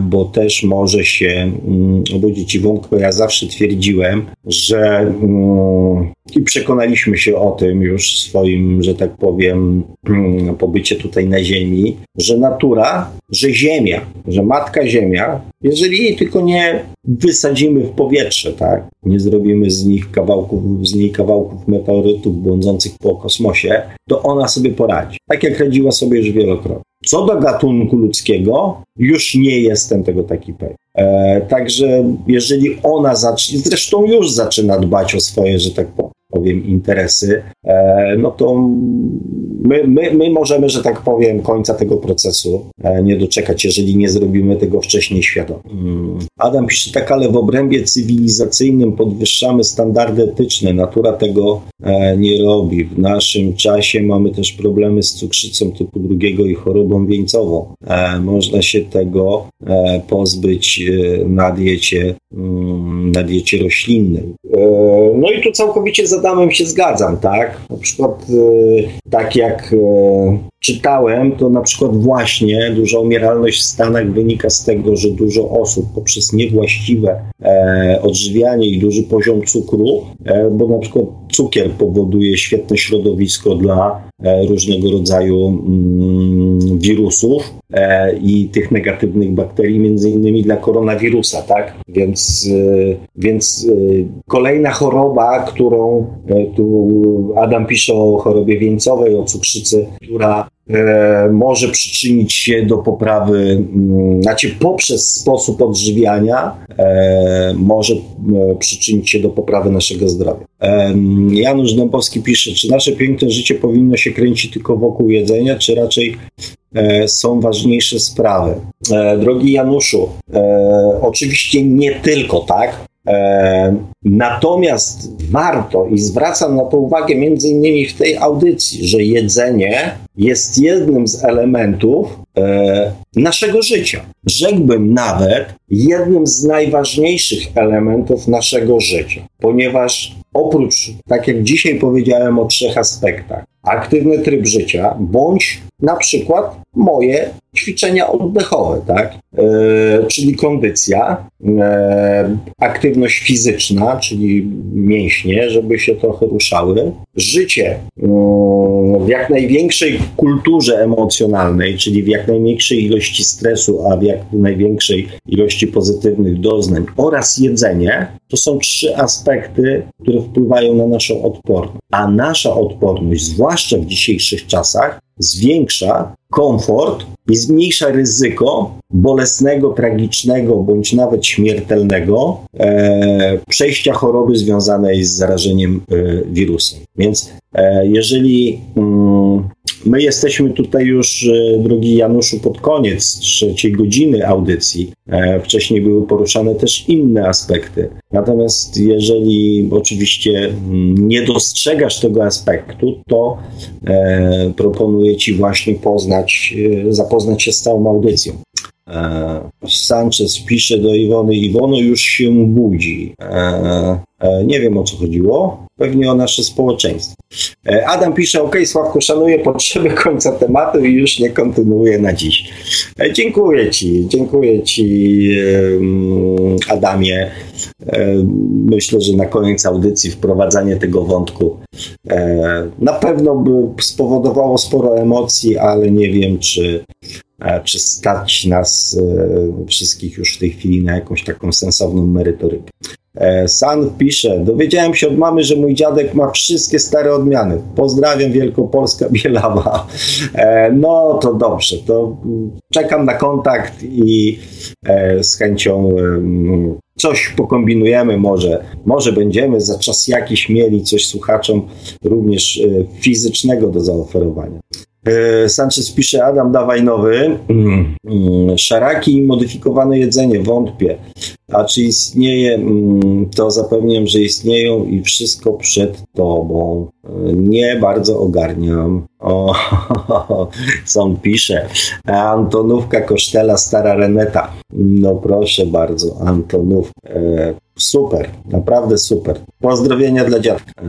bo też może się mm, obudzić Iwonko. Ja zawsze twierdziłem, że mm, i przekonaliśmy się o tym już w swoim, że tak powiem, mm, pobycie tutaj na Ziemi, że natura, że Ziemia, że Matka Ziemia, jeżeli jej tylko nie wysadzimy w powietrze, tak, nie zrobimy z nich kawałków, z niej kawałków meteorytów błądzących po kosmosie, to ona sobie poradzi. Tak jak radziła sobie już wielokrotnie. Co do gatunku ludzkiego, już nie jestem tego taki pewien. E, także jeżeli ona zacznie, zresztą już zaczyna dbać o swoje, że tak powiem, interesy, e, no to my, my, my możemy, że tak powiem, końca tego procesu e, nie doczekać, jeżeli nie zrobimy tego wcześniej świadomie. Mm. Adam pisze tak, ale w obrębie cywilizacyjnym podwyższamy standardy etyczne. Natura tego e, nie robi. W naszym czasie mamy też problemy z cukrzycą typu drugiego i chorobą wieńcową. Można się tego pozbyć na diecie, mm, na diecie roślinnej. No i tu całkowicie z Adamem się zgadzam, tak? Na przykład tak jak czytałem, to na przykład właśnie duża umieralność w Stanach wynika z tego, że dużo osób poprzez niewłaściwe e, odżywianie i duży poziom cukru, e, bo na przykład cukier powoduje świetne środowisko dla e, różnego rodzaju mm, wirusów e, i tych negatywnych bakterii, między innymi dla koronawirusa, tak? Więc, e, więc e, kolejna choroba, którą tu Adam pisze o chorobie wieńcowej, o cukrzycy, która może przyczynić się do poprawy, mm, znaczy poprzez sposób odżywiania może przyczynić się do poprawy naszego zdrowia. Janusz Dębowski pisze, czy nasze piękne życie powinno się kręcić tylko wokół jedzenia, czy raczej są ważniejsze sprawy. Drogi Januszu, oczywiście nie tylko, tak? Natomiast warto i zwracam na to uwagę między innymi w tej audycji, że jedzenie jest jednym z elementów e, naszego życia. Rzekłbym nawet jednym z najważniejszych elementów naszego życia, ponieważ oprócz, tak jak dzisiaj powiedziałem o trzech aspektach, aktywny tryb życia, bądź na przykład moje ćwiczenia oddechowe, tak? E, czyli kondycja, e, aktywność fizyczna, czyli mięśnie, żeby się trochę ruszały, życie w jak największej kulturze emocjonalnej, czyli w jak najmniejszej ilości stresu, a w jak największej ilości pozytywnych doznań oraz jedzenie, to są trzy aspekty, które wpływają na naszą odporność. A nasza odporność, zwłaszcza w dzisiejszych czasach, zwiększa komfort i zmniejsza ryzyko bolesnego, tragicznego bądź nawet śmiertelnego e, przejścia choroby związanej z zarażeniem e, wirusem. Więc e, jeżeli mm, My jesteśmy tutaj już, e, drogi Januszu, pod koniec trzeciej godziny audycji. E, wcześniej były poruszane też inne aspekty. Natomiast jeżeli oczywiście mm, nie dostrzegasz tego aspektu, to e, proponuję Ci właśnie poznać, zapoznać się z całą audycją. Sanchez pisze do Iwony, Iwono już się budzi. Nie wiem o co chodziło pewnie o nasze społeczeństwo. E, Adam pisze, ok, Sławko, szanuję potrzeby końca tematu i już nie kontynuuję na dziś. E, dziękuję Ci, dziękuję Ci Adamie. E, myślę, że na koniec audycji wprowadzanie tego wątku na pewno by spowodowało sporo emocji, ale nie wiem, czy, czy stać nas wszystkich już w tej chwili na jakąś taką sensowną merytorykę. E, San pisze, dowiedziałem się od mamy, że mój dziadek ma wszystkie stare odmiany. Pozdrawiam Wielkopolska Bielawa. E, no to dobrze, to czekam na kontakt i e, z chęcią coś pokombinujemy może. Może będziemy za czas jakiś mieli coś słuchaczom również fizycznego do zaoferowania. Sanchez pisze, Adam, dawaj nowy. Mm, mm, szaraki i modyfikowane jedzenie, wątpię. A czy istnieje, mm, to zapewniam, że istnieją i wszystko przed tobą. Nie bardzo ogarniam. O, [laughs] co pisze. Antonówka Kosztela, stara Reneta. No proszę bardzo, Antonów. E, super, naprawdę super. Pozdrowienia dla dziadka. E,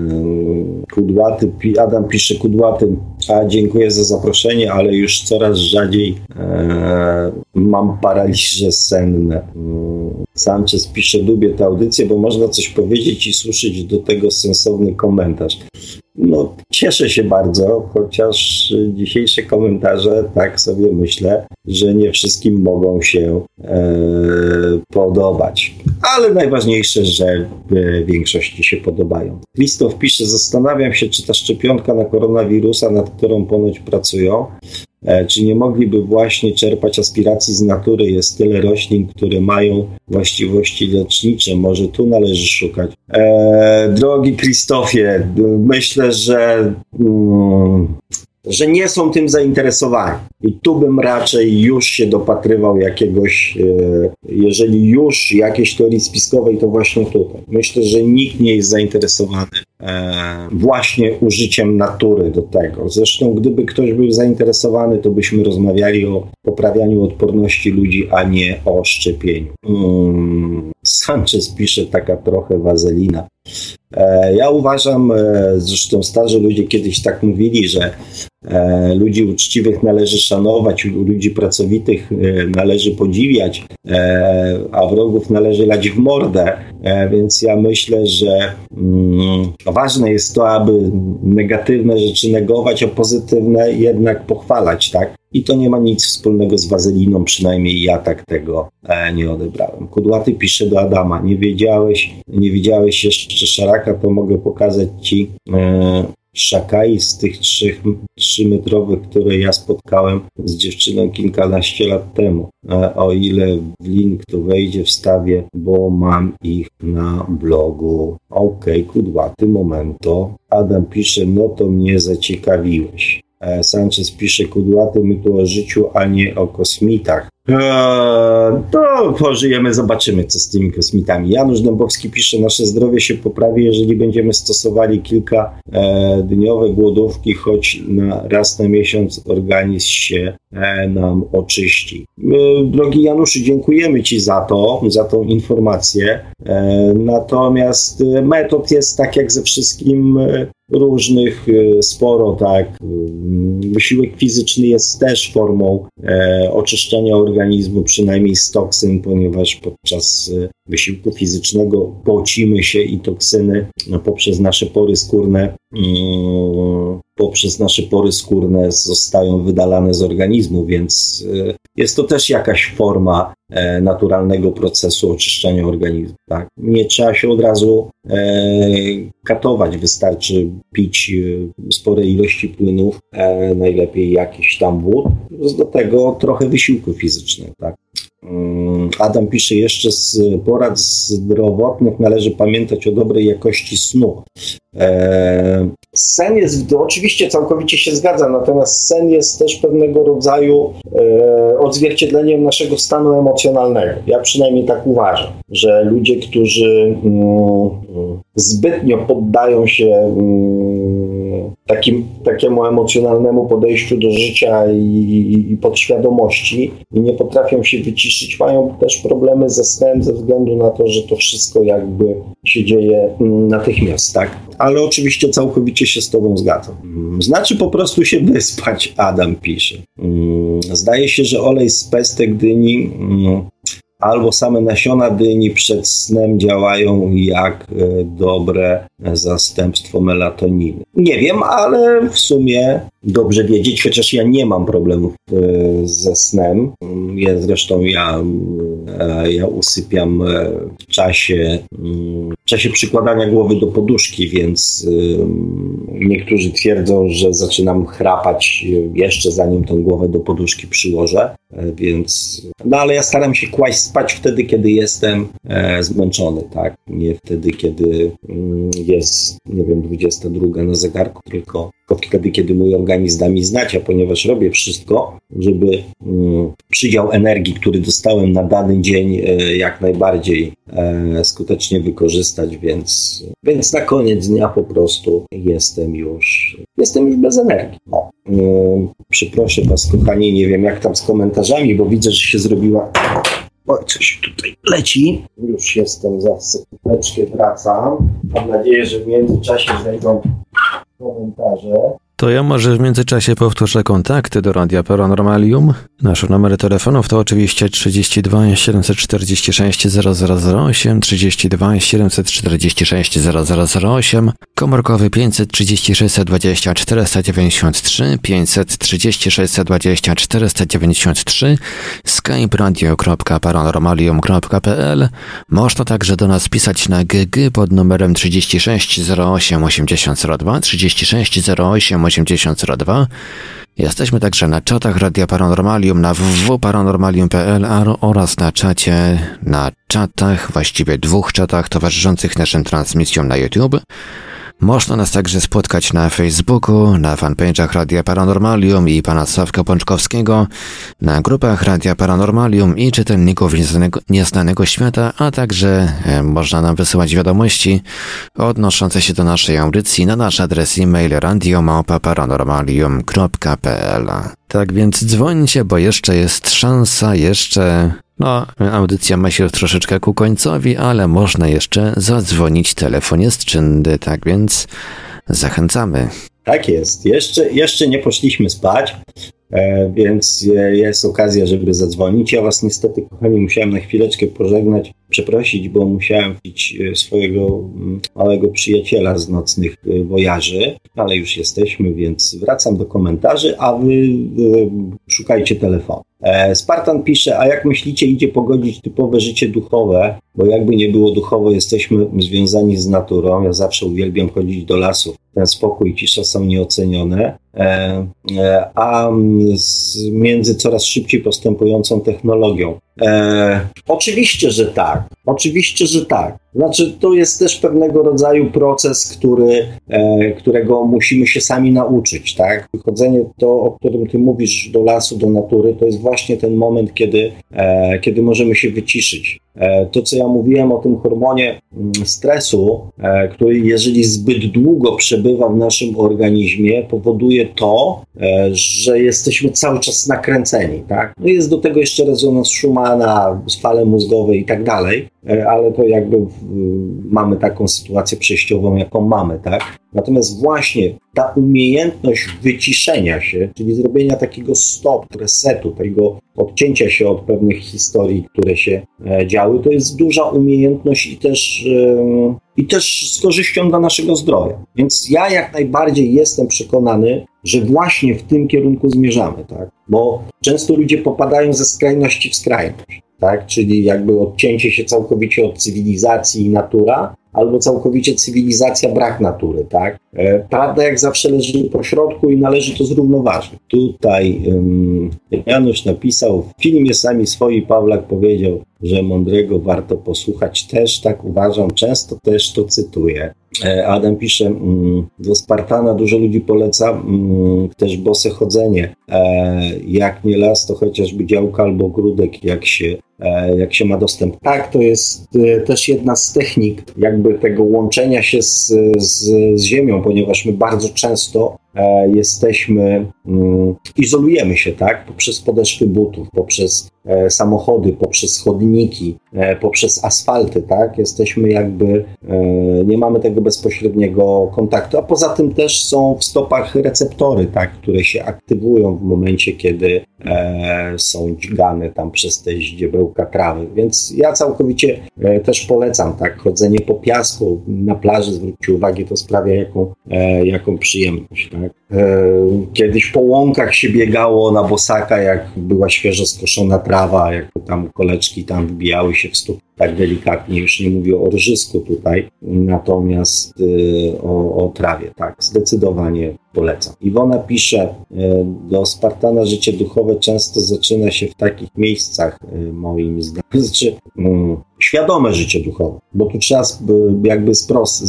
kudłaty, Adam pisze kudłatym. A dziękuję za zaproszenie, ale już coraz rzadziej e, mam paraliże senne. Sanchez pisze, lubię tę audycję, bo można coś powiedzieć i słyszeć do tego sensowny komentarz. No, cieszę się bardzo, chociaż dzisiejsze komentarze, tak sobie myślę, że nie wszystkim mogą się e, podobać. Ale najważniejsze, że w większości się podobają. Krzysztof pisze, zastanawiam się, czy ta szczepionka na koronawirusa, nad którą ponoć pracują, E, czy nie mogliby właśnie czerpać aspiracji z natury? Jest tyle roślin, które mają właściwości lecznicze. Może tu należy szukać. E, drogi Krzysztofie, myślę, że. Mm, że nie są tym zainteresowani. I tu bym raczej już się dopatrywał jakiegoś, e, jeżeli już jakiejś teorii spiskowej, to właśnie tutaj. Myślę, że nikt nie jest zainteresowany e, właśnie użyciem natury do tego. Zresztą, gdyby ktoś był zainteresowany, to byśmy rozmawiali o poprawianiu odporności ludzi, a nie o szczepieniu. Hmm. Sanchez pisze taka trochę wazelina. E, ja uważam, zresztą starzy ludzie kiedyś tak mówili, że ludzi uczciwych należy szanować, ludzi pracowitych e, należy podziwiać, e, a wrogów należy lać w mordę. Więc ja myślę, że mm, ważne jest to, aby negatywne rzeczy negować, a pozytywne jednak pochwalać, tak? I to nie ma nic wspólnego z wazeliną, przynajmniej ja tak tego nie odebrałem. Kudłaty pisze do Adama, nie wiedziałeś, nie widziałeś jeszcze szaraka, to mogę pokazać ci szakai z tych trzech, trzymetrowych, które ja spotkałem z dziewczyną kilkanaście lat temu. O ile w link to wejdzie, wstawię, bo mam ich na blogu. Okej, kudłaty, momento. Adam pisze, no to mnie zaciekawiłeś. E, Sanchez pisze, kudłaty, my tu o życiu, a nie o kosmitach. Eee, to pożyjemy, zobaczymy, co z tymi kosmitami. Janusz Dębowski pisze, nasze zdrowie się poprawi, jeżeli będziemy stosowali kilka e, dniowe głodówki, choć na raz na miesiąc organizm się e, nam oczyści. E, drogi Januszu, dziękujemy Ci za to, za tą informację. E, natomiast e, metod jest tak jak ze wszystkim e, różnych, sporo, tak. Wysiłek fizyczny jest też formą oczyszczania organizmu organizmu, przynajmniej z toksyn, ponieważ podczas y, wysiłku fizycznego pocimy się i toksyny no, poprzez nasze pory skórne mm, poprzez nasze pory skórne zostają wydalane z organizmu, więc y, jest to też jakaś forma e, naturalnego procesu oczyszczania organizmu. Tak? Nie trzeba się od razu e, katować, wystarczy pić y, spore ilości płynów, e, najlepiej jakiś tam wód, do tego trochę wysiłku fizycznego. Tak? Mm, Adam pisze jeszcze z porad zdrowotnych należy pamiętać o dobrej jakości snu. E, sen jest, oczywiście całkowicie się zgadzam, natomiast sen jest też pewnego rodzaju e, odzwierciedleniem naszego stanu emocjonalnego. Ja przynajmniej tak uważam, że ludzie, którzy mm, zbytnio poddają się mm, takim, takiemu emocjonalnemu podejściu do życia i, i podświadomości i nie potrafią się wyciszyć, mają też problemy ze snem ze względu na to, że to wszystko jakby się dzieje mm, natychmiast, tak? Ale oczywiście całkowicie się z Tobą zgadzam. Mm, znaczy po prostu się wyspać, Adam pisze. Mm, zdaje się, że olej z pestek dyni albo same nasiona dyni przed snem działają jak e, dobre zastępstwo melatoniny. Nie wiem, ale w sumie dobrze wiedzieć, chociaż ja nie mam problemów e, ze snem. Ja, zresztą ja, e, ja usypiam w czasie, w czasie przykładania głowy do poduszki, więc niektórzy twierdzą, że zaczynam chrapać jeszcze zanim tą głowę do poduszki przyłożę, więc no ale ja staram się kłaść spać wtedy, kiedy jestem e, zmęczony, tak? Nie wtedy, kiedy mm, jest, nie wiem, 22 na zegarku, tylko wtedy, kiedy mój organizm da mi znać, a ponieważ robię wszystko, żeby mm, przydział energii, który dostałem na dany dzień, e, jak najbardziej e, skutecznie wykorzystać, więc, więc na koniec dnia po prostu jestem już, jestem już bez energii. O. E, przeproszę Was, kochani, nie wiem jak tam z komentarzami, bo widzę, że się zrobiła o, coś tutaj leci. Już jestem za sekundeczkę, wracam. Mam nadzieję, że w międzyczasie znajdą komentarze. To ja może w międzyczasie powtórzę kontakty do Radia Paranormalium. Nasze numery telefonów to oczywiście 32 746 0008, 32 746 0008, komórkowy 536 20 493, 536 20 493, skype radio.paranormalium.pl. Można także do nas pisać na GG pod numerem 36 08 80 02, 36 08 8002. Jesteśmy także na czatach Radia Paranormalium na www.paranormalium.pl oraz na czacie, na czatach, właściwie dwóch czatach towarzyszących naszym transmisjom na YouTube. Można nas także spotkać na Facebooku, na fanpage'ach Radia Paranormalium i pana Sławka Pączkowskiego, na grupach Radia Paranormalium i czytelników Nieznanego, Nieznanego Świata, a także e, można nam wysyłać wiadomości odnoszące się do naszej audycji na nasz adres e-mail radiomałpa-paranormalium.pl Tak więc dzwońcie, bo jeszcze jest szansa, jeszcze no, audycja ma się troszeczkę ku końcowi, ale można jeszcze zadzwonić. Telefon jest czynny, tak więc zachęcamy. Tak jest. Jeszcze, jeszcze nie poszliśmy spać, e, więc jest okazja, żeby zadzwonić. Ja Was niestety, kochani, musiałem na chwileczkę pożegnać przeprosić, bo musiałem pić e, swojego mm, małego przyjaciela z nocnych e, wojaży, ale już jesteśmy, więc wracam do komentarzy, a wy e, szukajcie telefonu. Spartan pisze, a jak myślicie, idzie pogodzić typowe życie duchowe, bo jakby nie było duchowo, jesteśmy związani z naturą. Ja zawsze uwielbiam chodzić do lasów. Ten spokój i cisza są nieocenione. A między coraz szybciej postępującą technologią. Oczywiście, że tak. Oczywiście, że tak. Znaczy, to jest też pewnego rodzaju proces, który, e, którego musimy się sami nauczyć, tak? Wychodzenie to, o którym ty mówisz, do lasu, do natury, to jest właśnie ten moment, kiedy, e, kiedy możemy się wyciszyć. E, to, co ja mówiłem o tym hormonie mm, stresu, który jeżeli zbyt długo przebywa w naszym organizmie, powoduje to, że jesteśmy cały czas nakręceni, tak? No jest do tego jeszcze rezonans Schumana, fale mózgowe i tak dalej, ale to jakby mamy taką sytuację przejściową, jaką mamy, tak? Natomiast właśnie ta umiejętność wyciszenia się, czyli zrobienia takiego stop, resetu, tego odcięcia się od pewnych historii, które się e, działy, to jest duża umiejętność i też, e, i też z korzyścią dla naszego zdrowia. Więc ja jak najbardziej jestem przekonany, że właśnie w tym kierunku zmierzamy, tak? Bo często ludzie popadają ze skrajności w skrajność, tak? Czyli jakby odcięcie się całkowicie od cywilizacji i natura, albo całkowicie cywilizacja, brak natury, tak? E, prawda jak zawsze leży po środku i należy to zrównoważyć. Tutaj um, Janusz napisał, w filmie Sami Swoi Pawlak powiedział, że mądrego warto posłuchać. Też tak uważam, często też to cytuję. E, Adam pisze, mm, do Spartana dużo ludzi poleca mm, też bose chodzenie. E, jak nie las, to chociażby działka albo grudek, jak się, jak się ma dostęp. Tak, to jest też jedna z technik jakby tego łączenia się z, z, z ziemią, ponieważ my bardzo często e, jesteśmy, mm, izolujemy się, tak, poprzez podeszwy butów, poprzez e, samochody, poprzez chodniki, e, poprzez asfalty, tak, jesteśmy jakby, e, nie mamy tego bezpośredniego kontaktu, a poza tym też są w stopach receptory, tak, które się aktywują w momencie, kiedy e, są dźgane tam przez te ździebełka trawy, więc ja całkowicie e, też polecam, tak, chodzenie po piasku na plaży, zwróćcie uwagę, to sprawia jaką, jaką przyjemność, tak. Kiedyś po łąkach się biegało na bosaka, jak była świeżo skoszona trawa, jak tam koleczki tam wbijały się w stóp tak delikatnie, już nie mówię o rżysku tutaj, natomiast y, o, o, trawie, tak, zdecydowanie polecam. Iwona pisze, y, do Spartana życie duchowe często zaczyna się w takich miejscach, y, moim zdaniem, [laughs] znaczy, mm, świadome życie duchowe, bo tu trzeba jakby sprost,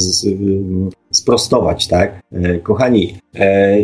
sprostować, tak? Kochani,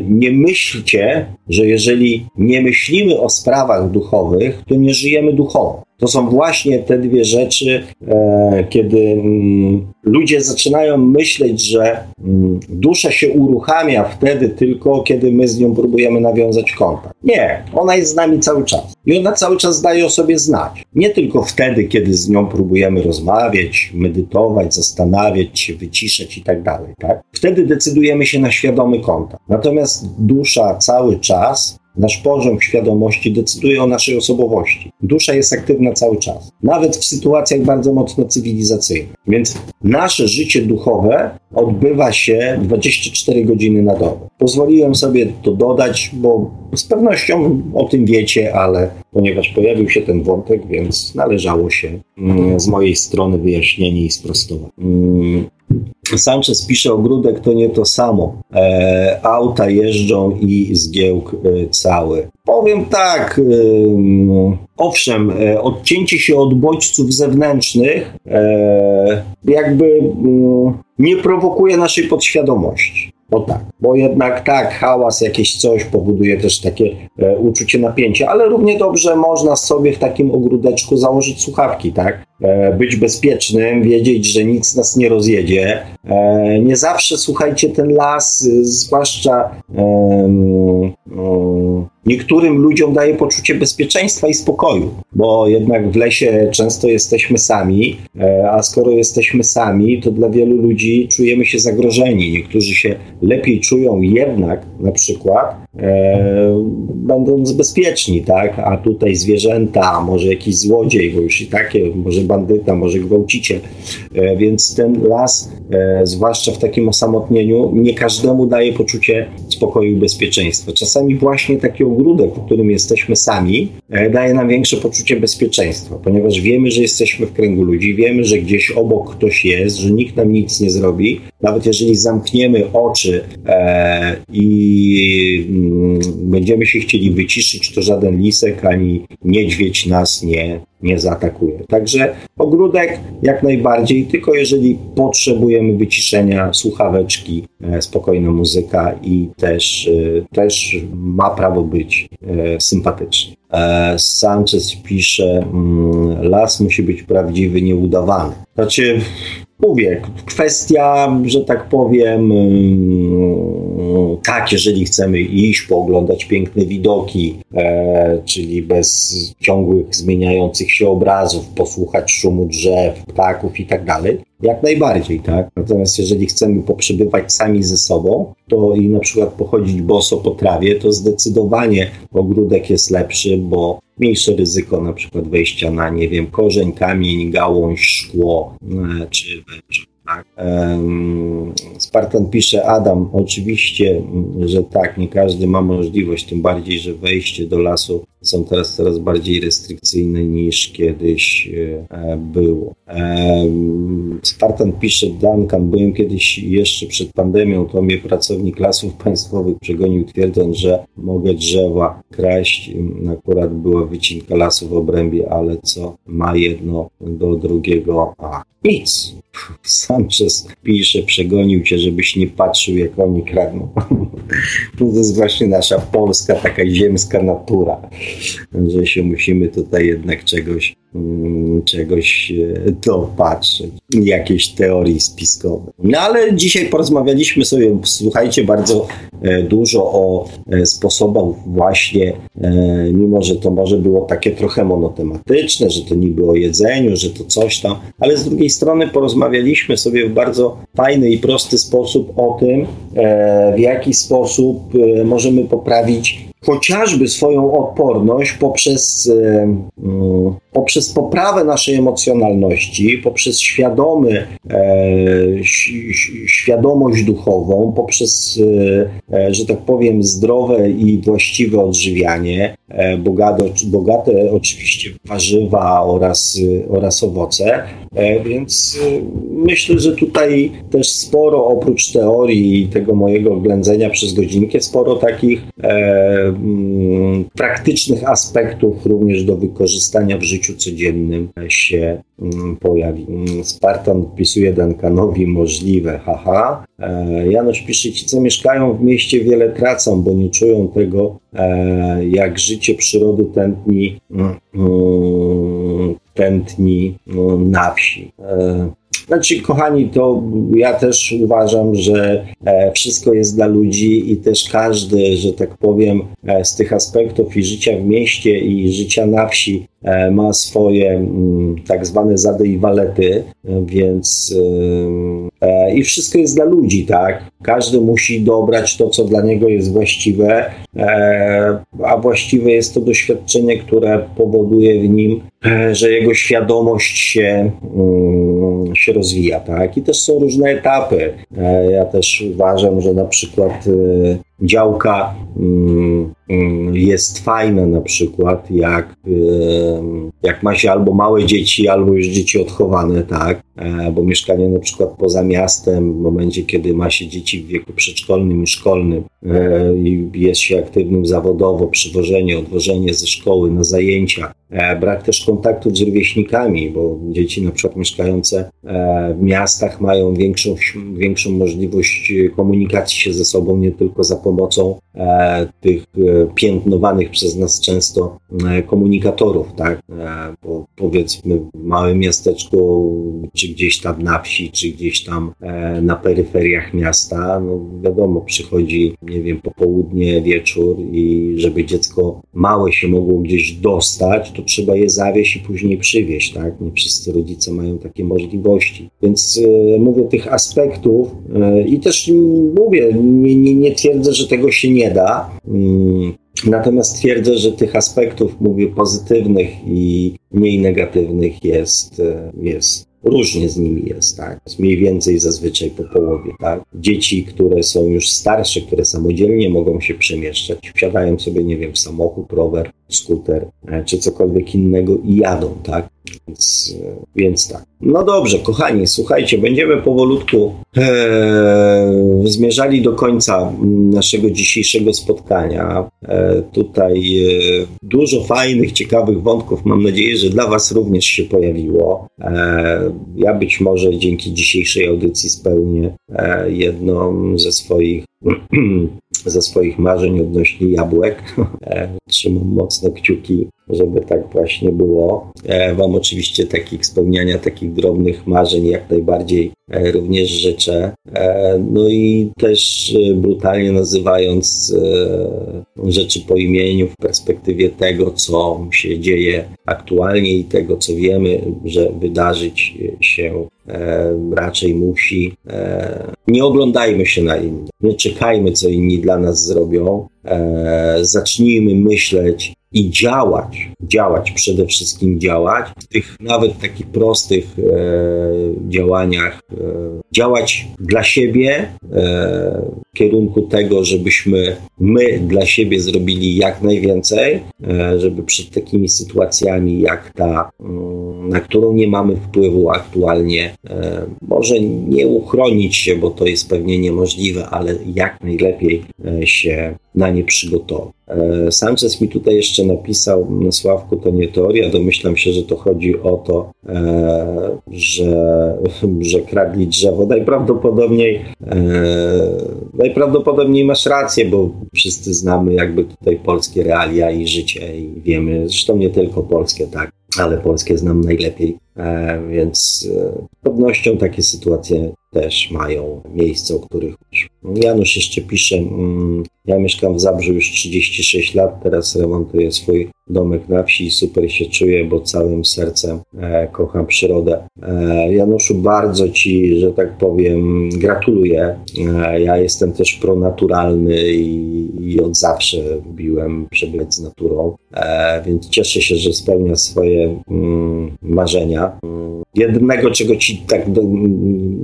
nie myślcie, że jeżeli nie myślimy o sprawach duchowych, to nie żyjemy duchowo. To są właśnie te dwie rzeczy, e, kiedy mm, ludzie zaczynają myśleć, że mm, dusza się uruchamia wtedy tylko, kiedy my z nią próbujemy nawiązać kontakt. Nie, ona jest z nami cały czas. I ona cały czas daje o sobie znać. Nie tylko wtedy, kiedy z nią próbujemy rozmawiać, medytować, zastanawiać się, wyciszać i tak dalej. Tak? Wtedy decydujemy się na świadomy kontakt. Natomiast dusza cały czas Nasz poziom świadomości decyduje o naszej osobowości. Dusza jest aktywna cały czas, nawet w sytuacjach bardzo mocno cywilizacyjnych. Więc nasze życie duchowe odbywa się 24 godziny na dobę. Pozwoliłem sobie to dodać, bo z pewnością o tym wiecie, ale ponieważ pojawił się ten wątek, więc należało się mm, z mojej strony wyjaśnienie i sprostowanie. Sanchez pisze, ogródek to nie to samo. E, auta jeżdżą i zgiełk e, cały. Powiem tak, e, owszem, e, odcięcie się od bodźców zewnętrznych e, jakby mm, nie prowokuje naszej podświadomości. O tak, bo jednak tak, hałas, jakieś coś powoduje też takie e, uczucie napięcia, ale równie dobrze można sobie w takim ogródeczku założyć słuchawki, tak? E, być bezpiecznym, wiedzieć, że nic nas nie rozjedzie. E, nie zawsze, słuchajcie, ten las, zwłaszcza niektórym ludziom daje poczucie bezpieczeństwa i spokoju, bo jednak w lesie często jesteśmy sami, e, a skoro jesteśmy sami, to dla wielu ludzi czujemy się zagrożeni. Niektórzy się lepiej czują jednak na przykład będąc bezpieczni, tak? A tutaj zwierzęta, może jakiś złodziej, bo już i takie, może bandyta, może gwałciciel. E, więc ten las, e, zwłaszcza w takim osamotnieniu, nie każdemu daje poczucie spokoju i bezpieczeństwa. Czasami właśnie taki ogródek, w którym jesteśmy sami, e, daje nam większe poczucie bezpieczeństwa, ponieważ wiemy, że jesteśmy w kręgu ludzi, wiemy, że gdzieś obok ktoś jest, że nikt nam nic nie zrobi. Nawet jeżeli zamkniemy oczy e, i mm, będziemy się chcieli wyciszyć, to żaden lisek ani niedźwiedź nas nie, nie zaatakuje. Także ogródek jak najbardziej, tylko jeżeli potrzebujemy wyciszenia, słuchaweczki, e, spokojna muzyka i też, e, też ma prawo być e, sympatyczny. Sanchez pisze, mm, las musi być prawdziwy, nieudawany. Znaczy, mówię, kwestia, że tak powiem, mm, tak, jeżeli chcemy iść, pooglądać piękne widoki, e, czyli bez ciągłych, zmieniających się obrazów, posłuchać szumu drzew, ptaków i tak dalej, jak najbardziej, tak? Natomiast jeżeli chcemy poprzebywać sami ze sobą, to i na przykład pochodzić boso po trawie, to zdecydowanie ogródek jest lepszy, bo mniejsze ryzyko na przykład wejścia na, nie wiem, korzeń, kamień, gałąź, szkło e, czy węże. Tak. Spartan pisze, Adam, oczywiście, że tak, nie każdy ma możliwość, tym bardziej, że wejście do lasu są teraz coraz bardziej restrykcyjne niż kiedyś e, było. Spartan pisze, Duncan, byłem kiedyś jeszcze przed pandemią, to mnie pracownik lasów państwowych przegonił twierdząc, że mogę drzewa kraść. Akurat była wycinka lasu w obrębie, ale co ma jedno do drugiego? A, nic. [laughs] Sanchez pisze, przegonił cię, żebyś nie patrzył, jak oni kradną. [laughs] to jest właśnie nasza polska, taka ziemska natura, że się musimy tutaj jednak czegoś Mm, czegoś e, dopatrzeć, jakieś teorii spiskowe. No ale dzisiaj porozmawialiśmy sobie, słuchajcie, bardzo e, dużo o e, sposobach właśnie, mimo że to może było takie trochę monotematyczne, że to niby o jedzeniu, że to coś tam, ale z drugiej strony porozmawialiśmy sobie w bardzo fajny i prosty sposób o tym, w jaki sposób możemy poprawić chociażby swoją odporność poprzez, mm, poprzez poprawę naszej emocjonalności, poprzez świadomy, e, świadomość duchową, poprzez, e, e, że tak powiem, zdrowe i właściwe odżywianie, bogate, bogate oczywiście warzywa oraz, oraz owoce. Więc myślę, że tutaj też sporo oprócz teorii i tego mojego ględzenia przez godzinkę, sporo takich praktycznych aspektów również do wykorzystania w życiu codziennym się mm, pojawi. Mm, Spartan wpisuje Duncanowi możliwe, haha. E, Janusz pisze, ci co mieszkają w mieście wiele tracą, bo nie czują tego, e, jak życie przyrody tętni, tętni na wsi. Znaczy, kochani, to ja też uważam, że e, wszystko jest dla ludzi i też każdy, że tak powiem, e, z tych aspektów i życia w mieście i życia na wsi e, ma swoje mm, tak zwane zady i walety, więc i wszystko jest dla ludzi, tak? Każdy musi dobrać to, co dla niego jest właściwe, a właściwe jest to doświadczenie, które powoduje w nim, że jego świadomość się mm, się rozwija, tak? I też są różne etapy. E, ja też uważam, że na przykład e, działka mm, mm, jest fajna na przykład, jak, jak ma się albo małe dzieci, albo już dzieci odchowane, tak, e, bo mieszkanie na przykład poza miastem, w momencie, kiedy ma się dzieci w wieku przedszkolnym i szkolnym e, i jest się aktywnym zawodowo, przywożenie, odwożenie ze szkoły na zajęcia, e, brak też kontaktów z rówieśnikami, bo dzieci na przykład mieszkające w miastach mają większą, większą możliwość komunikacji się ze sobą, nie tylko za pomocą tych piętnowanych przez nas często komunikatorów, tak, bo powiedzmy w małym miasteczku, czy gdzieś tam na wsi, czy gdzieś tam e, na peryferiach miasta, no wiadomo, przychodzi, nie wiem, popołudnie, wieczór i żeby dziecko małe się mogło gdzieś dostać, to trzeba je zawieść i później przywieźć, tak? Nie wszyscy rodzice mają takie możliwości. Więc e, mówię tych aspektów e, i też mówię, nie, nie, nie twierdzę, że tego się nie da. Mm, Natomiast twierdzę, że tych aspektów, mówię, pozytywnych i mniej negatywnych jest, e, jest różnie z nimi jest, tak? Mniej więcej zazwyczaj po połowie, tak? Dzieci, które są już starsze, które samodzielnie mogą się przemieszczać, wsiadają sobie, nie wiem, w samochód, rower, skuter e, czy cokolwiek innego i jadą, tak? Więc, e, więc tak. No dobrze, kochani, słuchajcie, będziemy powolutku e, zmierzali do końca naszego dzisiejszego spotkania. E, tutaj e, dużo fajnych, ciekawych wątków, mam nadzieję, że dla Was również się pojawiło. E, ja być może dzięki dzisiejszej audycji spełnię e, jedną ze swoich [clears throat] ze swoich marzeń odnośnie jabłek. [laughs] E, trzymam mocno kciuki, żeby tak właśnie było. E, wam oczywiście takich spełniania takich drobnych marzeń jak najbardziej e, również życzę. No i też brutalnie nazywając rzeczy po imieniu w perspektywie tego, co się dzieje aktualnie i tego, co wiemy, że wydarzyć się raczej musi. Nie oglądajmy się na innych, nie czekajmy, co inni dla nas zrobią. Zacznijmy myśleć i działać, działać, przede wszystkim działać w tych nawet takich prostych e, działaniach, e, działać dla siebie e, kierunku tego, żebyśmy my dla siebie zrobili jak najwięcej, e, żeby przed takimi sytuacjami jak ta, mm, na którą nie mamy wpływu aktualnie, e, może nie uchronić się, bo to jest pewnie niemożliwe, ale jak najlepiej e, się na nie przygotować. Sanchez mi tutaj jeszcze napisał, Sławku, to nie teoria, domyślam się, że to chodzi o to, że, [laughs] że kradli drzewo. Najprawdopodobniej, najprawdopodobniej masz rację, bo wszyscy znamy jakby tutaj polskie realia i życie i wiemy, zresztą nie tylko polskie, tak, ale polskie znam najlepiej, więc z pewnością takie sytuacje też mają miejsce, o których Janusz jeszcze pisze, mm, ja mieszkam w Zabrzu już 36 lat, teraz remontuję swój domek na wsi i super się czuję, bo całym sercem e, kocham przyrodę. E, Januszu, bardzo Ci, że tak powiem, gratuluję. E, ja jestem też pronaturalny i, i od zawsze lubiłem przebywać z naturą, e, więc cieszę się, że spełnia swoje mm, marzenia. Jednego, czego Ci tak do,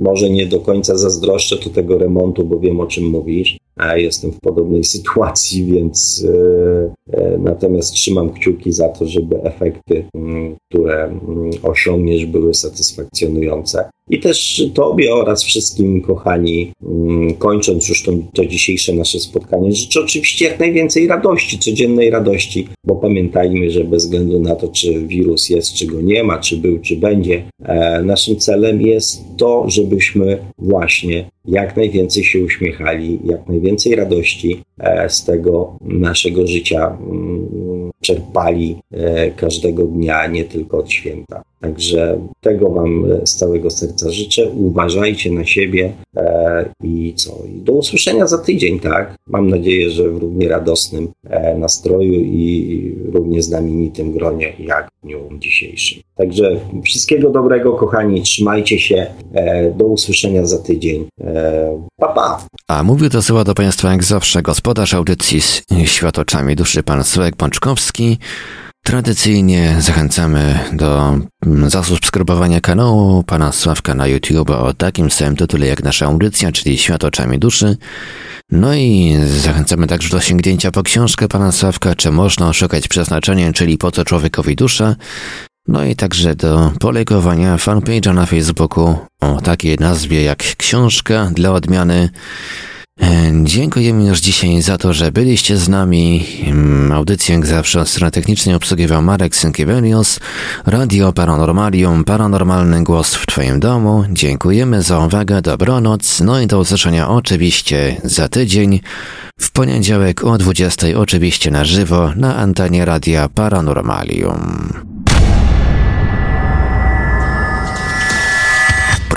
może nie do końca zazdroszczę, to tego remontu, bo wiem o czym mówisz. Jestem w podobnej sytuacji, więc e, e, natomiast trzymam kciuki za to, żeby efekty, mm, które mm, osiągniesz, były satysfakcjonujące. I też Tobie oraz wszystkim kochani, mm, kończąc już to, to dzisiejsze nasze spotkanie, życzę oczywiście jak najwięcej radości, codziennej radości, bo pamiętajmy, że bez względu na to, czy wirus jest, czy go nie ma, czy był, czy będzie, e, naszym celem jest to, żebyśmy właśnie jak najwięcej się uśmiechali, jak najwięcej radości e, z tego naszego życia mm, czerpali e, każdego dnia, nie tylko od święta. Także tego Wam z całego serca życzę. Uważajcie na siebie e, i co? I do usłyszenia za tydzień, tak? Mam nadzieję, że w równie radosnym e, nastroju i równie znamienitym gronie jak w dniu dzisiejszym. Także wszystkiego dobrego, kochani. Trzymajcie się. E, do usłyszenia za tydzień. E, pa, pa. A mówił to słowa do Państwa jak zawsze gospodarz audycji z Światoczami Duszy, pan Sławek Pączkowski. Tradycyjnie zachęcamy do mm, zasubskrybowania kanału pana Sławka na YouTube o takim samym tytule jak nasza audycja, czyli Świat oczami duszy. No i zachęcamy także do sięgnięcia po książkę pana Sławka, czy można szukać przeznaczenia, czyli po co człowiekowi dusza. No i także do polegowania fanpage'a na Facebooku o takiej nazwie jak książka dla odmiany. E, dziękujemy już dzisiaj za to, że byliście z nami. Mm, audycję jak zawsze od strony technicznej obsługiwał Marek Synkiewelios, Radio Paranormalium, Paranormalny Głos w Twoim domu. Dziękujemy za uwagę, dobranoc, no i do usłyszenia oczywiście za tydzień, w poniedziałek o 20 oczywiście na żywo na antenie Radia Paranormalium.